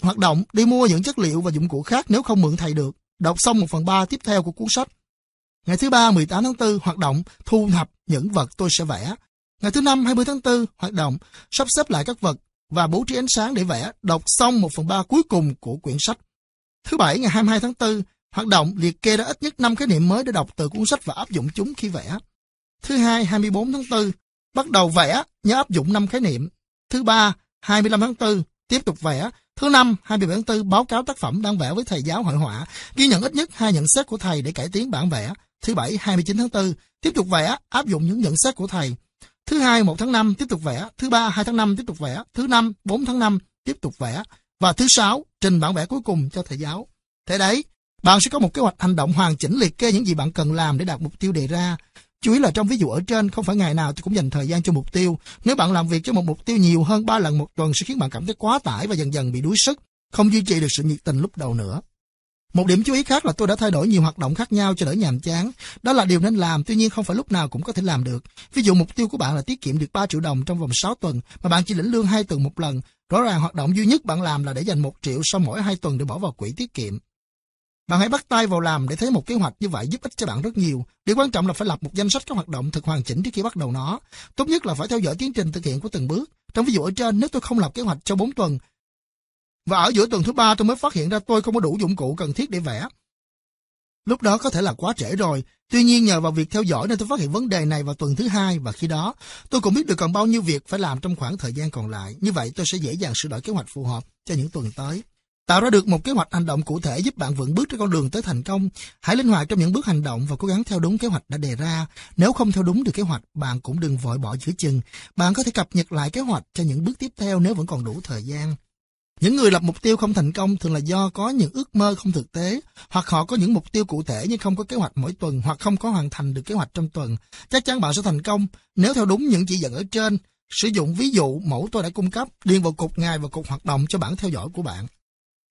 hoạt động đi mua những chất liệu và dụng cụ khác nếu không mượn thầy được. Đọc xong 1 phần 3 tiếp theo của cuốn sách. Ngày thứ ba 18 tháng 4, hoạt động thu thập những vật tôi sẽ vẽ. Ngày thứ năm 20 tháng 4, hoạt động sắp xếp lại các vật và bố trí ánh sáng để vẽ, đọc xong 1 phần 3 cuối cùng của quyển sách. Thứ bảy ngày 22 tháng 4, hoạt động liệt kê ra ít nhất 5 khái niệm mới để đọc từ cuốn sách và áp dụng chúng khi vẽ. Thứ hai 24 tháng 4, bắt đầu vẽ, nhớ áp dụng 5 khái niệm. Thứ ba 25 tháng 4, tiếp tục vẽ. Thứ năm 27 tháng 4, báo cáo tác phẩm đang vẽ với thầy giáo hội họa, ghi nhận ít nhất hai nhận xét của thầy để cải tiến bản vẽ. Thứ bảy 29 tháng 4, tiếp tục vẽ, áp dụng những nhận xét của thầy. Thứ hai 1 tháng 5 tiếp tục vẽ, thứ ba 2 tháng 5 tiếp tục vẽ, thứ năm 4 tháng 5 tiếp tục vẽ và thứ sáu trình bản vẽ cuối cùng cho thầy giáo. Thế đấy, bạn sẽ có một kế hoạch hành động hoàn chỉnh liệt kê những gì bạn cần làm để đạt mục tiêu đề ra. Chú ý là trong ví dụ ở trên không phải ngày nào tôi cũng dành thời gian cho mục tiêu. Nếu bạn làm việc cho một mục tiêu nhiều hơn 3 lần một tuần sẽ khiến bạn cảm thấy quá tải và dần dần bị đuối sức, không duy trì được sự nhiệt tình lúc đầu nữa. Một điểm chú ý khác là tôi đã thay đổi nhiều hoạt động khác nhau cho đỡ nhàm chán. Đó là điều nên làm, tuy nhiên không phải lúc nào cũng có thể làm được. Ví dụ mục tiêu của bạn là tiết kiệm được 3 triệu đồng trong vòng 6 tuần, mà bạn chỉ lĩnh lương 2 tuần một lần. Rõ ràng hoạt động duy nhất bạn làm là để dành 1 triệu sau mỗi 2 tuần để bỏ vào quỹ tiết kiệm. Bạn hãy bắt tay vào làm để thấy một kế hoạch như vậy giúp ích cho bạn rất nhiều. Điều quan trọng là phải lập một danh sách các hoạt động thực hoàn chỉnh trước khi bắt đầu nó. Tốt nhất là phải theo dõi tiến trình thực hiện của từng bước. Trong ví dụ ở trên, nếu tôi không lập kế hoạch cho 4 tuần và ở giữa tuần thứ ba tôi mới phát hiện ra tôi không có đủ dụng cụ cần thiết để vẽ. Lúc đó có thể là quá trễ rồi. Tuy nhiên nhờ vào việc theo dõi nên tôi phát hiện vấn đề này vào tuần thứ hai và khi đó tôi cũng biết được còn bao nhiêu việc phải làm trong khoảng thời gian còn lại. Như vậy tôi sẽ dễ dàng sửa đổi kế hoạch phù hợp cho những tuần tới. Tạo ra được một kế hoạch hành động cụ thể giúp bạn vững bước trên con đường tới thành công. Hãy linh hoạt trong những bước hành động và cố gắng theo đúng kế hoạch đã đề ra. Nếu không theo đúng được kế hoạch, bạn cũng đừng vội bỏ giữa chừng. Bạn có thể cập nhật lại kế hoạch cho những bước tiếp theo nếu vẫn còn đủ thời gian. Những người lập mục tiêu không thành công thường là do có những ước mơ không thực tế, hoặc họ có những mục tiêu cụ thể nhưng không có kế hoạch mỗi tuần, hoặc không có hoàn thành được kế hoạch trong tuần. Chắc chắn bạn sẽ thành công nếu theo đúng những chỉ dẫn ở trên. Sử dụng ví dụ mẫu tôi đã cung cấp, điền vào cục ngày và cục hoạt động cho bản theo dõi của bạn.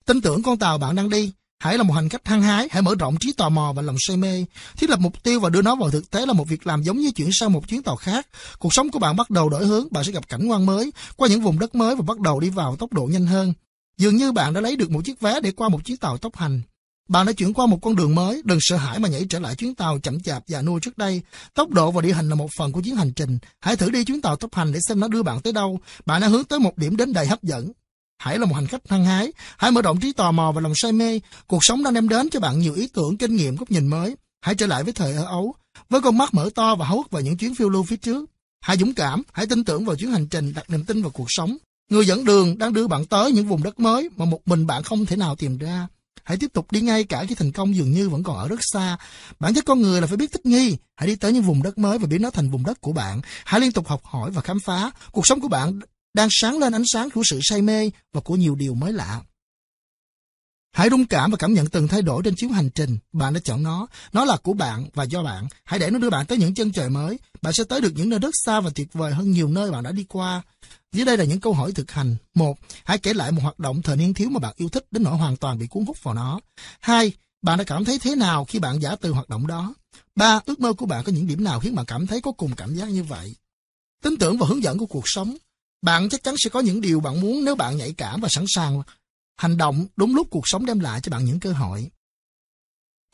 Tin tưởng con tàu bạn đang đi, hãy là một hành khách hăng hái, hãy mở rộng trí tò mò và lòng say mê. Thiết lập mục tiêu và đưa nó vào thực tế là một việc làm giống như chuyển sang một chuyến tàu khác. Cuộc sống của bạn bắt đầu đổi hướng, bạn sẽ gặp cảnh quan mới, qua những vùng đất mới và bắt đầu đi vào tốc độ nhanh hơn. Dường như bạn đã lấy được một chiếc vé để qua một chuyến tàu tốc hành. Bạn đã chuyển qua một con đường mới, đừng sợ hãi mà nhảy trở lại chuyến tàu chậm chạp và nua trước đây. Tốc độ và địa hình là một phần của chuyến hành trình. Hãy thử đi chuyến tàu tốc hành để xem nó đưa bạn tới đâu. Bạn đã hướng tới một điểm đến đầy hấp dẫn. Hãy là một hành khách hăng hái, hãy mở rộng trí tò mò và lòng say mê. Cuộc sống đang đem đến cho bạn nhiều ý tưởng, kinh nghiệm, góc nhìn mới. Hãy trở lại với thời ở ấu, với con mắt mở to và háo hức vào những chuyến phiêu lưu phía trước. Hãy dũng cảm, hãy tin tưởng vào chuyến hành trình, đặt niềm tin vào cuộc sống. Người dẫn đường đang đưa bạn tới những vùng đất mới mà một mình bạn không thể nào tìm ra. Hãy tiếp tục đi ngay cả khi thành công dường như vẫn còn ở rất xa. Bản chất con người là phải biết thích nghi. Hãy đi tới những vùng đất mới và biến nó thành vùng đất của bạn. Hãy liên tục học hỏi và khám phá. Cuộc sống của bạn đang sáng lên ánh sáng của sự say mê và của nhiều điều mới lạ. Hãy rung cảm và cảm nhận từng thay đổi trên chuyến hành trình. Bạn đã chọn nó. Nó là của bạn và do bạn. Hãy để nó đưa bạn tới những chân trời mới. Bạn sẽ tới được những nơi rất xa và tuyệt vời hơn nhiều nơi bạn đã đi qua. Dưới đây là những câu hỏi thực hành. Một, hãy kể lại một hoạt động thời niên thiếu mà bạn yêu thích đến nỗi hoàn toàn bị cuốn hút vào nó. Hai, bạn đã cảm thấy thế nào khi bạn giả từ hoạt động đó? Ba, ước mơ của bạn có những điểm nào khiến bạn cảm thấy có cùng cảm giác như vậy? Tin tưởng và hướng dẫn của cuộc sống. Bạn chắc chắn sẽ có những điều bạn muốn nếu bạn nhạy cảm và sẵn sàng hành động đúng lúc cuộc sống đem lại cho bạn những cơ hội.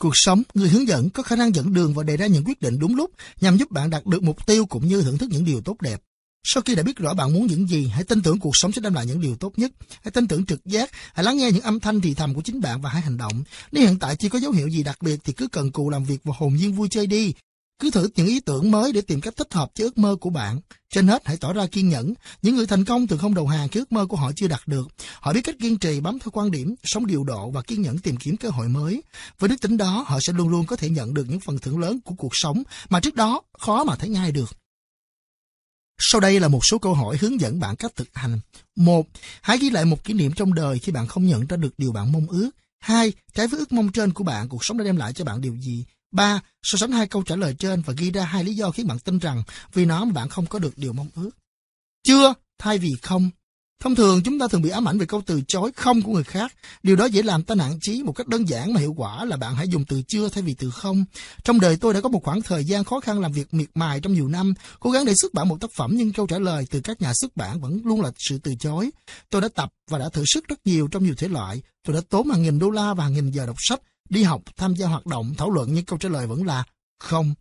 Cuộc sống, người hướng dẫn có khả năng dẫn đường và đề ra những quyết định đúng lúc nhằm giúp bạn đạt được mục tiêu cũng như thưởng thức những điều tốt đẹp. Sau khi đã biết rõ bạn muốn những gì, hãy tin tưởng cuộc sống sẽ đem lại những điều tốt nhất. Hãy tin tưởng trực giác, hãy lắng nghe những âm thanh thì thầm của chính bạn và hãy hành động. Nếu hiện tại chưa có dấu hiệu gì đặc biệt thì cứ cần cù làm việc và hồn nhiên vui chơi đi. Cứ thử những ý tưởng mới để tìm cách thích hợp cho ước mơ của bạn. Trên hết hãy tỏ ra kiên nhẫn. Những người thành công thường không đầu hàng khi ước mơ của họ chưa đạt được. Họ biết cách kiên trì bám theo quan điểm, sống điều độ và kiên nhẫn tìm kiếm cơ hội mới. Với đức tính đó, họ sẽ luôn luôn có thể nhận được những phần thưởng lớn của cuộc sống mà trước đó khó mà thấy ngay được. Sau đây là một số câu hỏi hướng dẫn bạn cách thực hành. Một, Hãy ghi lại một kỷ niệm trong đời khi bạn không nhận ra được điều bạn mong ước. Hai, Trái với ước mong trên của bạn, cuộc sống đã đem lại cho bạn điều gì? 3. So sánh hai câu trả lời trên và ghi ra hai lý do khiến bạn tin rằng vì nó mà bạn không có được điều mong ước. Chưa, thay vì không. Thông thường chúng ta thường bị ám ảnh về câu từ chối không của người khác. Điều đó dễ làm ta nản chí một cách đơn giản mà hiệu quả là bạn hãy dùng từ chưa thay vì từ không. Trong đời tôi đã có một khoảng thời gian khó khăn làm việc miệt mài trong nhiều năm, cố gắng để xuất bản một tác phẩm nhưng câu trả lời từ các nhà xuất bản vẫn luôn là sự từ chối. Tôi đã tập và đã thử sức rất nhiều trong nhiều thể loại. Tôi đã tốn hàng nghìn đô la và hàng nghìn giờ đọc sách, đi học, tham gia hoạt động, thảo luận nhưng câu trả lời vẫn là không.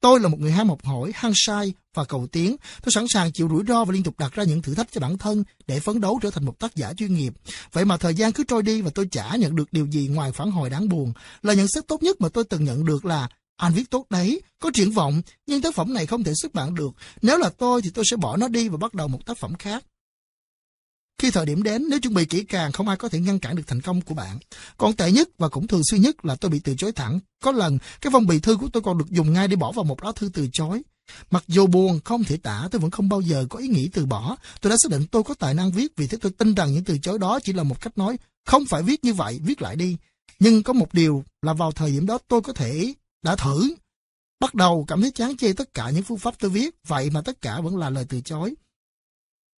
Tôi là một người ham học hỏi, hăng sai và cầu tiến. Tôi sẵn sàng chịu rủi ro và liên tục đặt ra những thử thách cho bản thân để phấn đấu trở thành một tác giả chuyên nghiệp. Vậy mà thời gian cứ trôi đi và tôi chả nhận được điều gì ngoài phản hồi đáng buồn. Là nhận xét tốt nhất mà tôi từng nhận được là anh viết tốt đấy, có triển vọng, nhưng tác phẩm này không thể xuất bản được. Nếu là tôi thì tôi sẽ bỏ nó đi và bắt đầu một tác phẩm khác. Khi thời điểm đến, nếu chuẩn bị kỹ càng, không ai có thể ngăn cản được thành công của bạn. Còn tệ nhất và cũng thường xuyên nhất là tôi bị từ chối thẳng. Có lần, cái phong bì thư của tôi còn được dùng ngay để bỏ vào một lá thư từ chối. Mặc dù buồn, không thể tả, tôi vẫn không bao giờ có ý nghĩ từ bỏ. Tôi đã xác định tôi có tài năng viết, vì thế tôi tin rằng những từ chối đó chỉ là một cách nói, không phải viết như vậy, viết lại đi. Nhưng có một điều là vào thời điểm đó tôi có thể đã thử. Bắt đầu cảm thấy chán chê tất cả những phương pháp tôi viết, vậy mà tất cả vẫn là lời từ chối.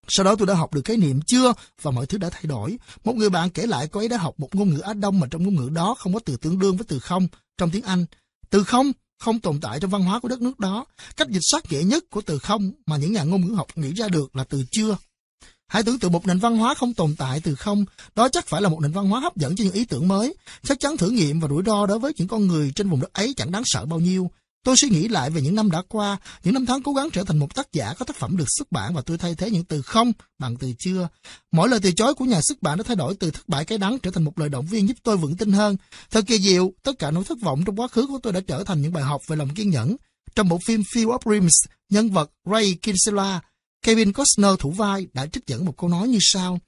Sau đó tôi đã học được khái niệm chưa và mọi thứ đã thay đổi. Một người bạn kể lại cô ấy đã học một ngôn ngữ Á Đông mà trong ngôn ngữ đó không có từ tương đương với từ không trong tiếng Anh. Từ không không tồn tại trong văn hóa của đất nước đó. Cách dịch sát nghĩa nhất của từ không mà những nhà ngôn ngữ học nghĩ ra được là từ chưa. Hãy tưởng tượng một nền văn hóa không tồn tại từ không, đó chắc phải là một nền văn hóa hấp dẫn cho những ý tưởng mới. Chắc chắn thử nghiệm và rủi ro đối với những con người trên vùng đất ấy chẳng đáng sợ bao nhiêu. Tôi suy nghĩ lại về những năm đã qua, những năm tháng cố gắng trở thành một tác giả có tác phẩm được xuất bản và tôi thay thế những từ không bằng từ chưa. Mỗi lời từ chối của nhà xuất bản đã thay đổi từ thất bại cái đắng trở thành một lời động viên giúp tôi vững tin hơn. Thật kỳ diệu, tất cả nỗi thất vọng trong quá khứ của tôi đã trở thành những bài học về lòng kiên nhẫn. Trong bộ phim Field of Dreams, nhân vật Ray Kinsella, Kevin Costner thủ vai đã trích dẫn một câu nói như sau.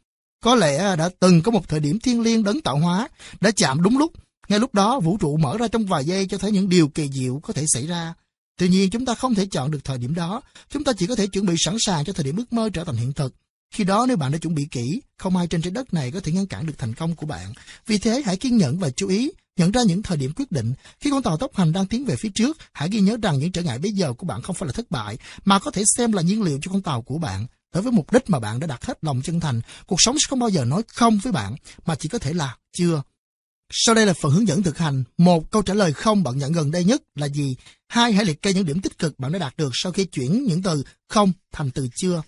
Có lẽ đã từng có một thời điểm thiên liêng đấng tạo hóa, đã chạm đúng lúc, ngay lúc đó, vũ trụ mở ra trong vài giây cho thấy những điều kỳ diệu có thể xảy ra. Tuy nhiên, chúng ta không thể chọn được thời điểm đó. Chúng ta chỉ có thể chuẩn bị sẵn sàng cho thời điểm ước mơ trở thành hiện thực. Khi đó nếu bạn đã chuẩn bị kỹ, không ai trên trái đất này có thể ngăn cản được thành công của bạn. Vì thế hãy kiên nhẫn và chú ý, nhận ra những thời điểm quyết định. Khi con tàu tốc hành đang tiến về phía trước, hãy ghi nhớ rằng những trở ngại bây giờ của bạn không phải là thất bại, mà có thể xem là nhiên liệu cho con tàu của bạn. Đối với mục đích mà bạn đã đặt hết lòng chân thành, cuộc sống sẽ không bao giờ nói không với bạn, mà chỉ có thể là chưa. Sau đây là phần hướng dẫn thực hành. Một, câu trả lời không bạn nhận gần đây nhất là gì? Hai, hãy liệt kê những điểm tích cực bạn đã đạt được sau khi chuyển những từ không thành từ chưa.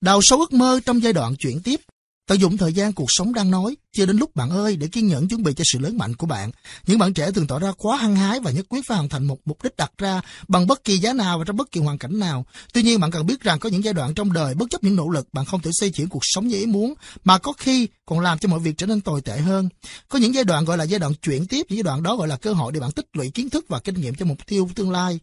Đào sâu ước mơ trong giai đoạn chuyển tiếp. Tận dụng thời gian cuộc sống đang nói, chưa đến lúc bạn ơi để kiên nhẫn chuẩn bị cho sự lớn mạnh của bạn. Những bạn trẻ thường tỏ ra quá hăng hái và nhất quyết phải hoàn thành một mục đích đặt ra bằng bất kỳ giá nào và trong bất kỳ hoàn cảnh nào. Tuy nhiên bạn cần biết rằng có những giai đoạn trong đời bất chấp những nỗ lực bạn không thể xây chuyển cuộc sống như ý muốn mà có khi còn làm cho mọi việc trở nên tồi tệ hơn. Có những giai đoạn gọi là giai đoạn chuyển tiếp, những giai đoạn đó gọi là cơ hội để bạn tích lũy kiến thức và kinh nghiệm cho mục tiêu tương lai.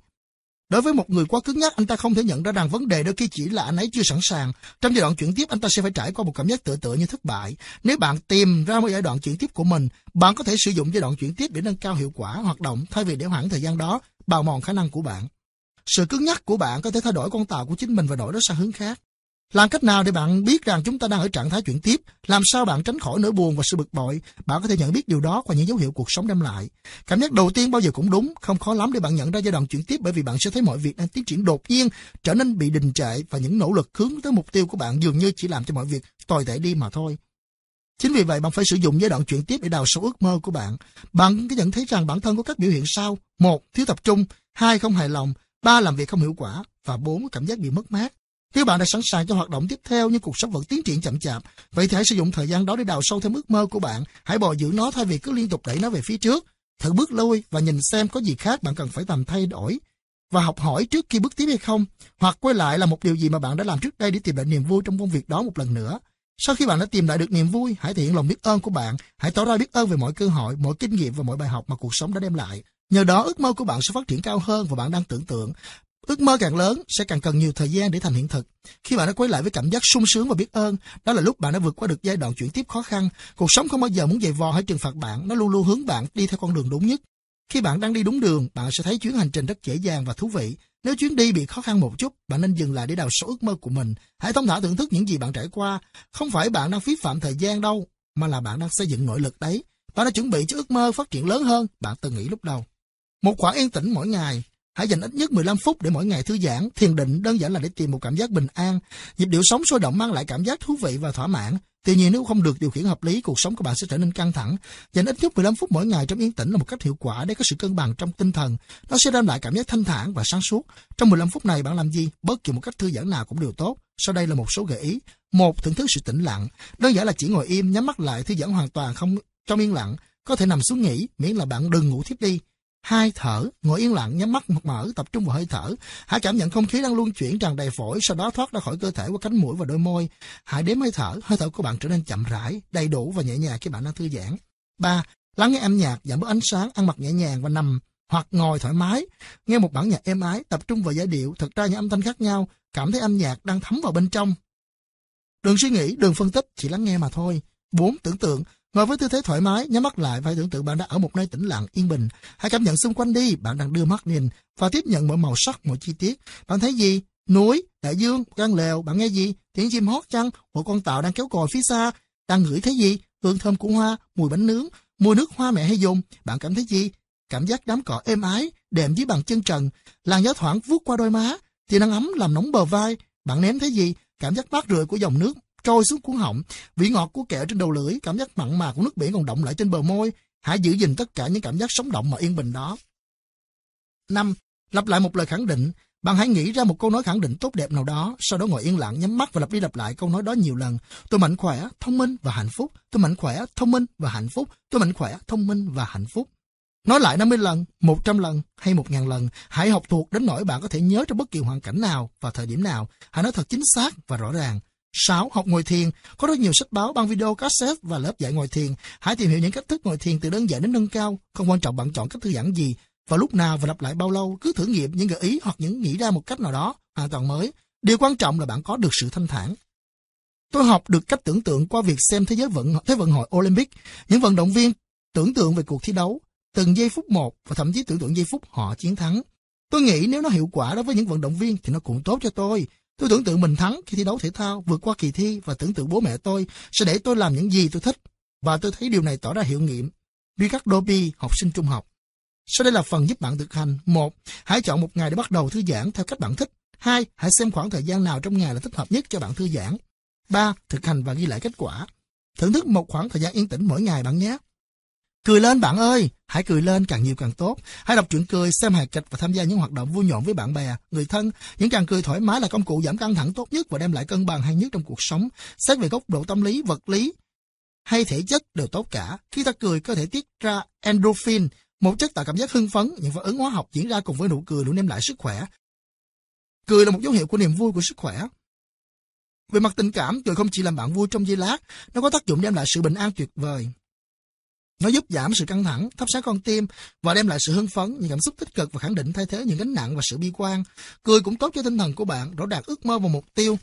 Đối với một người quá cứng nhắc, anh ta không thể nhận ra rằng vấn đề đôi khi chỉ là anh ấy chưa sẵn sàng. Trong giai đoạn chuyển tiếp, anh ta sẽ phải trải qua một cảm giác tự tựa như thất bại. Nếu bạn tìm ra một giai đoạn chuyển tiếp của mình, bạn có thể sử dụng giai đoạn chuyển tiếp để nâng cao hiệu quả hoạt động thay vì để hoãn thời gian đó, bào mòn khả năng của bạn. Sự cứng nhắc của bạn có thể thay đổi con tàu của chính mình và đổi nó sang hướng khác. Làm cách nào để bạn biết rằng chúng ta đang ở trạng thái chuyển tiếp? Làm sao bạn tránh khỏi nỗi buồn và sự bực bội? Bạn có thể nhận biết điều đó qua những dấu hiệu cuộc sống đem lại. Cảm giác đầu tiên bao giờ cũng đúng, không khó lắm để bạn nhận ra giai đoạn chuyển tiếp bởi vì bạn sẽ thấy mọi việc đang tiến triển đột nhiên, trở nên bị đình trệ và những nỗ lực hướng tới mục tiêu của bạn dường như chỉ làm cho mọi việc tồi tệ đi mà thôi. Chính vì vậy bạn phải sử dụng giai đoạn chuyển tiếp để đào sâu ước mơ của bạn. Bạn có nhận thấy rằng bản thân có các biểu hiện sau: một, thiếu tập trung; hai, không hài lòng; ba, làm việc không hiệu quả và bốn, cảm giác bị mất mát. Nếu bạn đã sẵn sàng cho hoạt động tiếp theo nhưng cuộc sống vẫn tiến triển chậm chạp, vậy thì hãy sử dụng thời gian đó để đào sâu thêm ước mơ của bạn. Hãy bò giữ nó thay vì cứ liên tục đẩy nó về phía trước. Thử bước lui và nhìn xem có gì khác bạn cần phải tầm thay đổi và học hỏi trước khi bước tiếp hay không, hoặc quay lại là một điều gì mà bạn đã làm trước đây để tìm lại niềm vui trong công việc đó một lần nữa. Sau khi bạn đã tìm lại được niềm vui, hãy thể hiện lòng biết ơn của bạn, hãy tỏ ra biết ơn về mọi cơ hội, mọi kinh nghiệm và mọi bài học mà cuộc sống đã đem lại. Nhờ đó ước mơ của bạn sẽ phát triển cao hơn và bạn đang tưởng tượng Ước mơ càng lớn sẽ càng cần nhiều thời gian để thành hiện thực. Khi bạn đã quay lại với cảm giác sung sướng và biết ơn, đó là lúc bạn đã vượt qua được giai đoạn chuyển tiếp khó khăn. Cuộc sống không bao giờ muốn dày vò hay trừng phạt bạn, nó luôn luôn hướng bạn đi theo con đường đúng nhất. Khi bạn đang đi đúng đường, bạn sẽ thấy chuyến hành trình rất dễ dàng và thú vị. Nếu chuyến đi bị khó khăn một chút, bạn nên dừng lại để đào sâu ước mơ của mình. Hãy thông thả thưởng thức những gì bạn trải qua. Không phải bạn đang phí phạm thời gian đâu, mà là bạn đang xây dựng nội lực đấy. Bạn đã chuẩn bị cho ước mơ phát triển lớn hơn bạn từng nghĩ lúc đầu. Một khoảng yên tĩnh mỗi ngày, Hãy dành ít nhất 15 phút để mỗi ngày thư giãn, thiền định đơn giản là để tìm một cảm giác bình an. Nhịp điệu sống sôi động mang lại cảm giác thú vị và thỏa mãn. Tuy nhiên nếu không được điều khiển hợp lý, cuộc sống của bạn sẽ trở nên căng thẳng. Dành ít nhất 15 phút mỗi ngày trong yên tĩnh là một cách hiệu quả để có sự cân bằng trong tinh thần. Nó sẽ đem lại cảm giác thanh thản và sáng suốt. Trong 15 phút này bạn làm gì? Bất kỳ một cách thư giãn nào cũng đều tốt. Sau đây là một số gợi ý. Một, thưởng thức sự tĩnh lặng. Đơn giản là chỉ ngồi im, nhắm mắt lại, thư giãn hoàn toàn không trong yên lặng. Có thể nằm xuống nghỉ, miễn là bạn đừng ngủ thiếp đi. Hai, thở, ngồi yên lặng, nhắm mắt mở, tập trung vào hơi thở. Hãy cảm nhận không khí đang luân chuyển tràn đầy phổi, sau đó thoát ra khỏi cơ thể qua cánh mũi và đôi môi. Hãy đếm hơi thở, hơi thở của bạn trở nên chậm rãi, đầy đủ và nhẹ nhàng khi bạn đang thư giãn. Ba, lắng nghe âm nhạc, giảm bớt ánh sáng, ăn mặc nhẹ nhàng và nằm hoặc ngồi thoải mái, nghe một bản nhạc êm ái, tập trung vào giai điệu, thật ra những âm thanh khác nhau, cảm thấy âm nhạc đang thấm vào bên trong. Đừng suy nghĩ, đừng phân tích, chỉ lắng nghe mà thôi. 4. Tưởng tượng, Ngồi với tư thế thoải mái, nhắm mắt lại và tưởng tượng bạn đã ở một nơi tĩnh lặng, yên bình. Hãy cảm nhận xung quanh đi, bạn đang đưa mắt nhìn và tiếp nhận mọi màu sắc, mọi chi tiết. Bạn thấy gì? Núi, đại dương, căn lều, bạn nghe gì? Tiếng chim hót chăng? Một con tàu đang kéo còi phía xa. Đang ngửi thấy gì? Hương thơm của hoa, mùi bánh nướng, mùi nước hoa mẹ hay dùng. Bạn cảm thấy gì? Cảm giác đám cỏ êm ái, đệm dưới bàn chân trần, làn gió thoảng vuốt qua đôi má, thì nắng ấm làm nóng bờ vai. Bạn ném thấy gì? Cảm giác mát rượi của dòng nước trôi xuống cuốn họng, vị ngọt của kẹo trên đầu lưỡi, cảm giác mặn mà của nước biển còn động lại trên bờ môi. Hãy giữ gìn tất cả những cảm giác sống động mà yên bình đó. 5. Lặp lại một lời khẳng định. Bạn hãy nghĩ ra một câu nói khẳng định tốt đẹp nào đó, sau đó ngồi yên lặng, nhắm mắt và lặp đi lặp lại câu nói đó nhiều lần. Tôi mạnh khỏe, thông minh và hạnh phúc. Tôi mạnh khỏe, thông minh và hạnh phúc. Tôi mạnh khỏe, thông minh và hạnh phúc. Nói lại 50 lần, 100 lần hay 1.000 lần, hãy học thuộc đến nỗi bạn có thể nhớ trong bất kỳ hoàn cảnh nào và thời điểm nào. Hãy nói thật chính xác và rõ ràng. 6. Học ngồi thiền. Có rất nhiều sách báo, băng video, cassette và lớp dạy ngồi thiền. Hãy tìm hiểu những cách thức ngồi thiền từ đơn giản đến nâng cao. Không quan trọng bạn chọn cách thư giãn gì, và lúc nào và lặp lại bao lâu. Cứ thử nghiệm những gợi ý hoặc những nghĩ ra một cách nào đó hoàn toàn mới. Điều quan trọng là bạn có được sự thanh thản. Tôi học được cách tưởng tượng qua việc xem thế giới vận thế vận hội Olympic. Những vận động viên tưởng tượng về cuộc thi đấu, từng giây phút một và thậm chí tưởng tượng giây phút họ chiến thắng. Tôi nghĩ nếu nó hiệu quả đối với những vận động viên thì nó cũng tốt cho tôi. Tôi tưởng tượng mình thắng khi thi đấu thể thao, vượt qua kỳ thi và tưởng tượng bố mẹ tôi sẽ để tôi làm những gì tôi thích. Và tôi thấy điều này tỏ ra hiệu nghiệm. Ricardo B, học sinh trung học. Sau đây là phần giúp bạn thực hành. một, Hãy chọn một ngày để bắt đầu thư giãn theo cách bạn thích. 2. Hãy xem khoảng thời gian nào trong ngày là thích hợp nhất cho bạn thư giãn. 3. Thực hành và ghi lại kết quả. Thưởng thức một khoảng thời gian yên tĩnh mỗi ngày bạn nhé. Cười lên bạn ơi, hãy cười lên càng nhiều càng tốt. Hãy đọc truyện cười, xem hài kịch và tham gia những hoạt động vui nhộn với bạn bè, người thân. Những càng cười thoải mái là công cụ giảm căng thẳng tốt nhất và đem lại cân bằng hay nhất trong cuộc sống. Xét về góc độ tâm lý, vật lý hay thể chất đều tốt cả. Khi ta cười có thể tiết ra endorphin, một chất tạo cảm giác hưng phấn, những phản ứng hóa học diễn ra cùng với nụ cười luôn đem lại sức khỏe. Cười là một dấu hiệu của niềm vui của sức khỏe. Về mặt tình cảm, cười không chỉ làm bạn vui trong giây lát, nó có tác dụng đem lại sự bình an tuyệt vời. Nó giúp giảm sự căng thẳng, thắp sáng con tim và đem lại sự hưng phấn, những cảm xúc tích cực và khẳng định thay thế những gánh nặng và sự bi quan. Cười cũng tốt cho tinh thần của bạn, rõ đạt ước mơ và mục tiêu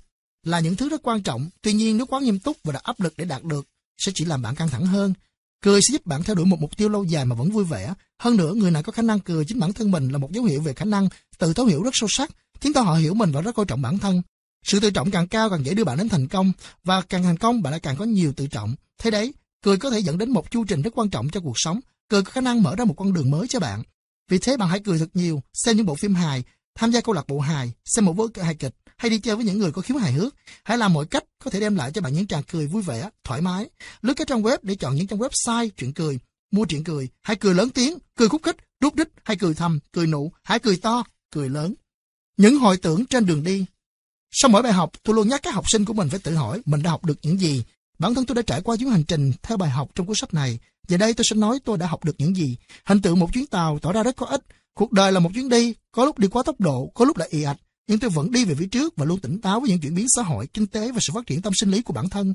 là những thứ rất quan trọng. Tuy nhiên nếu quá nghiêm túc và đặt áp lực để đạt được sẽ chỉ làm bạn căng thẳng hơn. Cười sẽ giúp bạn theo đuổi một mục tiêu lâu dài mà vẫn vui vẻ. Hơn nữa, người nào có khả năng cười chính bản thân mình là một dấu hiệu về khả năng tự thấu hiểu rất sâu sắc, khiến cho họ hiểu mình và rất coi trọng bản thân. Sự tự trọng càng cao càng dễ đưa bạn đến thành công, và càng thành công bạn lại càng có nhiều tự trọng. Thế đấy, Cười có thể dẫn đến một chu trình rất quan trọng cho cuộc sống. Cười có khả năng mở ra một con đường mới cho bạn. Vì thế bạn hãy cười thật nhiều, xem những bộ phim hài, tham gia câu lạc bộ hài, xem một vở hài kịch, hay đi chơi với những người có khiếu hài hước. Hãy làm mọi cách có thể đem lại cho bạn những tràng cười vui vẻ, thoải mái. Lướt các trang web để chọn những trang website chuyện cười, mua chuyện cười, hãy cười lớn tiếng, cười khúc khích, rút đích, hay cười thầm, cười nụ, hãy cười to, cười lớn. Những hồi tưởng trên đường đi. Sau mỗi bài học, tôi luôn nhắc các học sinh của mình phải tự hỏi mình đã học được những gì Bản thân tôi đã trải qua chuyến hành trình theo bài học trong cuốn sách này. Giờ đây tôi sẽ nói tôi đã học được những gì. Hình tượng một chuyến tàu tỏ ra rất có ích. Cuộc đời là một chuyến đi, có lúc đi quá tốc độ, có lúc lại ì ạch. Nhưng tôi vẫn đi về phía trước và luôn tỉnh táo với những chuyển biến xã hội, kinh tế và sự phát triển tâm sinh lý của bản thân.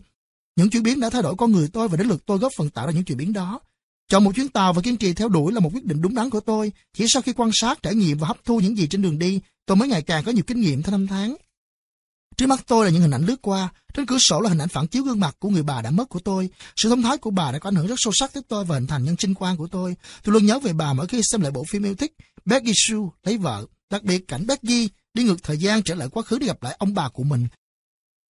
Những chuyển biến đã thay đổi con người tôi và đến lượt tôi góp phần tạo ra những chuyển biến đó. Chọn một chuyến tàu và kiên trì theo đuổi là một quyết định đúng đắn của tôi. Chỉ sau khi quan sát, trải nghiệm và hấp thu những gì trên đường đi, tôi mới ngày càng có nhiều kinh nghiệm theo năm tháng. Trước mắt tôi là những hình ảnh lướt qua, trên cửa sổ là hình ảnh phản chiếu gương mặt của người bà đã mất của tôi. Sự thông thái của bà đã có ảnh hưởng rất sâu sắc tới tôi và hình thành nhân sinh quan của tôi. Tôi luôn nhớ về bà mỗi khi xem lại bộ phim yêu thích Becky Sue lấy vợ, đặc biệt cảnh Becky đi ngược thời gian trở lại quá khứ để gặp lại ông bà của mình.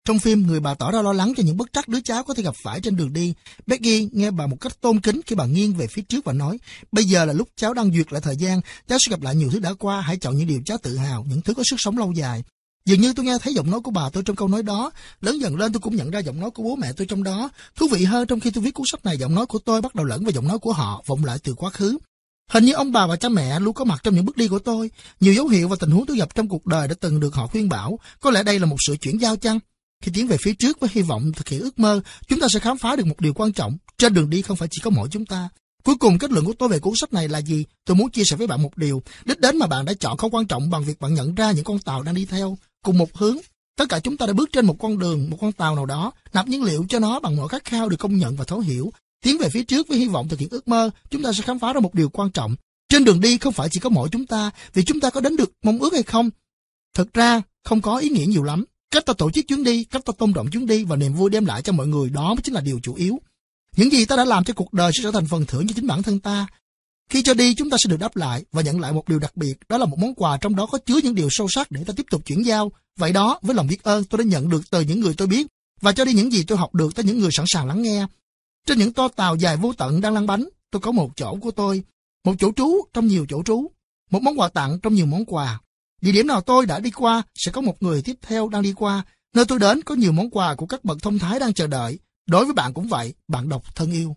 Trong phim, người bà tỏ ra lo lắng cho những bất trắc đứa cháu có thể gặp phải trên đường đi. Becky nghe bà một cách tôn kính khi bà nghiêng về phía trước và nói, bây giờ là lúc cháu đang duyệt lại thời gian, cháu sẽ gặp lại nhiều thứ đã qua, hãy chọn những điều cháu tự hào, những thứ có sức sống lâu dài. Dường như tôi nghe thấy giọng nói của bà tôi trong câu nói đó, lớn dần lên tôi cũng nhận ra giọng nói của bố mẹ tôi trong đó. Thú vị hơn trong khi tôi viết cuốn sách này, giọng nói của tôi bắt đầu lẫn vào giọng nói của họ, vọng lại từ quá khứ. Hình như ông bà và cha mẹ luôn có mặt trong những bước đi của tôi. Nhiều dấu hiệu và tình huống tôi gặp trong cuộc đời đã từng được họ khuyên bảo. Có lẽ đây là một sự chuyển giao chăng? Khi tiến về phía trước với hy vọng thực hiện ước mơ, chúng ta sẽ khám phá được một điều quan trọng. Trên đường đi không phải chỉ có mỗi chúng ta. Cuối cùng kết luận của tôi về cuốn sách này là gì? Tôi muốn chia sẻ với bạn một điều. Đích đến mà bạn đã chọn không quan trọng bằng việc bạn nhận ra những con tàu đang đi theo cùng một hướng. Tất cả chúng ta đã bước trên một con đường, một con tàu nào đó, nạp nhiên liệu cho nó bằng mọi khát khao được công nhận và thấu hiểu. Tiến về phía trước với hy vọng thực hiện ước mơ, chúng ta sẽ khám phá ra một điều quan trọng. Trên đường đi không phải chỉ có mỗi chúng ta, vì chúng ta có đến được mong ước hay không. Thực ra, không có ý nghĩa nhiều lắm. Cách ta tổ chức chuyến đi, cách ta tôn trọng chuyến đi và niềm vui đem lại cho mọi người đó mới chính là điều chủ yếu. Những gì ta đã làm cho cuộc đời sẽ trở thành phần thưởng cho chính bản thân ta. Khi cho đi, chúng ta sẽ được đáp lại và nhận lại một điều đặc biệt, đó là một món quà trong đó có chứa những điều sâu sắc để ta tiếp tục chuyển giao. Vậy đó, với lòng biết ơn, tôi đã nhận được từ những người tôi biết và cho đi những gì tôi học được tới những người sẵn sàng lắng nghe. Trên những to tàu dài vô tận đang lăn bánh, tôi có một chỗ của tôi, một chỗ trú trong nhiều chỗ trú, một món quà tặng trong nhiều món quà. Địa điểm nào tôi đã đi qua sẽ có một người tiếp theo đang đi qua. Nơi tôi đến có nhiều món quà của các bậc thông thái đang chờ đợi. Đối với bạn cũng vậy, bạn đọc thân yêu.